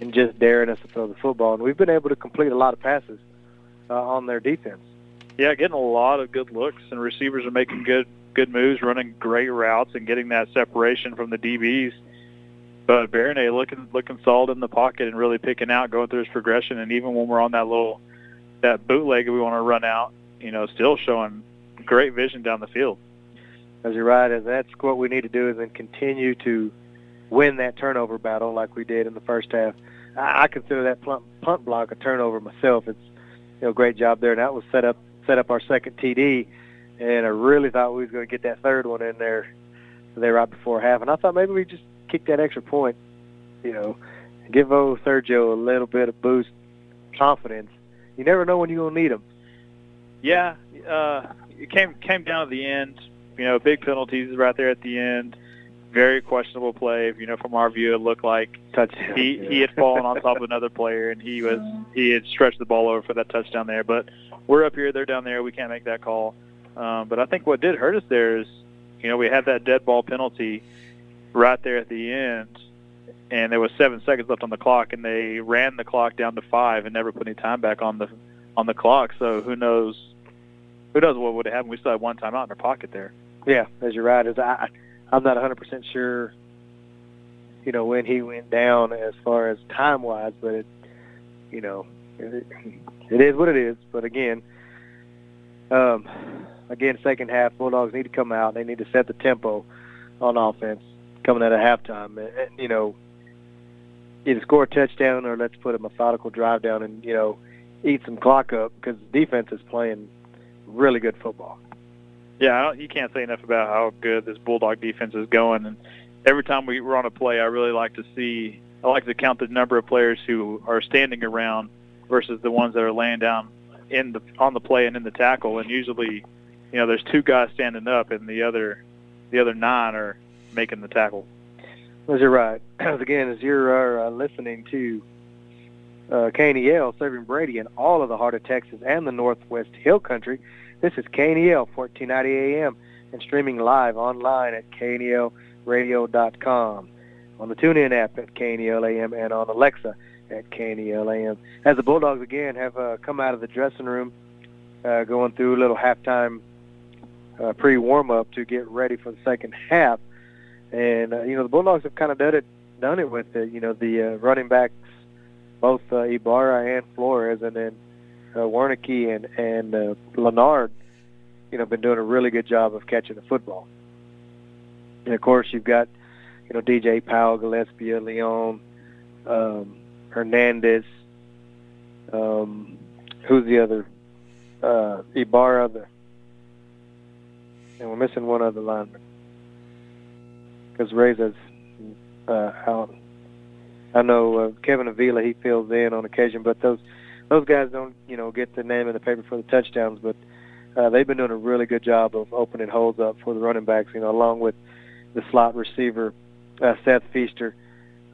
and just daring us to throw the football. And we've been able to complete a lot of passes uh, on their defense. Yeah, getting a lot of good looks, and receivers are making good good moves, running great routes, and getting that separation from the DBs. But Baronet looking looking solid in the pocket and really picking out, going through his progression, and even when we're on that little that bootleg we want to run out, you know, still showing great vision down the field. As you're right, and that's what we need to do is then continue to win that turnover battle like we did in the first half. I, I consider that punt, punt block a turnover myself. It's you know great job there, and that was set up set up our second TD, and I really thought we was going to get that third one in there there right before half, and I thought maybe we just kick that extra point, you know, give old Sergio a little bit of boost, confidence. You never know when you're gonna need them. Yeah, uh, it came came down to the end. You know, big penalties right there at the end. Very questionable play. You know, from our view, it looked like touchdown. He he had fallen on top of another player, and he was he had stretched the ball over for that touchdown there. But we're up here, they're down there. We can't make that call. Um, but I think what did hurt us there is, you know, we had that dead ball penalty right there at the end, and there was seven seconds left on the clock, and they ran the clock down to five and never put any time back on the on the clock. So who knows? Who knows what would have happened? We still had one timeout in our pocket there. yeah, as you're right, as I, I'm not 100% sure, you know, when he went down as far as time wise, but it, you know, it, it is what it is. But again, um, again, second half, Bulldogs need to come out. They need to set the tempo on offense coming out of halftime. And, you know, either score a touchdown or let's put a methodical drive down and you know eat some clock up because the defense is playing really good football. Yeah, you can't say enough about how good this Bulldog defense is going. And every time we run a play, I really like to see. I like to count the number of players who are standing around versus the ones that are laying down in the on the play and in the tackle. And usually, you know, there's two guys standing up, and the other the other nine are making the tackle. As you're right. As again, as you're uh, listening to uh, KNEL serving Brady in all of the heart of Texas and the Northwest Hill Country, this is KNEL 1490 AM and streaming live online at knelradio.com, on the TuneIn app at KNEL AM, and on Alexa at KNEL AM. As the Bulldogs again have uh, come out of the dressing room, uh, going through a little halftime uh, pre-warm up to get ready for the second half. And uh, you know the Bulldogs have kind of done it, done it with it. You know the uh, running backs, both uh, Ibarra and Flores, and then uh, Wernicke and and uh, Leonard, you know, been doing a really good job of catching the football. And of course, you've got you know DJ Powell, Gillespie, Leon, um, Hernandez. Um, who's the other? Uh, Ibarra, the, and we're missing one other lineman because Reza's uh, out. I know uh, Kevin Avila he fills in on occasion, but those those guys don't you know get the name in the paper for the touchdowns, but uh, they've been doing a really good job of opening holes up for the running backs. You know, along with the slot receiver uh, Seth Feaster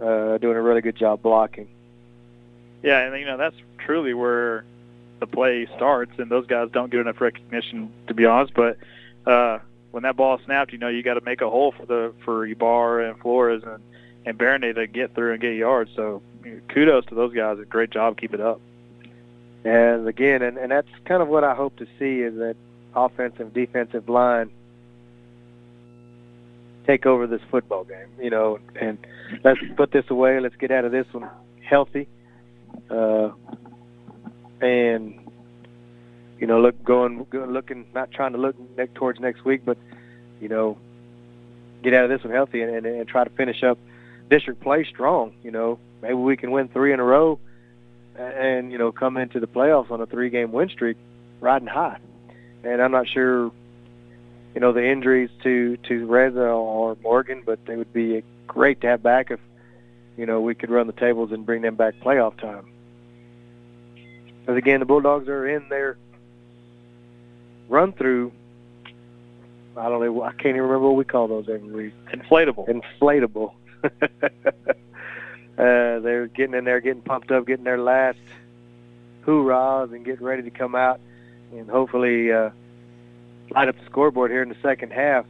uh, doing a really good job blocking. Yeah, and you know that's truly where the play starts, and those guys don't get enough recognition, to be honest. But uh, when that ball snapped, you know you got to make a hole for the for Ibarra and Flores and and Barony to get through and get yards. So kudos to those guys. A great job. Keep it up. And again, and, and that's kind of what I hope to see is that offensive defensive line take over this football game. You know, and let's put this away. Let's get out of this one healthy. Uh, and you know, look going, go, looking, not trying to look next, towards next week, but you know, get out of this one healthy and, and, and try to finish up district play strong. You know, maybe we can win three in a row, and, you know, come into the playoffs on a three-game win streak, riding high. And I'm not sure, you know, the injuries to to Reza or Morgan, but they would be great to have back if you know we could run the tables and bring them back playoff time. Because again, the Bulldogs are in their run through. I don't know. I can't even remember what we call those every week. Inflatable. Inflatable. uh, they're getting in there, getting pumped up, getting their last hoorahs, and getting ready to come out and hopefully uh, light up the scoreboard here in the second half.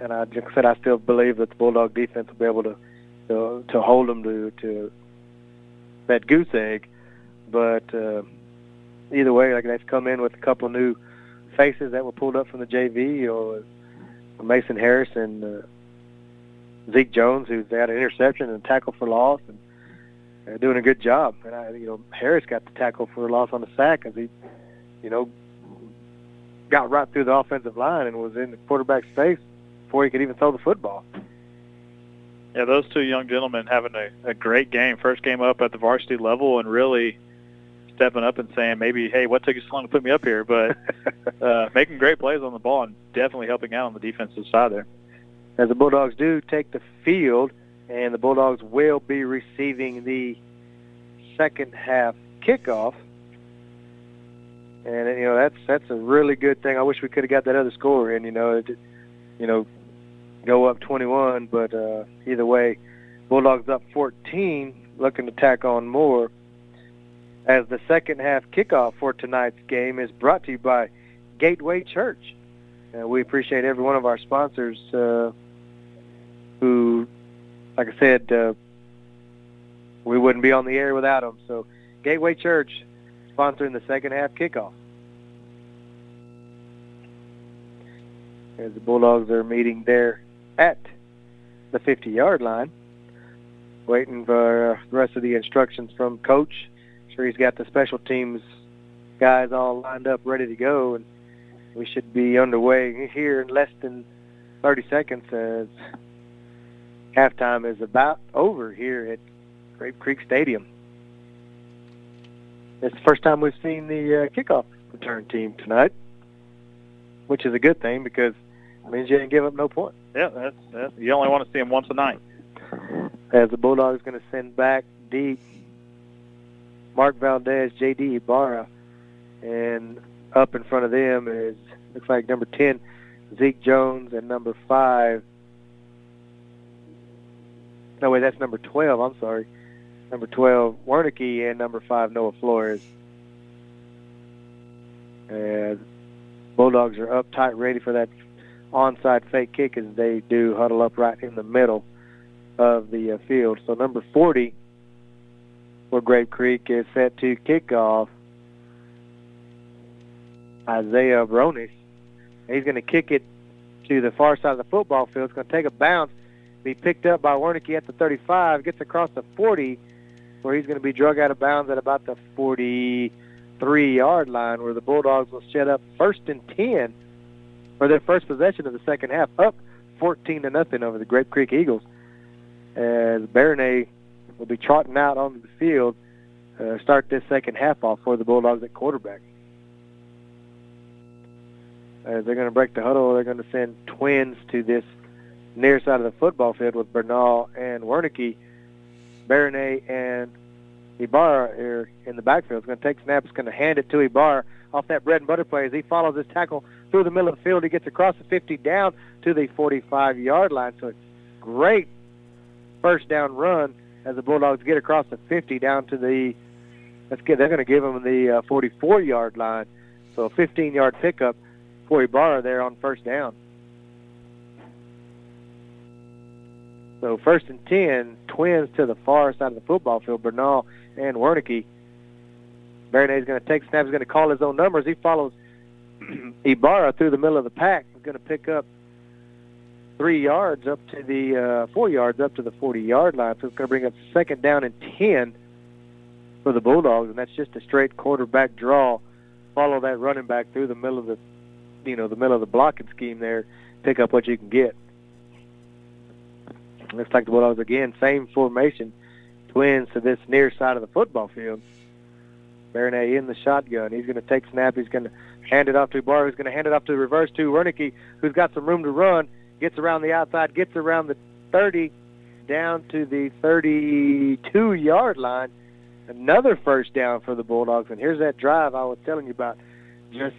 And I just said I still believe that the Bulldog defense will be able to to, to hold them to to that goose egg. But uh, either way, like they've come in with a couple of new faces that were pulled up from the JV, or Mason Harris and uh, Zeke Jones, who's had an interception and tackle for loss, and they're doing a good job. And I, you know, Harris got the tackle for loss on the sack because he, you know, got right through the offensive line and was in the quarterback's face before he could even throw the football. Yeah, those two young gentlemen having a, a great game. First game up at the varsity level and really stepping up and saying maybe, hey, what took you so long to put me up here? But uh, making great plays on the ball and definitely helping out on the defensive side there. As the Bulldogs do take the field, and the Bulldogs will be receiving the second half kickoff. And you know that's that's a really good thing. I wish we could have got that other score in. You know, it, you know, go up 21, but uh, either way, Bulldogs up 14, looking to tack on more. As the second half kickoff for tonight's game is brought to you by Gateway Church. Uh, we appreciate every one of our sponsors uh, who, like I said, uh, we wouldn't be on the air without them. So, Gateway Church sponsoring the second half kickoff. as the Bulldogs are meeting there at the 50-yard line, waiting for uh, the rest of the instructions from Coach. Sure, he's got the special teams guys all lined up, ready to go, and we should be underway here in less than 30 seconds as halftime is about over here at Grape Creek Stadium. It's the first time we've seen the uh, kickoff return team tonight, which is a good thing because it means you didn't give up no points. Yeah, that's, that's you only want to see him once a night. As the Bulldogs going to send back deep Mark Valdez, J.D. Ibarra, and up in front of them is looks like number 10 Zeke Jones and number 5 no wait that's number 12 I'm sorry number 12 Wernicke and number 5 Noah Flores And Bulldogs are up tight ready for that onside fake kick as they do huddle up right in the middle of the uh, field so number 40 for Grape Creek is set to kick off Isaiah Bronis. He's going to kick it to the far side of the football field. It's going to take a bounce, be picked up by Wernicke at the 35, gets across the 40, where he's going to be drug out of bounds at about the 43-yard line, where the Bulldogs will set up first and 10 for their first possession of the second half, up 14 to nothing over the Grape Creek Eagles. As Baronay will be trotting out onto the field, uh, start this second half off for the Bulldogs at quarterback as they're going to break the huddle. They're going to send twins to this near side of the football field with Bernal and Wernicke. Baronay and Ibarra are in the backfield. It's going to take snaps. going to hand it to Ibarra off that bread and butter play as he follows his tackle through the middle of the field. He gets across the 50 down to the 45-yard line. So it's great first down run as the Bulldogs get across the 50 down to the let's get they're going to give them the uh, 44-yard line. So a 15-yard pickup for Ibarra there on first down. So first and 10, twins to the far side of the football field, Bernal and Wernicke. Is going to take snaps, going to call his own numbers. He follows Ibarra through the middle of the pack. He's going to pick up three yards up to the uh, four yards up to the 40-yard line. So it's going to bring up second down and 10 for the Bulldogs, and that's just a straight quarterback draw. Follow that running back through the middle of the you know the middle of the blocking scheme there, pick up what you can get. Looks like the Bulldogs again, same formation, twins to this near side of the football field. Baronay in the shotgun. He's going to take snap. He's going to hand it off to Ibarra. He's going to hand it off to the reverse to Wernicke, who's got some room to run. Gets around the outside, gets around the 30, down to the 32-yard line. Another first down for the Bulldogs. And here's that drive I was telling you about. Just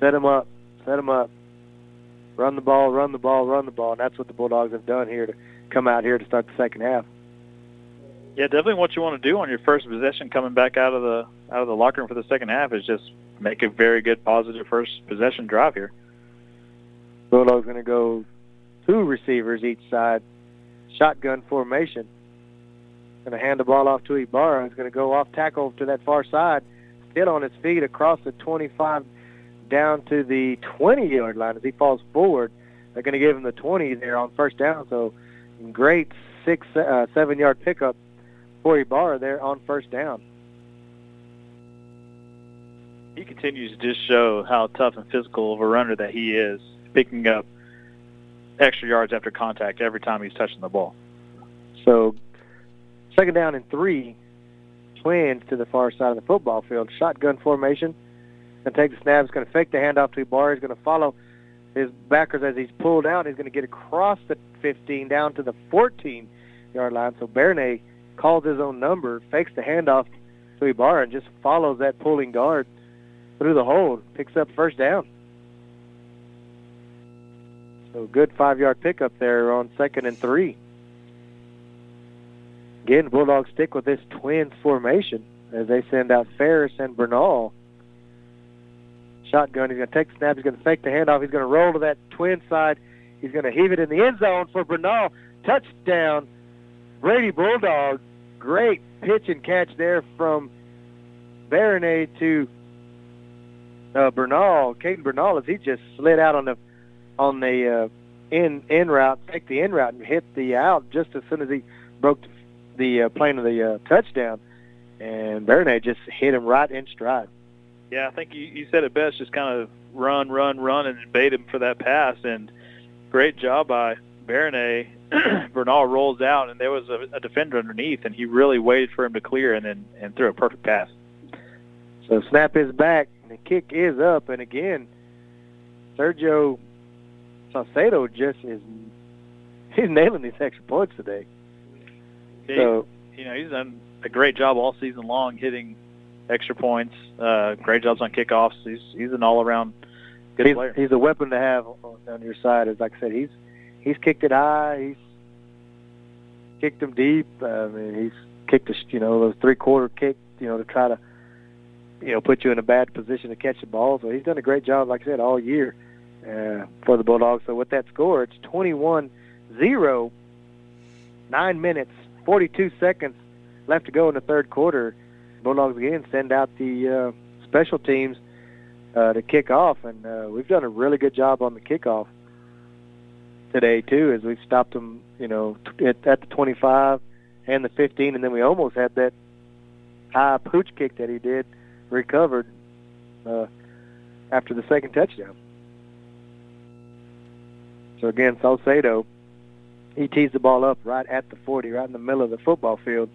set them up, set them up, run the ball, run the ball, run the ball. And that's what the Bulldogs have done here to come out here to start the second half. Yeah, definitely what you want to do on your first possession coming back out of the out of the locker room for the second half is just make a very good positive first possession drive here. Bulldogs going to go two receivers each side, shotgun formation. Going to hand the ball off to Ibarra. He's going to go off tackle to that far side, still on his feet across the 25 down to the 20-yard line as he falls forward. They're going to give him the 20 there on first down. So great six, uh, seven-yard pickup for Ibarra there on first down. He continues to just show how tough and physical of a runner that he is, picking up extra yards after contact every time he's touching the ball. So second down and three, twins to the far side of the football field. Shotgun formation. To take the snap. He's going to fake the handoff to Ibarra. He's going to follow his backers as he's pulled out. He's going to get across the 15 down to the 14-yard line. So Baronay calls his own number, fakes the handoff to Ibarra, and just follows that pulling guard through the hole. Picks up first down. So good five-yard pickup there on second and three. Again, Bulldogs stick with this twins formation as they send out Ferris and Bernal. Shotgun. He's going to take the snap. He's going to fake the handoff. He's going to roll to that twin side. He's going to heave it in the end zone for Bernal. Touchdown, Brady Bulldog. Great pitch and catch there from Baronay to uh, Bernal. Caden Bernal as he just slid out on the on the uh, in in route, take the in route, and hit the out just as soon as he broke the uh, plane of the uh, touchdown, and Bernay just hit him right in stride. Yeah, I think you, you said it best. Just kind of run, run, run, and bait him for that pass. And great job by Bernay. Bernal rolls out, and there was a, a defender underneath, and he really waited for him to clear, and then and threw a perfect pass. So snap is back, and the kick is up, and again, Sergio Salcedo just is he's nailing these extra points today. He, So you know, he's done a great job all season long hitting extra points. Uh, great jobs on kickoffs. He's he's an all-around good he's, player. he's a weapon to have on, on your side. As like I said, he's he's kicked it high. He's kicked them deep. I mean, he's kicked the you know those three-quarter kick, you know, to try to you know put you in a bad position to catch the ball. So he's done a great job, like I said, all year uh, for the Bulldogs. So with that score, it's 21-0. Nine minutes, 42 seconds left to go in the third quarter. Bulldogs again send out the uh, special teams uh, to kick off, and uh, we've done a really good job on the kickoff today too, as we've stopped them, you know, t- at, at the 25 and the 15, and then we almost had that high pooch kick that he did recovered uh, after the second touchdown. So again, Salcedo, he tees the ball up right at the 40, right in the middle of the football field.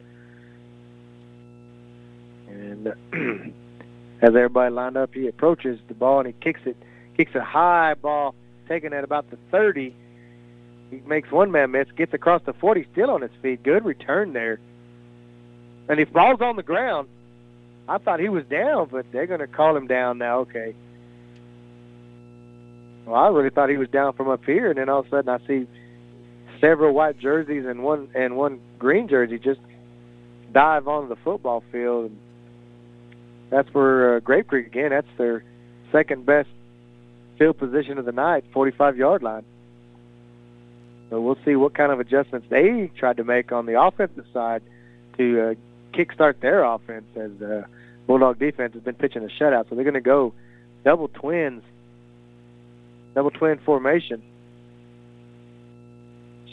And as everybody lined up, he approaches the ball and he kicks it, kicks a high ball, taken at about the 30. He makes one man miss, gets across the 40, still on his feet. Good return there. And if ball's on the ground, I thought he was down, but they're going to call him down now. Okay. Well, I really thought he was down from up here, and then all of a sudden I see several white jerseys and one and one green jersey just dive onto the football field. And that's where uh, Grape Creek again. That's their second best field position of the night, 45 yard line. So we'll see what kind of adjustments they tried to make on the offensive side to uh, kickstart their offense as uh, Bulldog defense has been pitching a shutout. So they're going to go double twins, double twin formation.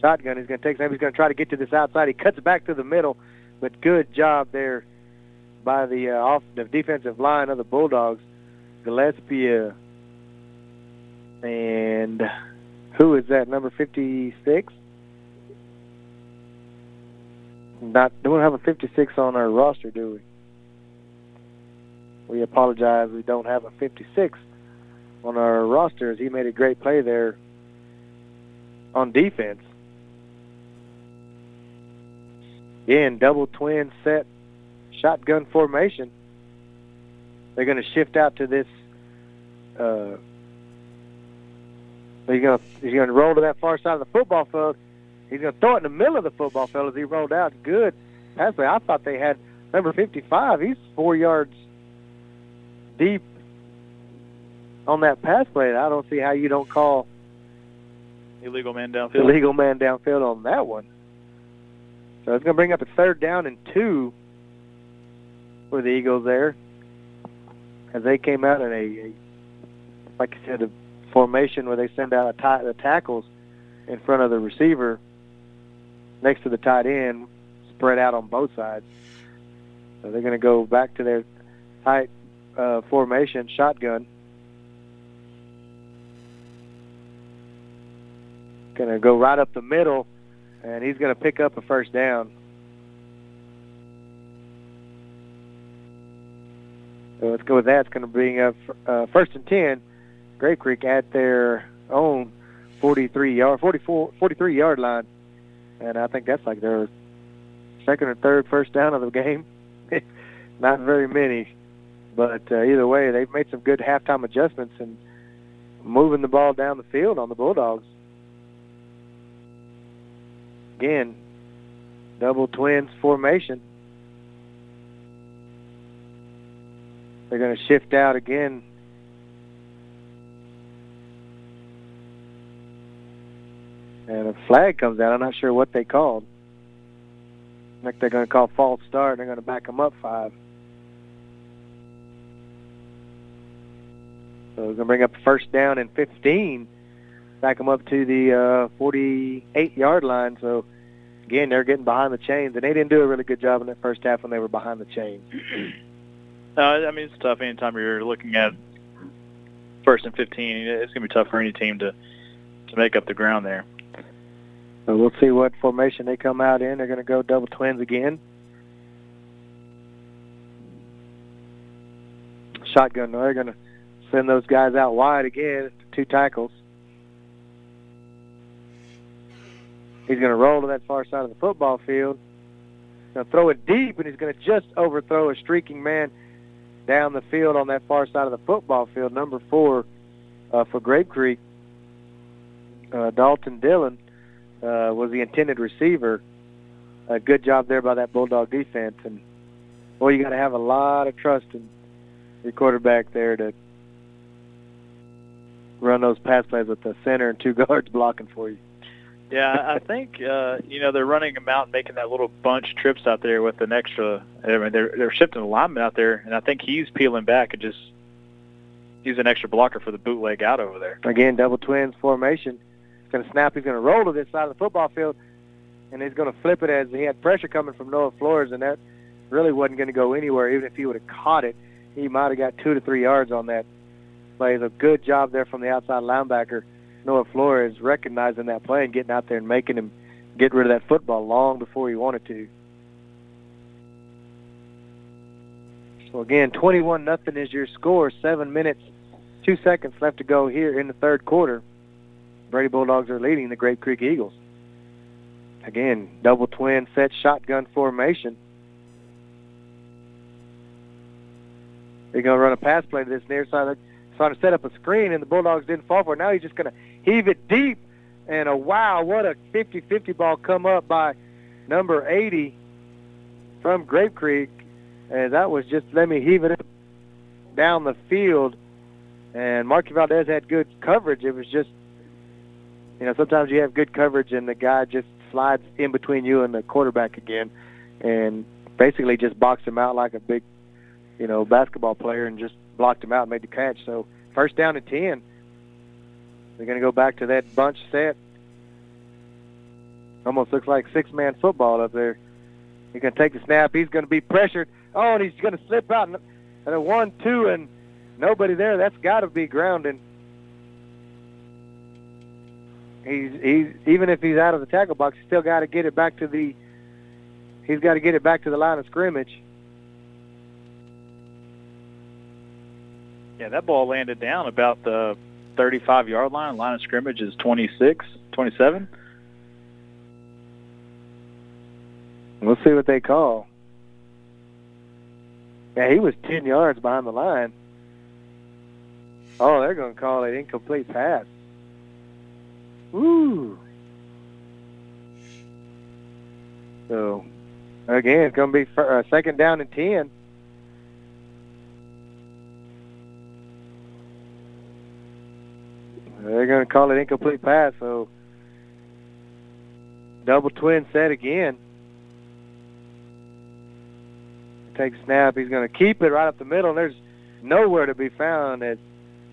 Shotgun. He's going to take. He's going to try to get to this outside. He cuts back to the middle, but good job there by the uh, off the defensive line of the Bulldogs. Gillespie and who is that? Number fifty-six. Not don't have a fifty-six on our roster, do we? We apologize. We don't have a fifty-six on our roster. As he made a great play there on defense. Again, double twin set shotgun formation. They're going to shift out to this. Uh, he's going to he's going to roll to that far side of the football field. He's going to throw it in the middle of the football field as he rolled out. Good pass play. I thought they had number 55. He's four yards deep on that pass play. I don't see how you don't call Illegal man downfield. illegal man downfield on that one. So it's going to bring up a third down and two for the Eagles there, as they came out in a, a like I said, a formation where they send out a the tackles in front of the receiver next to the tight end, spread out on both sides. So they're going to go back to their tight uh, formation, shotgun. Going to go right up the middle, and he's going to pick up a first down. So let's go with that. It's going to bring up uh, first and 10. Grape Creek at their own 43 yard, 44, 43 yard line. And I think that's like their second or third first down of the game. Not very many. But uh, either way, they've made some good halftime adjustments and moving the ball down the field on the Bulldogs. Again, double twins formation. They're going to shift out again. And a flag comes out. I'm not sure what they called. I think they're going to call false start. They're going to back them up five. So we're going to bring up first down and 15 back them up to the uh, 48-yard line. So again, they're getting behind the chains, and they didn't do a really good job in that first half when they were behind the chains. Uh, I mean, it's tough anytime you're looking at first and 15. It's going to be tough for any team to to make up the ground there. So we'll see what formation they come out in. They're going to go double twins again. Shotgun. They're going to send those guys out wide again. Two tackles. He's going to roll to that far side of the football field. To throw it deep, and he's going to just overthrow a streaking man down the field on that far side of the football field. Number four uh, for Grape Creek, uh, Dalton Dillon uh, was the intended receiver. A good job there by that Bulldog defense, and boy, you got to have a lot of trust in your quarterback there to run those pass plays with the center and two guards blocking for you. Yeah, I think uh, you know they're running them out, and making that little bunch trips out there with an extra. I mean, they're they're shifting lineman out there, and I think he's peeling back and just he's an extra blocker for the bootleg out over there. Again, double twins formation. He's going to snap. He's going to roll to this side of the football field, and he's going to flip it as he had pressure coming from Noah Flores, and that really wasn't going to go anywhere. Even if he would have caught it, he might have got two to three yards on that play. It's a good job there from the outside linebacker, Noah Flores, recognizing that play and getting out there and making him get rid of that football long before he wanted to. So again, 21 nothing is your score. Seven minutes, two seconds left to go here in the third quarter. Brady Bulldogs are leading the Grape Creek Eagles. Again, double twin set shotgun formation. They're going to run a pass play to this near side. Trying to set up a screen, and the Bulldogs didn't fall for it. Now he's just going to heave it deep. And a wow, what a 50-50 ball come up by number 80 from Grape Creek. And that was just let me heave it down the field. And Marky Valdez had good coverage. It was just, you know, sometimes you have good coverage and the guy just slides in between you and the quarterback again and basically just boxed him out like a big, you know, basketball player and just blocked him out and made the catch. So first down and 10. They're going to go back to that bunch set. Almost looks like six-man football up there. He's going to take the snap. He's going to be pressured. Oh, and he's going to slip out. And a one-two, and nobody there. That's got to be grounding. He's he's even if he's out of the tackle box, he's still got to get it back to the. He's got to get it back to the line of scrimmage. Yeah, that ball landed down about the 35-yard line. Line of scrimmage is 26, 27. We'll see what they call. Yeah, he was 10 yards behind the line. Oh, they're going to call it incomplete pass. Woo. So, again, it's going to be fir- uh, second down and 10. They're going to call it incomplete pass, so double twin set again. Take snap. He's going to keep it right up the middle, and there's nowhere to be found as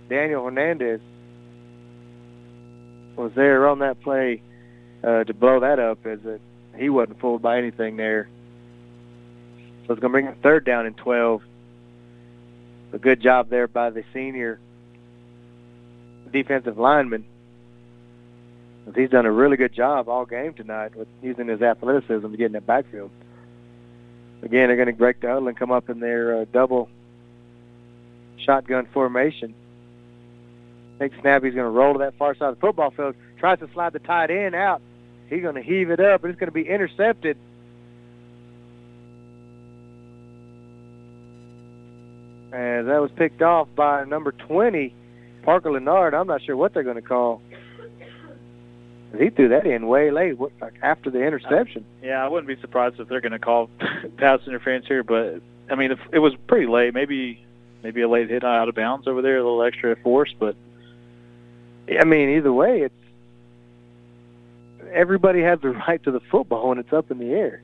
Daniel Hernandez was there on that play uh, to blow that up as it, he wasn't fooled by anything there. So it's going to bring a third down and 12. A good job there by the senior defensive lineman. He's done a really good job all game tonight with using his athleticism to get in that backfield. Again, they're going to break the huddle and come up in their uh, double shotgun formation. Take snap. He's going to roll to that far side of the football field. Tries to slide the tight end out. He's going to heave it up, and it's going to be intercepted. And that was picked off by number 20, Parker Leonard. I'm not sure what they're going to call. He threw that in way late, what, like after the interception. Yeah, I wouldn't be surprised if they're going to call pass interference here, but I mean, if, it was pretty late. Maybe, maybe a late hit out of bounds over there, a little extra force, but I mean, either way, it's everybody has the right to the football when it's up in the air.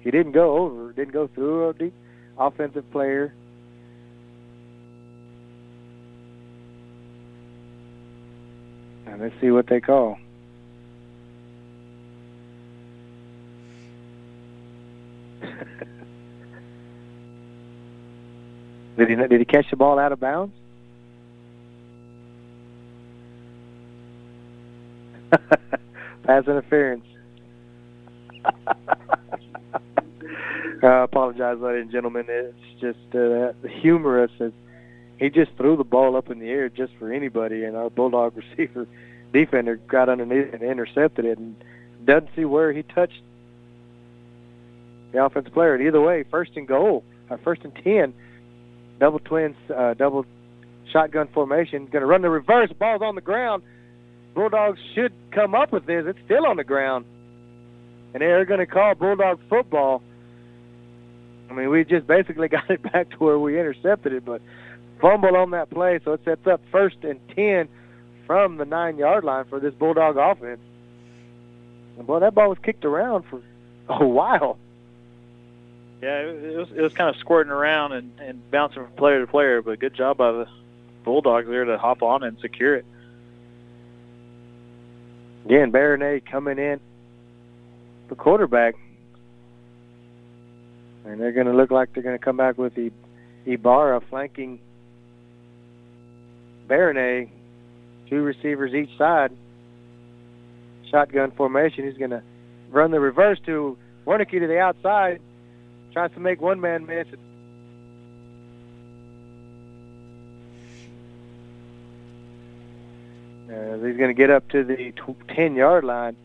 He didn't go over, didn't go through a deep offensive player. And let's see what they call. did he did he catch the ball out of bounds? Pass interference. I apologize, ladies and gentlemen. It's just uh, humorous. It's, he just threw the ball up in the air just for anybody, and our Bulldog receiver defender got underneath and intercepted it, and doesn't see where he touched the offensive player. And either way, first and goal, uh, first and ten, double twins, uh, double shotgun formation. Going to run the reverse. Ball's on the ground. Bulldogs should come up with this. It's still on the ground, and they're going to call Bulldog football. I mean, we just basically got it back to where we intercepted it, but fumble on that play, so it sets up first and ten from the nine-yard line for this Bulldog offense. And boy, that ball was kicked around for a while. Yeah, it it was it was kind of squirting around and, and bouncing from player to player, but good job by the Bulldogs there to hop on and secure it. Again, Baronet coming in, the quarterback, and they're going to look like they're going to come back with the Ibarra flanking Baronet, two receivers each side. Shotgun formation. He's going to run the reverse to Wernicke to the outside, tries to make one man miss. Uh, he's going to get up to the 10-yard line.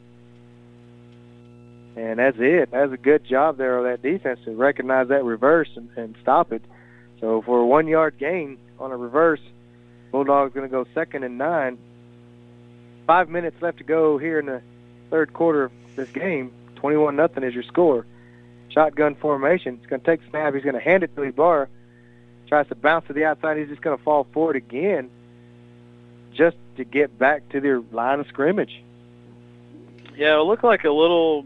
And that's it. That's a good job there of that defense to recognize that reverse and, and stop it. So for a one-yard gain on a reverse, Bulldogs going to go second and nine. Five minutes left to go here in the third quarter of this game. 21 nothing is your score. Shotgun formation. He's going to take snap. He's going to hand it to Ibarra. Tries to bounce to the outside. He's just going to fall forward again just to get back to their line of scrimmage. Yeah, it looked like a little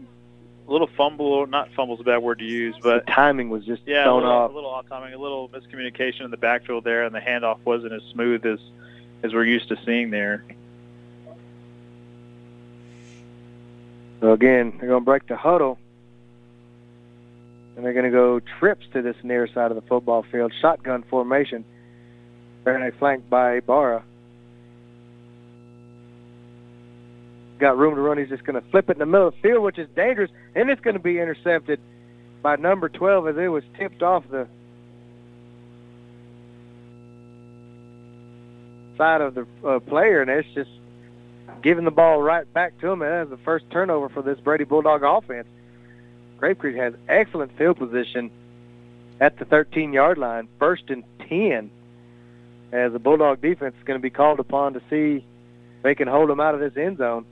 little fumble. Not fumble's a bad word to use, but the timing was just yeah, a little, off. a little off timing, a little miscommunication in the backfield there, and the handoff wasn't as smooth as as we're used to seeing there. So again, they're going to break the huddle, and they're going to go trips to this near side of the football field. Shotgun formation. Baronet flanked by Barra. Got room to run. He's just going to flip it in the middle of the field, which is dangerous, and it's going to be intercepted by number 12 as it was tipped off the side of the uh, player, and it's just giving the ball right back to him. And that's the first turnover for this Brady Bulldog offense. Grape Creek has excellent field position at the 13-yard line, first and 10, as the Bulldog defense is going to be called upon to see if they can hold them out of this end zone.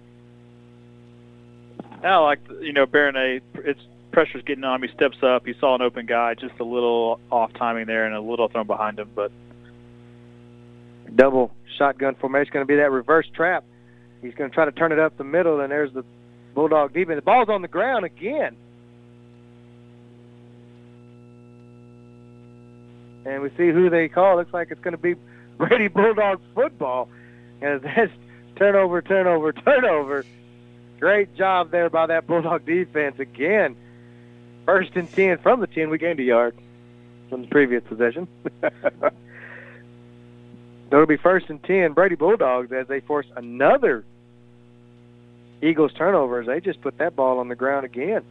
I like you know Baronet. It's pressure's getting on him. He steps up. He saw an open guy, just a little off timing there, and a little thrown behind him. But double shotgun formation going to be that reverse trap. He's going to try to turn it up the middle, and there's the Bulldog defense. The ball's on the ground again. And we see who they call. Looks like it's going to be Brady Bulldog football. And that's turnover, turnover, turnover. Great job there by that Bulldog defense again. First and 10 from the 10. We gained a yard from the previous possession. It'll be first and 10 Brady Bulldogs as they force another Eagles turnover as they just put that ball on the ground again.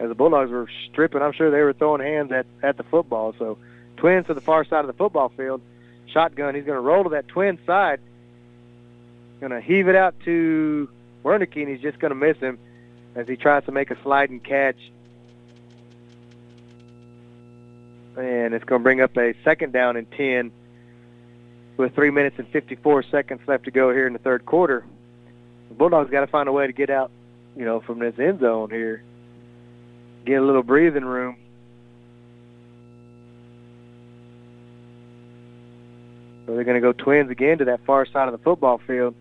As the Bulldogs were stripping, I'm sure they were throwing hands at, at the football. So twins to the far side of the football field. Shotgun. He's going to roll to that twin side. Going to heave it out to Wernicke, and he's just going to miss him as he tries to make a sliding catch. And it's going to bring up a second down and 10 with 3 minutes and 54 seconds left to go here in the third quarter. The Bulldogs got to find a way to get out, you know, from this end zone here. Get a little breathing room. So they're going to go twins again to that far side of the football field.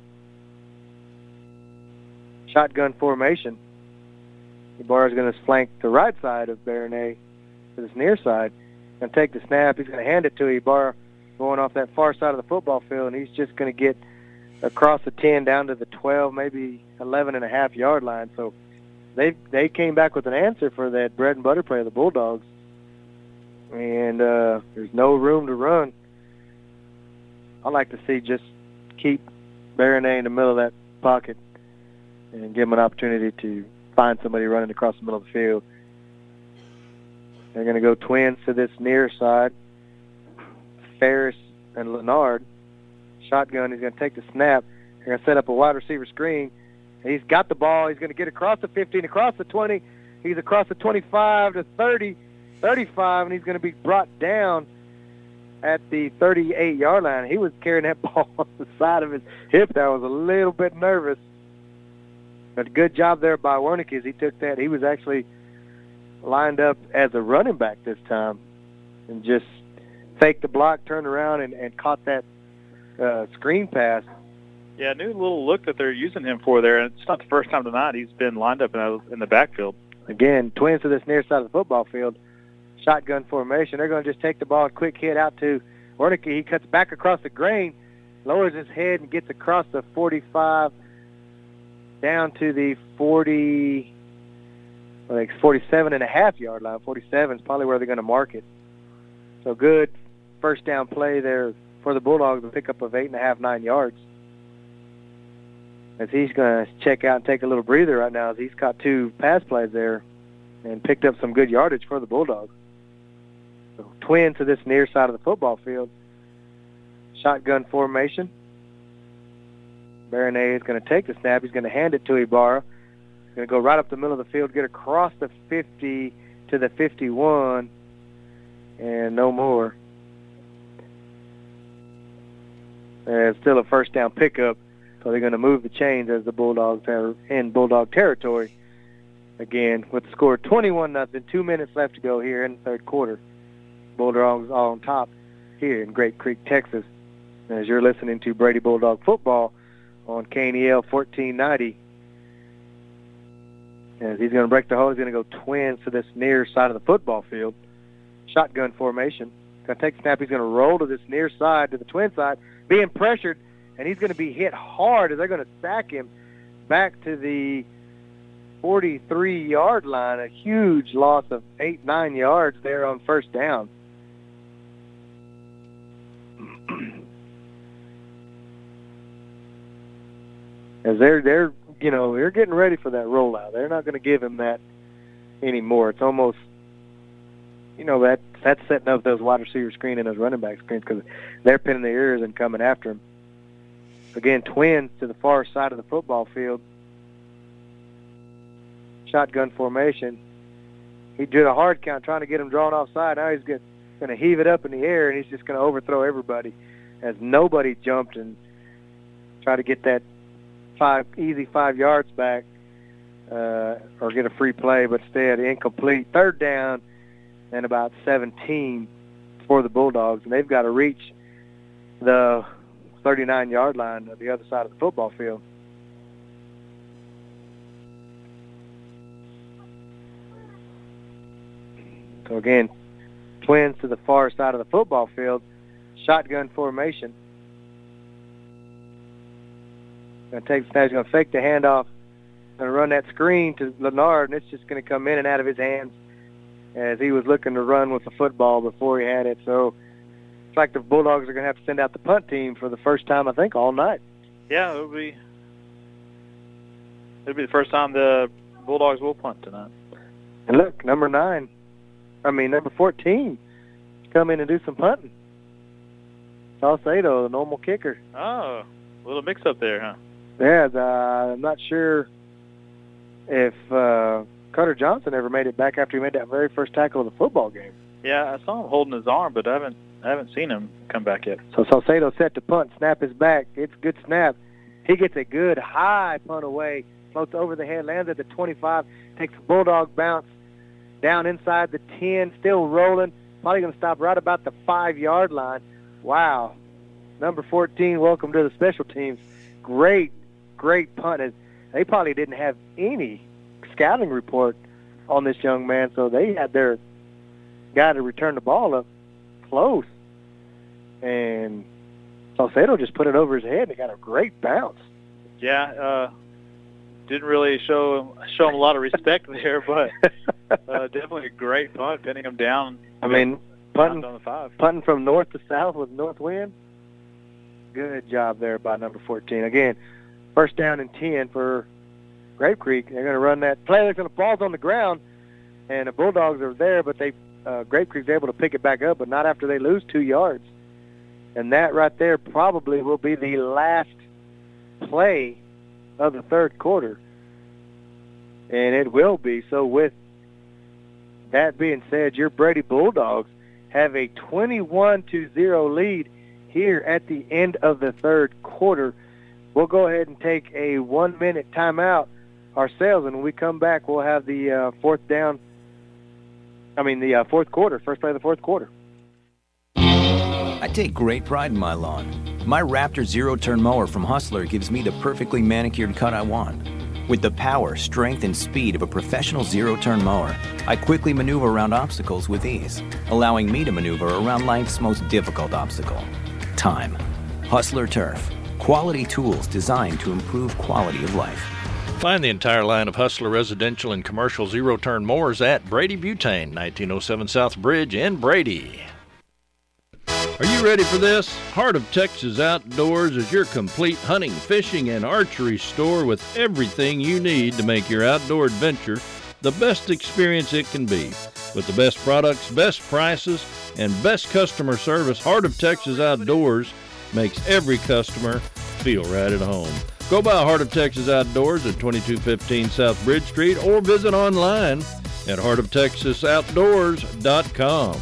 Shotgun formation. Ibarra's going to flank the right side of Baronet to this near side. and take the snap. He's going to hand it to Ibarra going off that far side of the football field, and he's just going to get across the 10 down to the 12, maybe 11 and a half yard line. So they they came back with an answer for that bread and butter play of the Bulldogs. And uh, there's no room to run. I like to see just keep Baronet in the middle of that pocket and give him an opportunity to find somebody running across the middle of the field. They're going to go twins to this near side. Ferris and Leonard. Shotgun. He's going to take the snap. They're going to set up a wide receiver screen. He's got the ball. He's going to get across the 15, across the 20. He's across the 25 to 30, 35, and he's going to be brought down at the 38-yard line. He was carrying that ball on the side of his hip. That was a little bit nervous. But good job there by Wernicke as he took that. He was actually lined up as a running back this time and just faked the block, turned around, and, and caught that uh, screen pass. Yeah, new little look that they're using him for there. And it's not the first time tonight he's been lined up in, a, in the backfield. Again, twins to this near side of the football field. Shotgun formation. They're going to just take the ball, quick hit out to Wernicke. He cuts back across the grain, lowers his head, and gets across the 45 down to the 40, like 47 and a half yard line. 47 is probably where they're going to mark it. So good first down play there for the Bulldogs, a pickup of eight and a half, nine yards. As he's going to check out and take a little breather right now, as he's caught two pass plays there and picked up some good yardage for the Bulldogs. So twin to this near side of the football field. Shotgun formation. Baronet is going to take the snap. He's going to hand it to Ibarra. He's going to go right up the middle of the field, get across the 50 to the 51, and no more. And it's still a first down pickup, so they're going to move the chains as the Bulldogs are in Bulldog territory again with the score 21 nothing. Two minutes left to go here in the third quarter. Bulldogs all on top here in Grape Creek, Texas. As you're listening to Brady Bulldog football on KNEL 1490. As he's going to break the hole, he's going to go twins to this near side of the football field. Shotgun formation. Going to take snap. He's going to roll to this near side, to the twin side, being pressured, and he's going to be hit hard as they're going to sack him back to the 43-yard line. A huge loss of eight, nine yards there on first down. as they're they're you know they're getting ready for that rollout. They're not going to give him that anymore. It's almost you know that that's setting up those wide receiver screen and those running back screens because they're pinning their ears and coming after him. Again, twins to the far side of the football field. Shotgun formation. He did a hard count trying to get him drawn offside. Now he's going to heave it up in the air and he's just going to overthrow everybody as nobody jumped and tried to get that five easy five yards back uh, or get a free play, but instead incomplete. Third down and about 17 for the Bulldogs, and they've got to reach the 39-yard line on the other side of the football field. So again, twins to the far side of the football field, shotgun formation. Going to take the snap. He's going to fake the handoff. Going to run that screen to Leonard, and it's just going to come in and out of his hands as he was looking to run with the football before he had it. So it's like the Bulldogs are going to have to send out the punt team for the first time, I think, all night. Yeah, it'll be it'll be the first time the Bulldogs will punt tonight. And look, number nine, I mean number fourteen, come in and do some punting. Salcedo, the normal kicker. Oh, a little mix up there, huh? Yeah, the, I'm not sure if uh, Cutter Johnson ever made it back after he made that very first tackle of the football game. Yeah, I saw him holding his arm, but I haven't I haven't seen him come back yet. So Salcedo set to punt, snap his back. It's a good snap. He gets a good high punt away, floats over the head, lands at the 25, takes a bulldog bounce down inside the 10, still rolling. Probably going to stop right about the five-yard line. Wow. Number 14, welcome to the special teams. Great, great punt. And they probably didn't have any scouting report on this young man, so they had their guy to return the ball up close. And Salcedo just put it over his head and got a great bounce. Yeah, uh, didn't really show show him a lot of respect there, but uh, definitely a great punt, pinning him down. I mean, punting, on the five. punting from north to south with north wind. Good job there by number 14. Again, first down and 10 for Grape Creek. They're going to run that play. They're going to ball's on the ground, and the Bulldogs are there, but they uh, Grape Creek's able to pick it back up, but not after they lose two yards. And that right there probably will be the last play of the third quarter. And it will be. So with that being said, your Brady Bulldogs have a 21 to 0 lead here at the end of the third quarter. We'll go ahead and take a one minute timeout ourselves, and when we come back, we'll have the uh, fourth down. I mean, the uh, fourth quarter, first play of the fourth quarter. I take great pride in my lawn. My Raptor zero turn mower from Hustler gives me the perfectly manicured cut I want. With the power, strength, and speed of a professional zero turn mower, I quickly maneuver around obstacles with ease, allowing me to maneuver around life's most difficult obstacle time. Hustler Turf. Quality tools designed to improve quality of life. Find the entire line of Hustler residential and commercial zero turn mowers at Brady Butane, 1907 South Bridge in Brady. Are you ready for this? Heart of Texas Outdoors is your complete hunting, fishing, and archery store with everything you need to make your outdoor adventure the best experience it can be. With the best products, best prices, and best customer service, Heart of Texas Outdoors makes every customer feel right at home. Go by Heart of Texas Outdoors at 2215 South Bridge Street or visit online at heartoftexasoutdoors.com.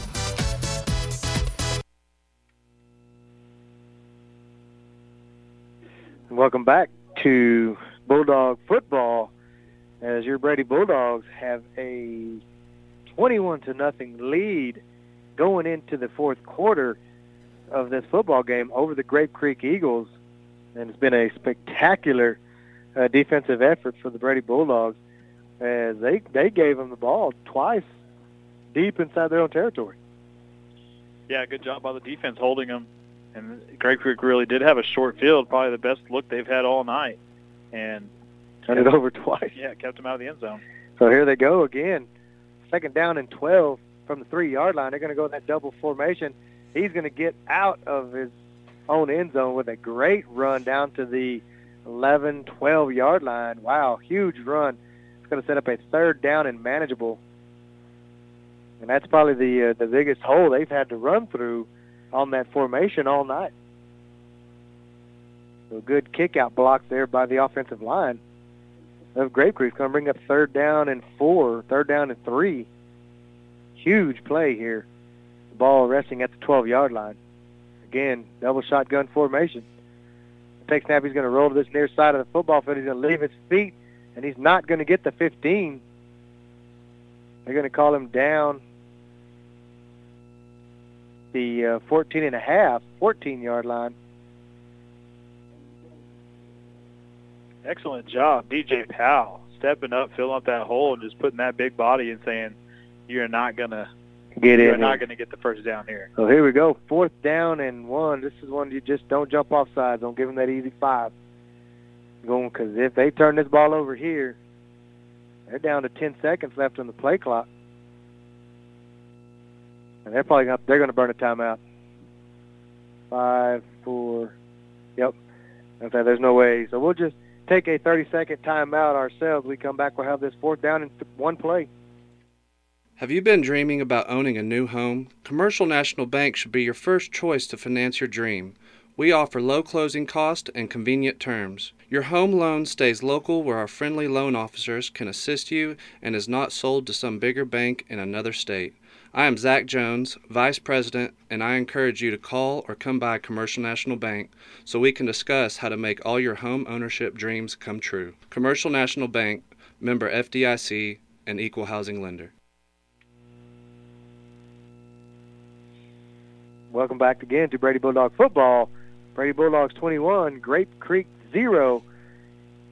Welcome back to Bulldog football as your Brady Bulldogs have a 21 to nothing lead going into the fourth quarter of this football game over the Grape Creek Eagles. And it's been a spectacular uh, defensive effort for the Brady Bulldogs as they, they gave them the ball twice deep inside their own territory. Yeah, good job by the defense holding them. And Grape Creek really did have a short field, probably the best look they've had all night. And Turned it over twice. yeah, kept them out of the end zone. So here they go again. Second down and 12 from the three-yard line. They're going to go in that double formation. He's going to get out of his own end zone with a great run down to the 11, 12-yard line. Wow, huge run. It's going to set up a third down and manageable. And that's probably the uh, the biggest hole they've had to run through on that formation all night. So good kick-out block there by the offensive line of Grape Creek. Going to bring up third down and four, third down and three. Huge play here. The ball resting at the 12-yard line. Again, double shotgun formation. Take snap. He's going to roll to this near side of the football field. He's going to leave his feet, and he's not going to get the 15. They're going to call him down the uh, 14 and a half, 14-yard line. Excellent job, DJ Powell, stepping up, filling up that hole, and just putting that big body and saying, "You're not gonna Get you're in not gonna get the first down here." So here we go. Fourth down and one. This is one you just don't jump off sides. Don't give them that easy five. Going because if they turn this ball over here, they're down to 10 seconds left on the play clock, and they're probably gonna, they're going to burn a timeout. Five, four, yep. Okay, there's no way. So we'll just take a 30-second timeout ourselves. We come back. We'll have this fourth down and th- one play. Have you been dreaming about owning a new home? Commercial National Bank should be your first choice to finance your dream. We offer low closing cost and convenient terms. Your home loan stays local where our friendly loan officers can assist you and is not sold to some bigger bank in another state. I am Zach Jones, Vice President, and I encourage you to call or come by Commercial National Bank so we can discuss how to make all your home ownership dreams come true. Commercial National Bank, member FDIC, and equal housing lender. Welcome back again to Brady Bulldog football. Brady Bulldogs 21, Grape Creek 0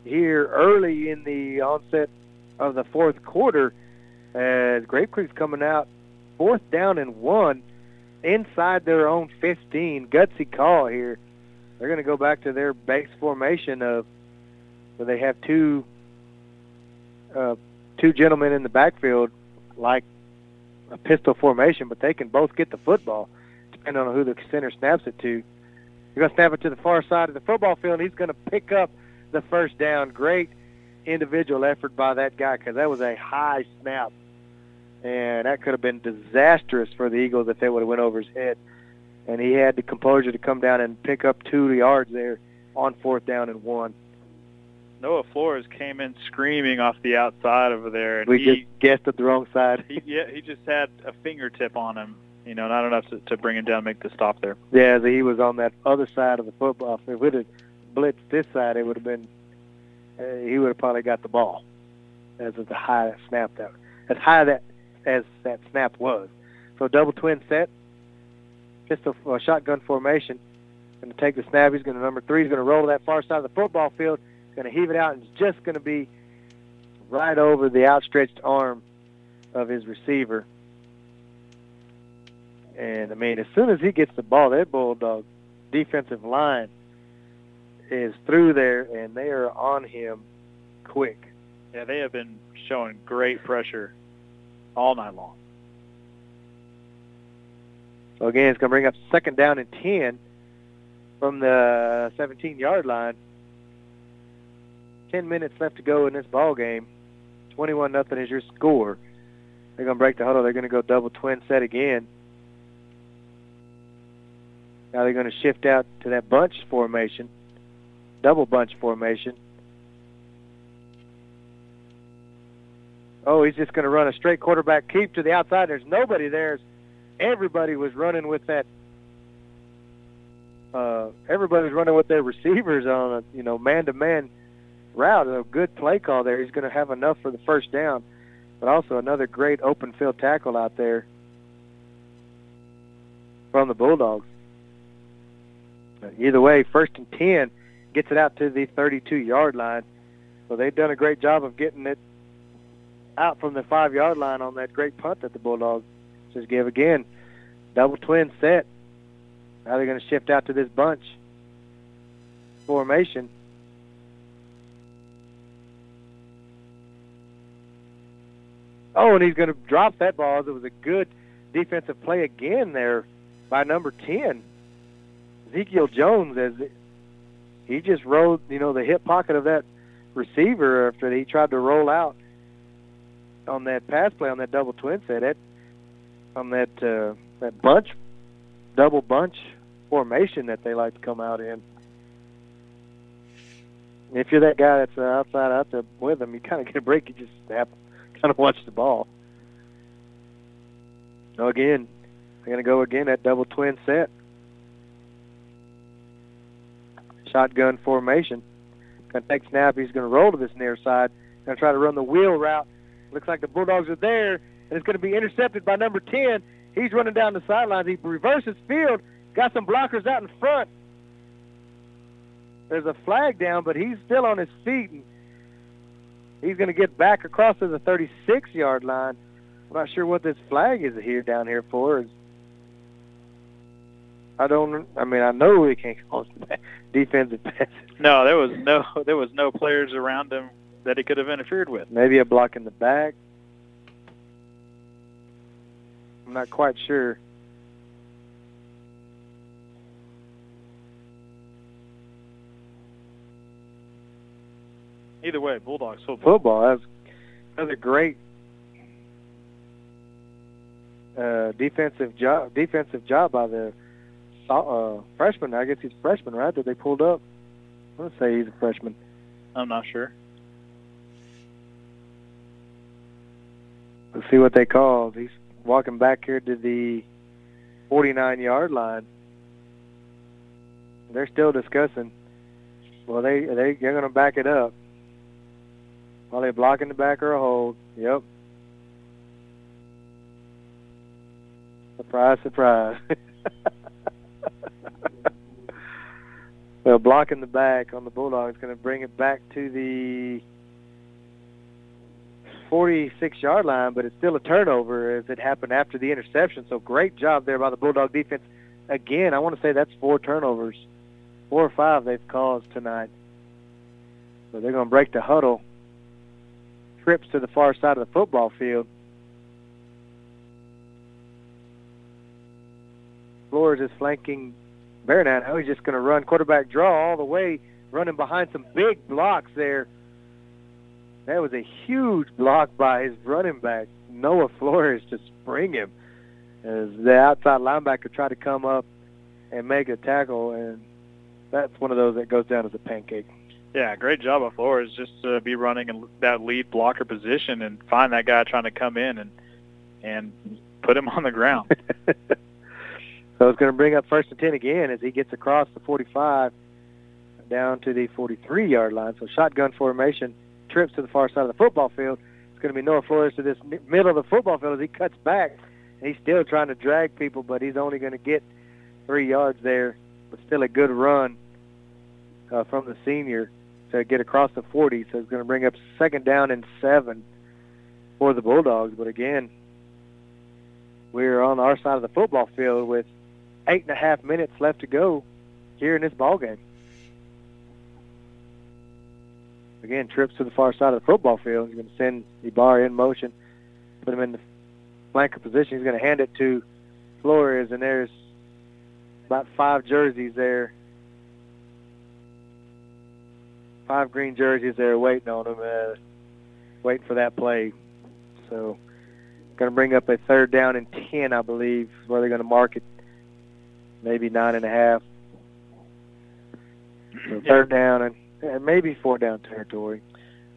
here early in the onset of the fourth quarter as Grape Creek's coming out fourth down and one inside their own 15. Gutsy call here they're going to go back to their base formation of where they have two uh, two gentlemen in the backfield, like a pistol formation, but they can both get the football, depending on who the center snaps it to. You're going to snap it to the far side of the football field. And he's going to pick up the first down. Great individual effort by that guy because that was a high snap, and that could have been disastrous for the Eagles if they would have went over his head. And he had the composure to come down and pick up two yards there on fourth down and one. Noah Flores came in screaming off the outside over there, and We he, just guessed at the wrong side. he yeah he just had a fingertip on him, you know, not enough to, to bring him down, make the stop there. Yeah, he was on that other side of the football. If would have blitzed this side, it would have been. Uh, he would have probably got the ball, as of the high snap that, as high that as that snap was. So double twin set, pistol uh, shotgun formation. Going to take the snap. He's going to number three. He's going to roll to that far side of the football field. Going to heave it out, and it's just going to be right over the outstretched arm of his receiver. And I mean, as soon as he gets the ball, that bulldog defensive line is through there, and they are on him quick. Yeah, they have been showing great pressure all night long. So again, it's going to bring up second down and ten from the 17-yard line. Ten minutes left to go in this ball game. Twenty-one nothing is your score. They're going to break the huddle. They're going to go double twin set again. Now they're going to shift out to that bunch formation, double bunch formation. Oh, he's just going to run a straight quarterback keep to the outside. There's nobody there. Everybody was running with that. Uh, everybody was running with their receivers on a you know man-to-man route. A good play call there. He's going to have enough for the first down, but also another great open field tackle out there from the Bulldogs. Either way, first and 10 gets it out to the 32-yard line. So they've done a great job of getting it out from the five-yard line on that great punt that the Bulldogs just gave again. Double twin set. Now they're going to shift out to this bunch formation. Oh, and he's going to drop that ball. It was a good defensive play again there by number 10. Ezekiel Jones as he just rode, you know, the hip pocket of that receiver after he tried to roll out on that pass play on that double twin set. On that uh, that bunch, double bunch formation that they like to come out in. If you're that guy that's uh, outside out there with them, you kind of get a break. You just have kind of watch the ball. So again, they're going to go again that double twin set. Shotgun formation. Going to take snap. He's going to roll to this near side. Going to try to run the wheel route. Looks like the Bulldogs are there, and it's going to be intercepted by number 10. He's running down the sidelines. He reverses field. Got some blockers out in front. There's a flag down, but he's still on his feet, and he's going to get back across to the 36-yard line. I'm not sure what this flag is here down here for. I don't. I mean, I know he can't call it defensive pass. No, there was no there was no players around him that he could have interfered with. Maybe a block in the back. I'm not quite sure. Either way, Bulldogs football. Football. That's another great uh, defensive job. Defensive job by the uh, freshman. I guess he's a freshman, right? That they pulled up. I'm gonna say he's a freshman. I'm not sure. Let's see what they called. He's walking back here to the 49-yard line. They're still discussing. Well, they they they're going to back it up. Are they blocking the back or a hold? Yep. Surprise, surprise. well, blocking the back on the Bulldog is going to bring it back to the 46-yard line, but it's still a turnover as it happened after the interception. So great job there by the Bulldog defense. Again, I want to say that's four turnovers four or five they've caused tonight. So they're going to break the huddle. Trips to the far side of the football field. Flores is flanking Now he's just going to run quarterback draw all the way, running behind some big blocks there. That was a huge block by his running back, Noah Flores, to spring him as the outside linebacker tried to come up and make a tackle, and that's one of those that goes down as a pancake. Yeah, great job of Flores just to be running in that lead blocker position and find that guy trying to come in and and put him on the ground. So it's going to bring up first and 10 again as he gets across the 45 down to the 43-yard line. So shotgun formation, trips to the far side of the football field. It's going to be Noah Flores to this middle of the football field as he cuts back. He's still trying to drag people, but he's only going to get three yards there. But still a good run uh, from the senior to get across the 40. So it's going to bring up second down and seven for the Bulldogs. But again, we're on our side of the football field with eight and a half minutes left to go here in this ball game. Again, trips to the far side of the football field. He's going to send Ibarra in motion, put him in the flanker position. He's going to hand it to Flores, and there's about five jerseys there. Five green jerseys there waiting on him, uh, waiting for that play. So, going to bring up a third down and 10, I believe, where they're going to mark it maybe nine and a half. So third down and, and maybe four down territory,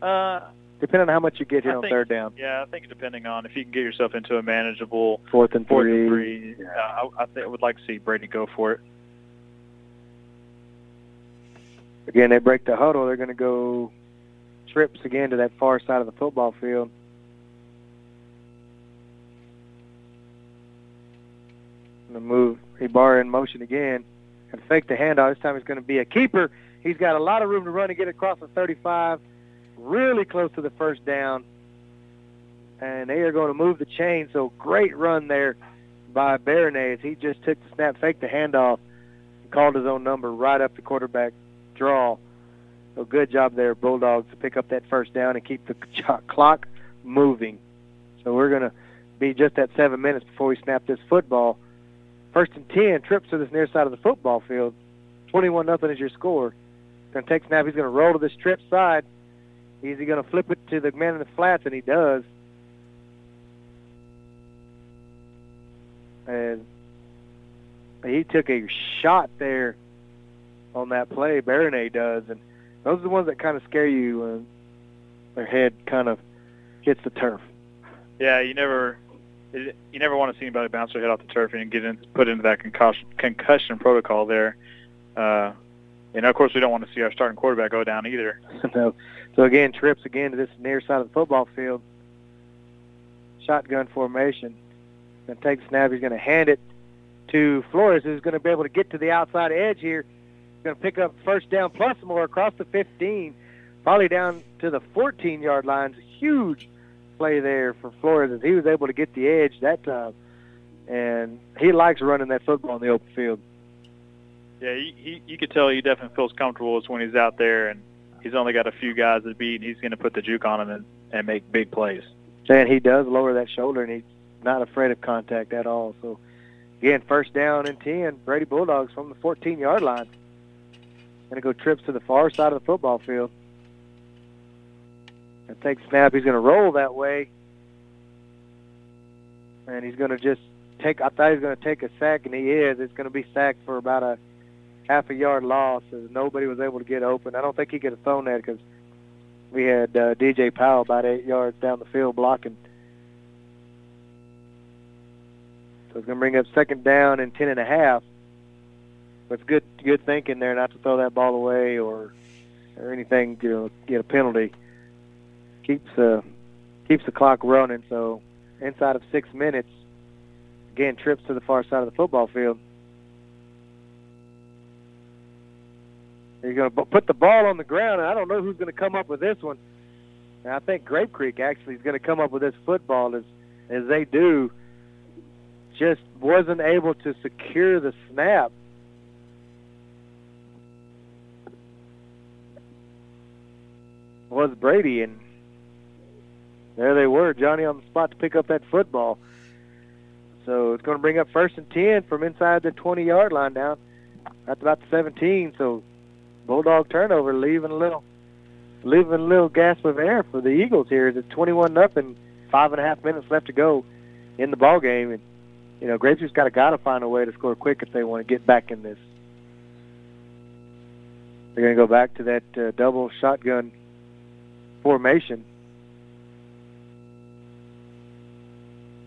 Uh, depending on how much you get here I on think- third down. Yeah, I think depending on if you can get yourself into a manageable Fourth and fourth three. and three, uh, I, I think I would like to see Brady go for it. Again, they break the huddle. They're going to go trips again to that far side of the football field. Going to move Ibarra in motion again and fake the handoff. This time it's going to be a keeper. He's got a lot of room to run and get across the 35, really close to the first down. And they are going to move the chain. So great run there by Baronets. He just took the snap, faked the handoff, and called his own number right up the quarterback draw. So good job there, Bulldogs, to pick up that first down and keep the clock moving. So we're going to be just at seven minutes before we snap this football. First and 10, trips to this near side of the football field. 21 nothing is your score. Going to take snap. He's going to roll to this trip side. Is he going to flip it to the man in the flats? And he does. And he took a shot there on that play. Baronet does, and those are the ones that kind of scare you when their head kind of hits the turf. Yeah, you never it, you never want to see anybody bounce their head off the turf and get in, put into that concussion concussion protocol there. Uh, and of course, we don't want to see our starting quarterback go down either. so, so again, trips again to this near side of the football field. Shotgun formation. Going to take the snap. He's going to hand it to Flores, who's going to be able to get to the outside edge here. He's going to pick up first down plus more across the 15, probably down to the 14-yard line. Huge play there for Flores as he was able to get the edge that time. And he likes running that football in the open field. Yeah, he, he you could tell he definitely feels comfortable is when he's out there and he's only got a few guys to beat and he's going to put the juke on him and, and make big plays. And he does lower that shoulder, and he's not afraid of contact at all. So, again, first down and 10, Brady Bulldogs from the 14-yard line. Going to go trips to the far side of the football field. And take snap. He's going to roll that way. And he's going to just take, I thought he was going to take a sack, and he is. It's going to be sacked for about a half a yard loss as nobody was able to get open. I don't think he could have thrown that because we had uh, DJ Powell about eight yards down the field blocking. So it's going to bring up second down and ten and a half. But it's good, good thinking there not to throw that ball away or or anything. You know, get a penalty keeps the keeps the clock running. So inside of six minutes, again trips to the far side of the football field. You're going to put the ball on the ground, and I don't know who's going to come up with this one. And I think Grape Creek actually is going to come up with this football as as they do. Just wasn't able to secure the snap. Was Brady and there they were, Johnny on the spot to pick up that football. So it's going to bring up first and 10 from inside the 20-yard line down at about the 17. So Bulldog turnover, leaving a little, leaving a little gasp of air for the Eagles here. It's 21 nothing, five and a half minutes left to go in the ball game, and you know Grapesy's got to got to find a way to score quick if they want to get back in this. They're going to go back to that uh, double shotgun formation.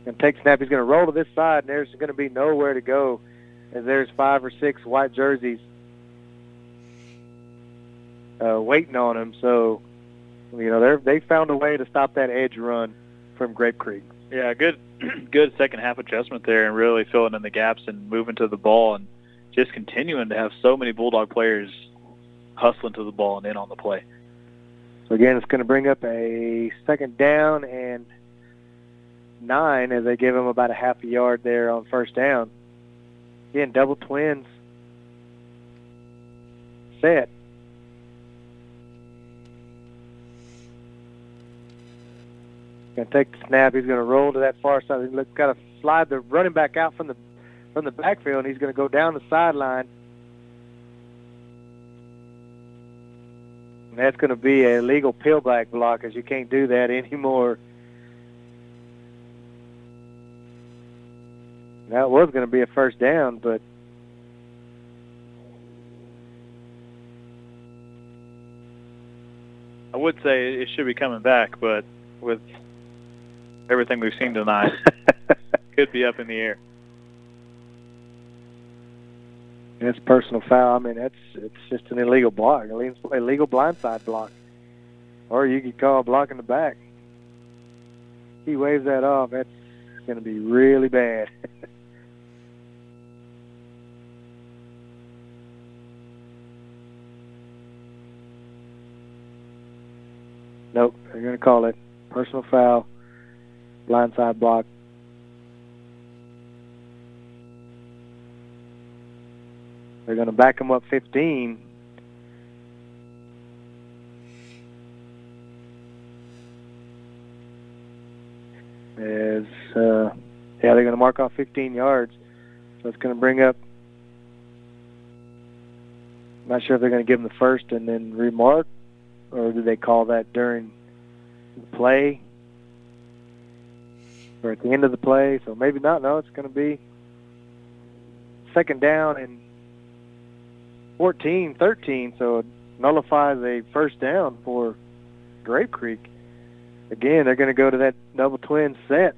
And take snap. He's going to roll to this side, and there's going to be nowhere to go, as there's five or six white jerseys uh, waiting on him. So, you know, they they found a way to stop that edge run from Grape Creek. Yeah, good good second half adjustment there and really filling in the gaps and moving to the ball and just continuing to have so many Bulldog players hustling to the ball and in on the play. So again, it's going to bring up a second down and nine as they give him about a half a yard there on first down. Again, double twins set. To take the snap. He's to roll to that far side. He's got to slide the running back out from the from the backfield, and he's to go down the sideline. And that's going to be a legal peelback block, as you can't do that anymore. That was going to be a first down, but I would say it should be coming back, but with everything we've seen tonight, could be up in the air. it's personal foul. I mean, that's it's just an illegal block, illegal illegal blindside block, or you could call a block in the back. He waves that off. That's going to be really bad. they're going to call it personal foul, blindside block. They're going to back him up 15. As uh, yeah, they're going to mark off 15 yards, so it's going to bring up. I'm not sure if they're going to give him the first and then remark, or do they call that during the play or at the end of the play? So maybe not. No, it's going to be second down and 14, 13, so it nullifies a first down for Grape Creek. Again, they're going to go to that double twin set.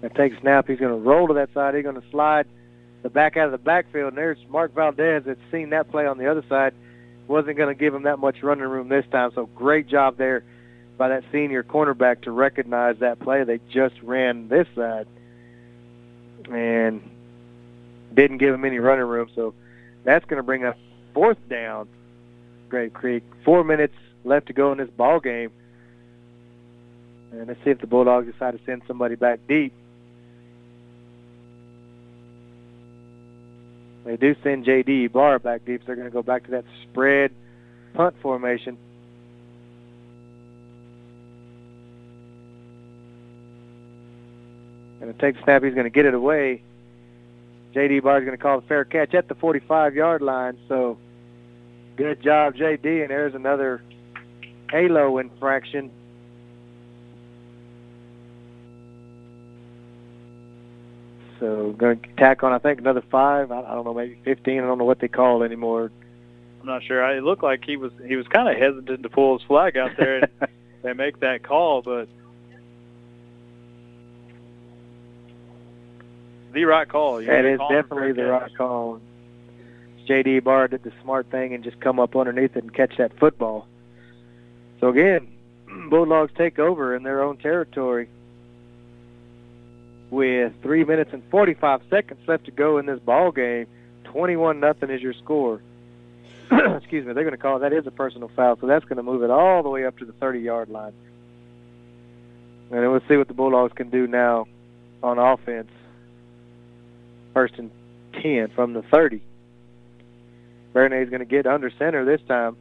That takes snap. He's going to roll to that side. He's going to slide the back out of the backfield. And there's Mark Valdez that's seen that play on the other side. Wasn't going to give him that much running room this time. So great job there by that senior cornerback to recognize that play. They just ran this side and didn't give him any running room. So that's going to bring us fourth down, Grape Creek. Four minutes left to go in this ball game. And let's see if the Bulldogs decide to send somebody back deep. They do send J.D. Barr back deep, so they're going to go back to that spread punt formation. Going to take the snap. He's going to get it away. J.D. Barr is going to call the fair catch at the 45-yard line. So good job, J.D. And there's another halo infraction. So going to tack on, I think, another five. I, I don't know, maybe 15. I don't know what they call it anymore. I'm not sure. It looked like he was he was kind of hesitant to pull his flag out there and, and make that call, but the right call. You That is definitely the catch. right call. J.D. Barr did the smart thing and just come up underneath it and catch that football. So again, Bulldogs take over in their own territory with three minutes and 45 seconds left to go in this ball game. 21 nothing is your score. Excuse me. They're going to call that is a personal foul, so that's going to move it all the way up to the 30-yard line. And then we'll see what the Bulldogs can do now on offense. First and 10 from the 30. Bernay's going to get under center this time.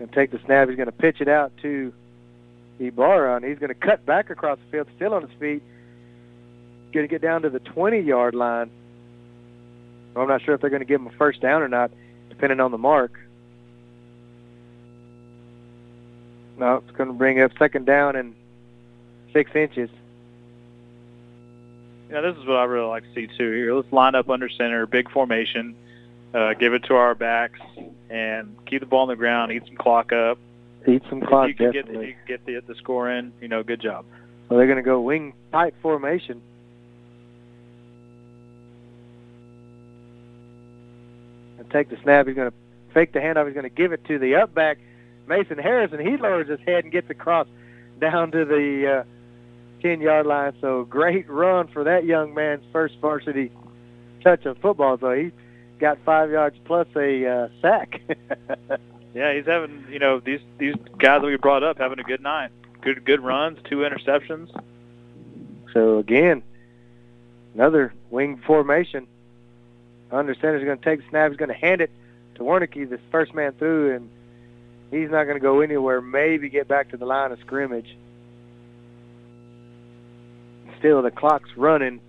And take the snap. He's going to pitch it out to Ibarra, and he's going to cut back across the field, still on his feet. Going to get down to the 20-yard line. I'm not sure if they're going to give him a first down or not, depending on the mark. No, it's going to bring up second down and six inches. Yeah, this is what I really like to see too. Here, let's line up under center, big formation, uh, give it to our backs, and keep the ball on the ground, eat some clock up. Eat some If clock, you can get the, definitely. you get the, the score in, you know, good job. So they're going to go wing tight formation. And take the snap. He's going to fake the handoff. He's going to give it to the up back, Mason Harris, and he lowers his head and gets across down to the uh, 10-yard line. So great run for that young man's first varsity touch of football. So he got five yards plus a uh, sack. Yeah, he's having, you know, these these guys that we brought up having a good night. Good good runs, two interceptions. So again, another wing formation. Under center's going to take the snap. He's going to hand it to Wernicke, this first man through, and he's not going to go anywhere. Maybe get back to the line of scrimmage. Still, the clock's running.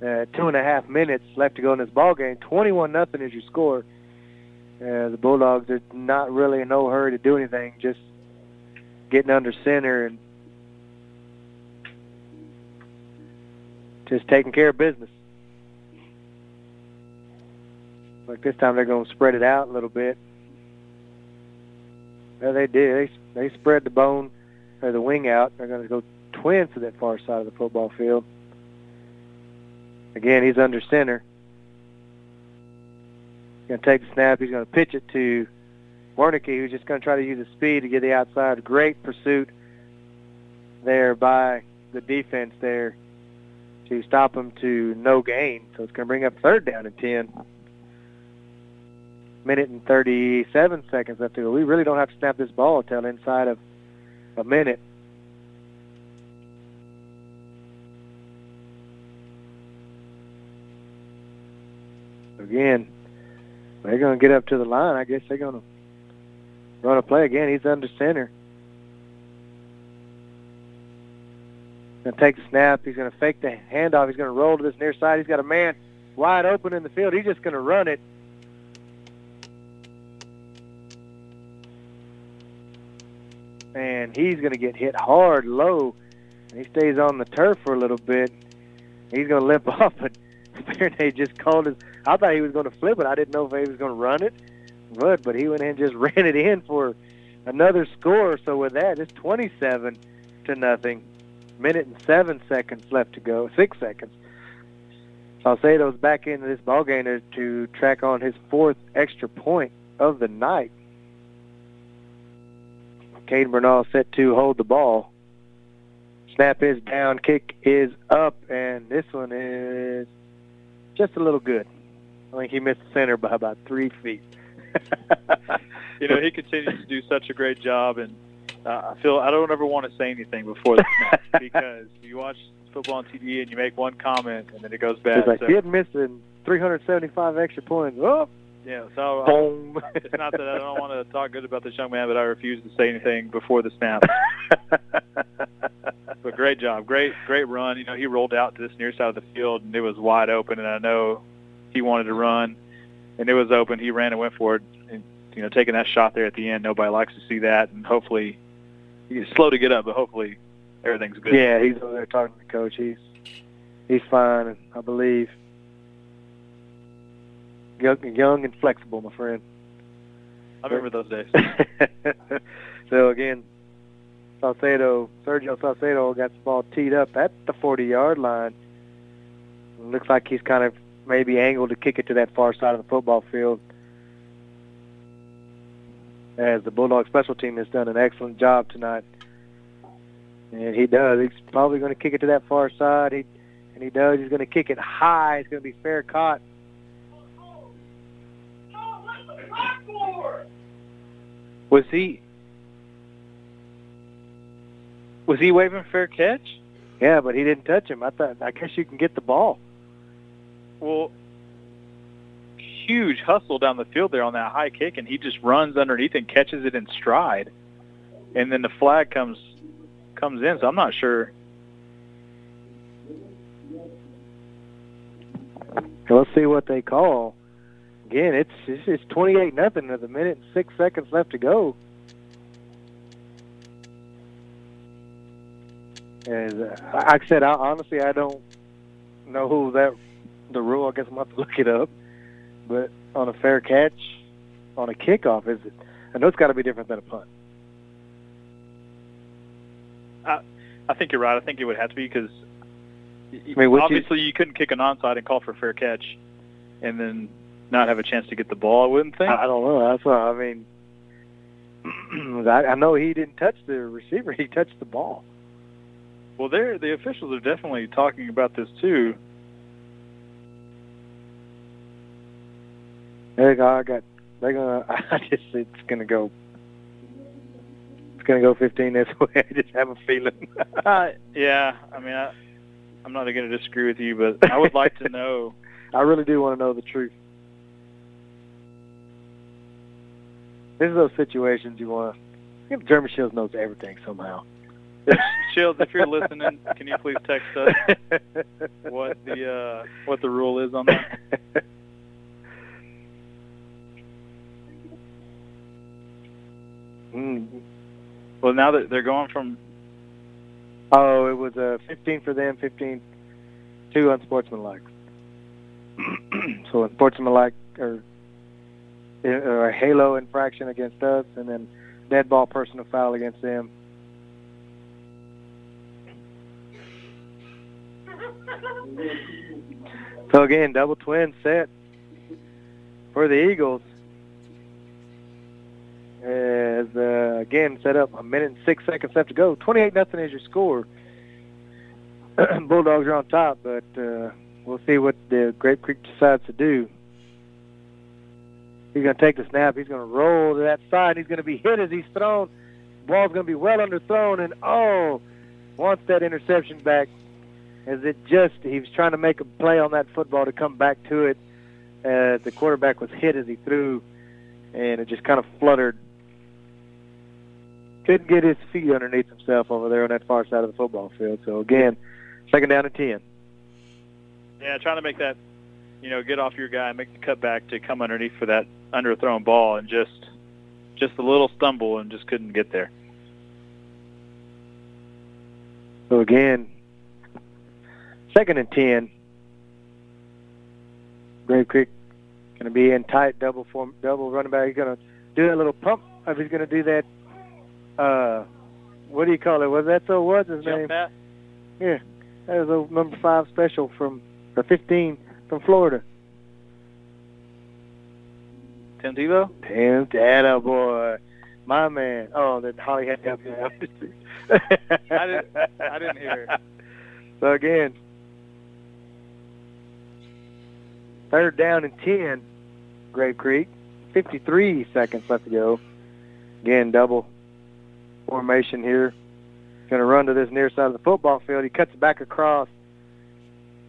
Uh, two and a half minutes left to go in this ball game. Twenty-one nothing is your score. Uh, the Bulldogs are not really in no hurry to do anything. Just getting under center and just taking care of business. Like this time they're going to spread it out a little bit. Yeah, they did. They they spread the bone or the wing out. They're going to go twins to that far side of the football field. Again, he's under center. Going to take the snap. He's going to pitch it to Wernicke, who's just going to try to use his speed to get the outside. Great pursuit there by the defense there to stop him to no gain. So it's going to bring up third down and 10. Minute and 37 seconds left to go. We really don't have to snap this ball until inside of a minute. Again, they're going to get up to the line. I guess they're going to run a play again. He's under center. Going to take the snap. He's going to fake the handoff. He's going to roll to this near side. He's got a man wide open in the field. He's just going to run it. And he's going to get hit hard, low. And he stays on the turf for a little bit. He's going to limp off, but Faraday just called his. I thought he was going to flip it. I didn't know if he was going to run it, but but he went in and just ran it in for another score. So with that, it's 27 to nothing. Minute and seven seconds left to go. Six seconds. Salcedo's back into this ball game to- track on his fourth extra point of the night. Caden Bernal set to hold the ball. Snap is down, kick is up, and this one is just a little good. I think he missed the center by about three feet. You know, he continues to do such a great job, and uh, I feel I don't ever want to say anything before the snap because you watch football on TV and you make one comment and then it goes bad. It's like so, he had missed in 375 extra points. Oh, yeah, so Boom. I, it's not that I don't want to talk good about this young man, but I refuse to say anything before the snap. but great job, great great run. You know, he rolled out to this near side of the field and it was wide open, and I know he wanted to run, and it was open. He ran and went for it. And, you know, taking that shot there at the end, nobody likes to see that, and hopefully he's slow to get up, but hopefully everything's good. Yeah, he's over there talking to the coach. He's he's fine, I believe. Young, young and flexible, my friend. I remember those days. so again, Salcedo, Sergio Salcedo got the ball teed up at the 40-yard line. Looks like he's kind of maybe angled to kick it to that far side of the football field. As the Bulldog special team has done an excellent job tonight. And he does. He's probably going to kick it to that far side. He, and he does. He's going to kick it high. It's going to be fair caught. Was he was he waving fair catch? Yeah, but he didn't touch him. I thought. I guess you can get the ball. Well, huge hustle down the field there on that high kick, and he just runs underneath and catches it in stride, and then the flag comes comes in. So I'm not sure. Let's see what they call. Again, it's it's, it's 28 nothing with a minute and six seconds left to go. And uh, I said, I, honestly, I don't know who that the rule. I guess I'm have to look it up. But on a fair catch, on a kickoff, is it? I know it's got to be different than a punt. I, I think you're right. I think it would have to be because I mean, would you- obviously you, couldn't kick an onside and call for a fair catch, and then not have a chance to get the ball. I wouldn't think. I, I don't know. That's what I mean. I, I know he didn't touch the receiver. He touched the ball. Well, there the officials are definitely talking about this too. There you go. I got. They're gonna. I just. It's gonna go. It's gonna go 15 this way. I just have a feeling. Uh, yeah, I mean, I, I'm not going to disagree with you, but I would like to know. I really do want to know the truth. This is those situations you want to. German Shields knows everything somehow. Shields, if you're listening, can you please text us what the uh, what the rule is on that? Mm. Well, now that they're going from Oh, it was uh, 15 for them, 15 two unsportsmanlike. so unsportsmanlike or, or a halo infraction against us, and then dead ball personal foul against them. So again, double twin set for the Eagles. Again set up a minute and six seconds left to go. Twenty-eight nothing is your score. Bulldogs are on top, but uh, we'll see what the Grape Creek decides to do. He's going to take the snap. He's going to roll to that side. He's going to be hit as he's thrown. Ball's going to be well underthrown, and oh, wants that interception back. As it just, he was trying to make a play on that football to come back to it. Uh, the quarterback was hit as he threw, and it just kind of fluttered. Couldn't get his feet underneath himself over there on that far side of the football field. So again, second down and ten. yeah, trying to make that you know get off your guy, make the cutback to come underneath for that underthrown ball, and just just a little stumble and just couldn't get there. So again, second and ten. Grape Creek going to be in tight double form, double running back. He's going to do that little pump. If he's going to do that, uh, what do you call it? Was that so? What's his name? Jump pass. Yeah, that was a number five special from or fifteen from Florida. Tim Tebow. Tim Data boy, my man. Oh, that Holly had to help you out. I didn't. I didn't hear. it. So again, third down and ten, Grape Creek. Fifty-three seconds left to go. Again, double formation here. Going to run to this near side of the football field. He cuts back across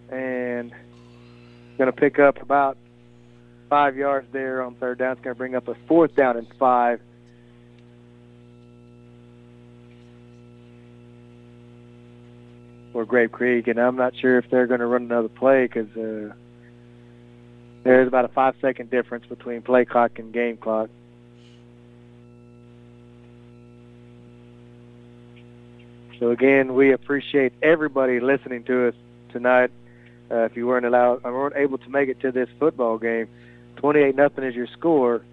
and going to pick up about five yards there on third down. It's going to bring up a fourth down and five. For Grape Creek, and I'm not sure if they're going to run another play because uh, there's about a five-second difference between play clock and game clock. So again, we appreciate everybody listening to us tonight. Uh, if you weren't allowed, or weren't able to make it to this football game, 28 nothing is your score.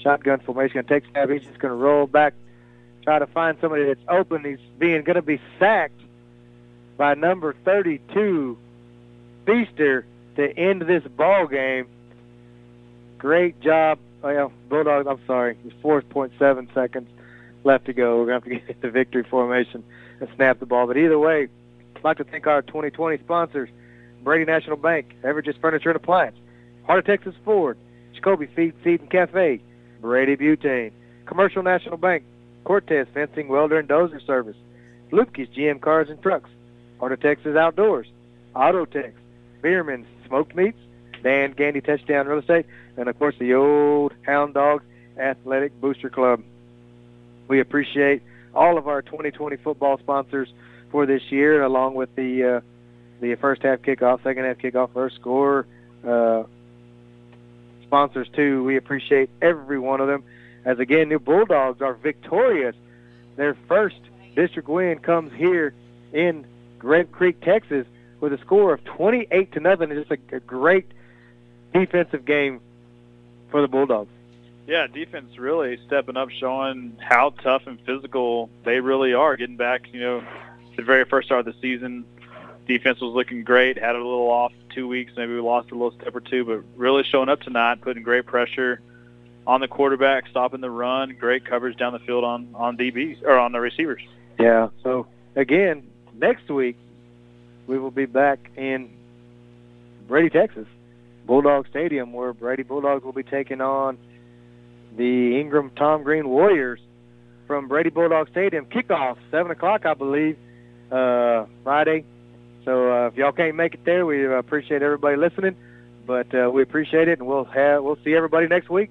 Shotgun formation going to take snap. He's just going to roll back, try to find somebody that's open. He's being going to be sacked by number 32, Feaster, to end this ball game. Great job. Bulldogs, I'm sorry. It's 4.7 seconds left to go. We're going to have to get the victory formation and snap the ball. But either way, I'd like to thank our 2020 sponsors, Brady National Bank, Everidge's Furniture and Appliance, Heart of Texas Ford, Jacoby Feed, Feed and Cafe, Brady Butane, Commercial National Bank, Cortez Fencing, Welder and Dozer Service, Lupke's GM Cars and Trucks, Heart of Texas Outdoors, Autotex, Beerman's Smoked Meats, Dan Gandy Touchdown Real Estate, and of course the old Hound Dogs Athletic Booster Club. We appreciate all of our 2020 football sponsors for this year, along with the uh, the first half kickoff, second half kickoff, first score uh, sponsors too. We appreciate every one of them. As again, New Bulldogs are victorious. Their first district win comes here in Red Creek, Texas, with a score of 28 to nothing. It's just a, a great defensive game for the Bulldogs. Yeah, defense really stepping up, showing how tough and physical they really are. Getting back, you know, the very first start of the season, defense was looking great. Had it a little off two weeks, maybe we lost a little step or two, but really showing up tonight, putting great pressure on the quarterback, stopping the run, great coverage down the field on on DBs or on the receivers. Yeah. So again, next week we will be back in Brady, Texas, Bulldog Stadium, where Brady Bulldogs will be taking on the Ingram Tom Green Warriors from Brady Bulldog Stadium. Kickoff seven o'clock, I believe, uh, Friday. So uh, if y'all can't make it there, we appreciate everybody listening. But uh, we appreciate it, and we'll have we'll see everybody next week.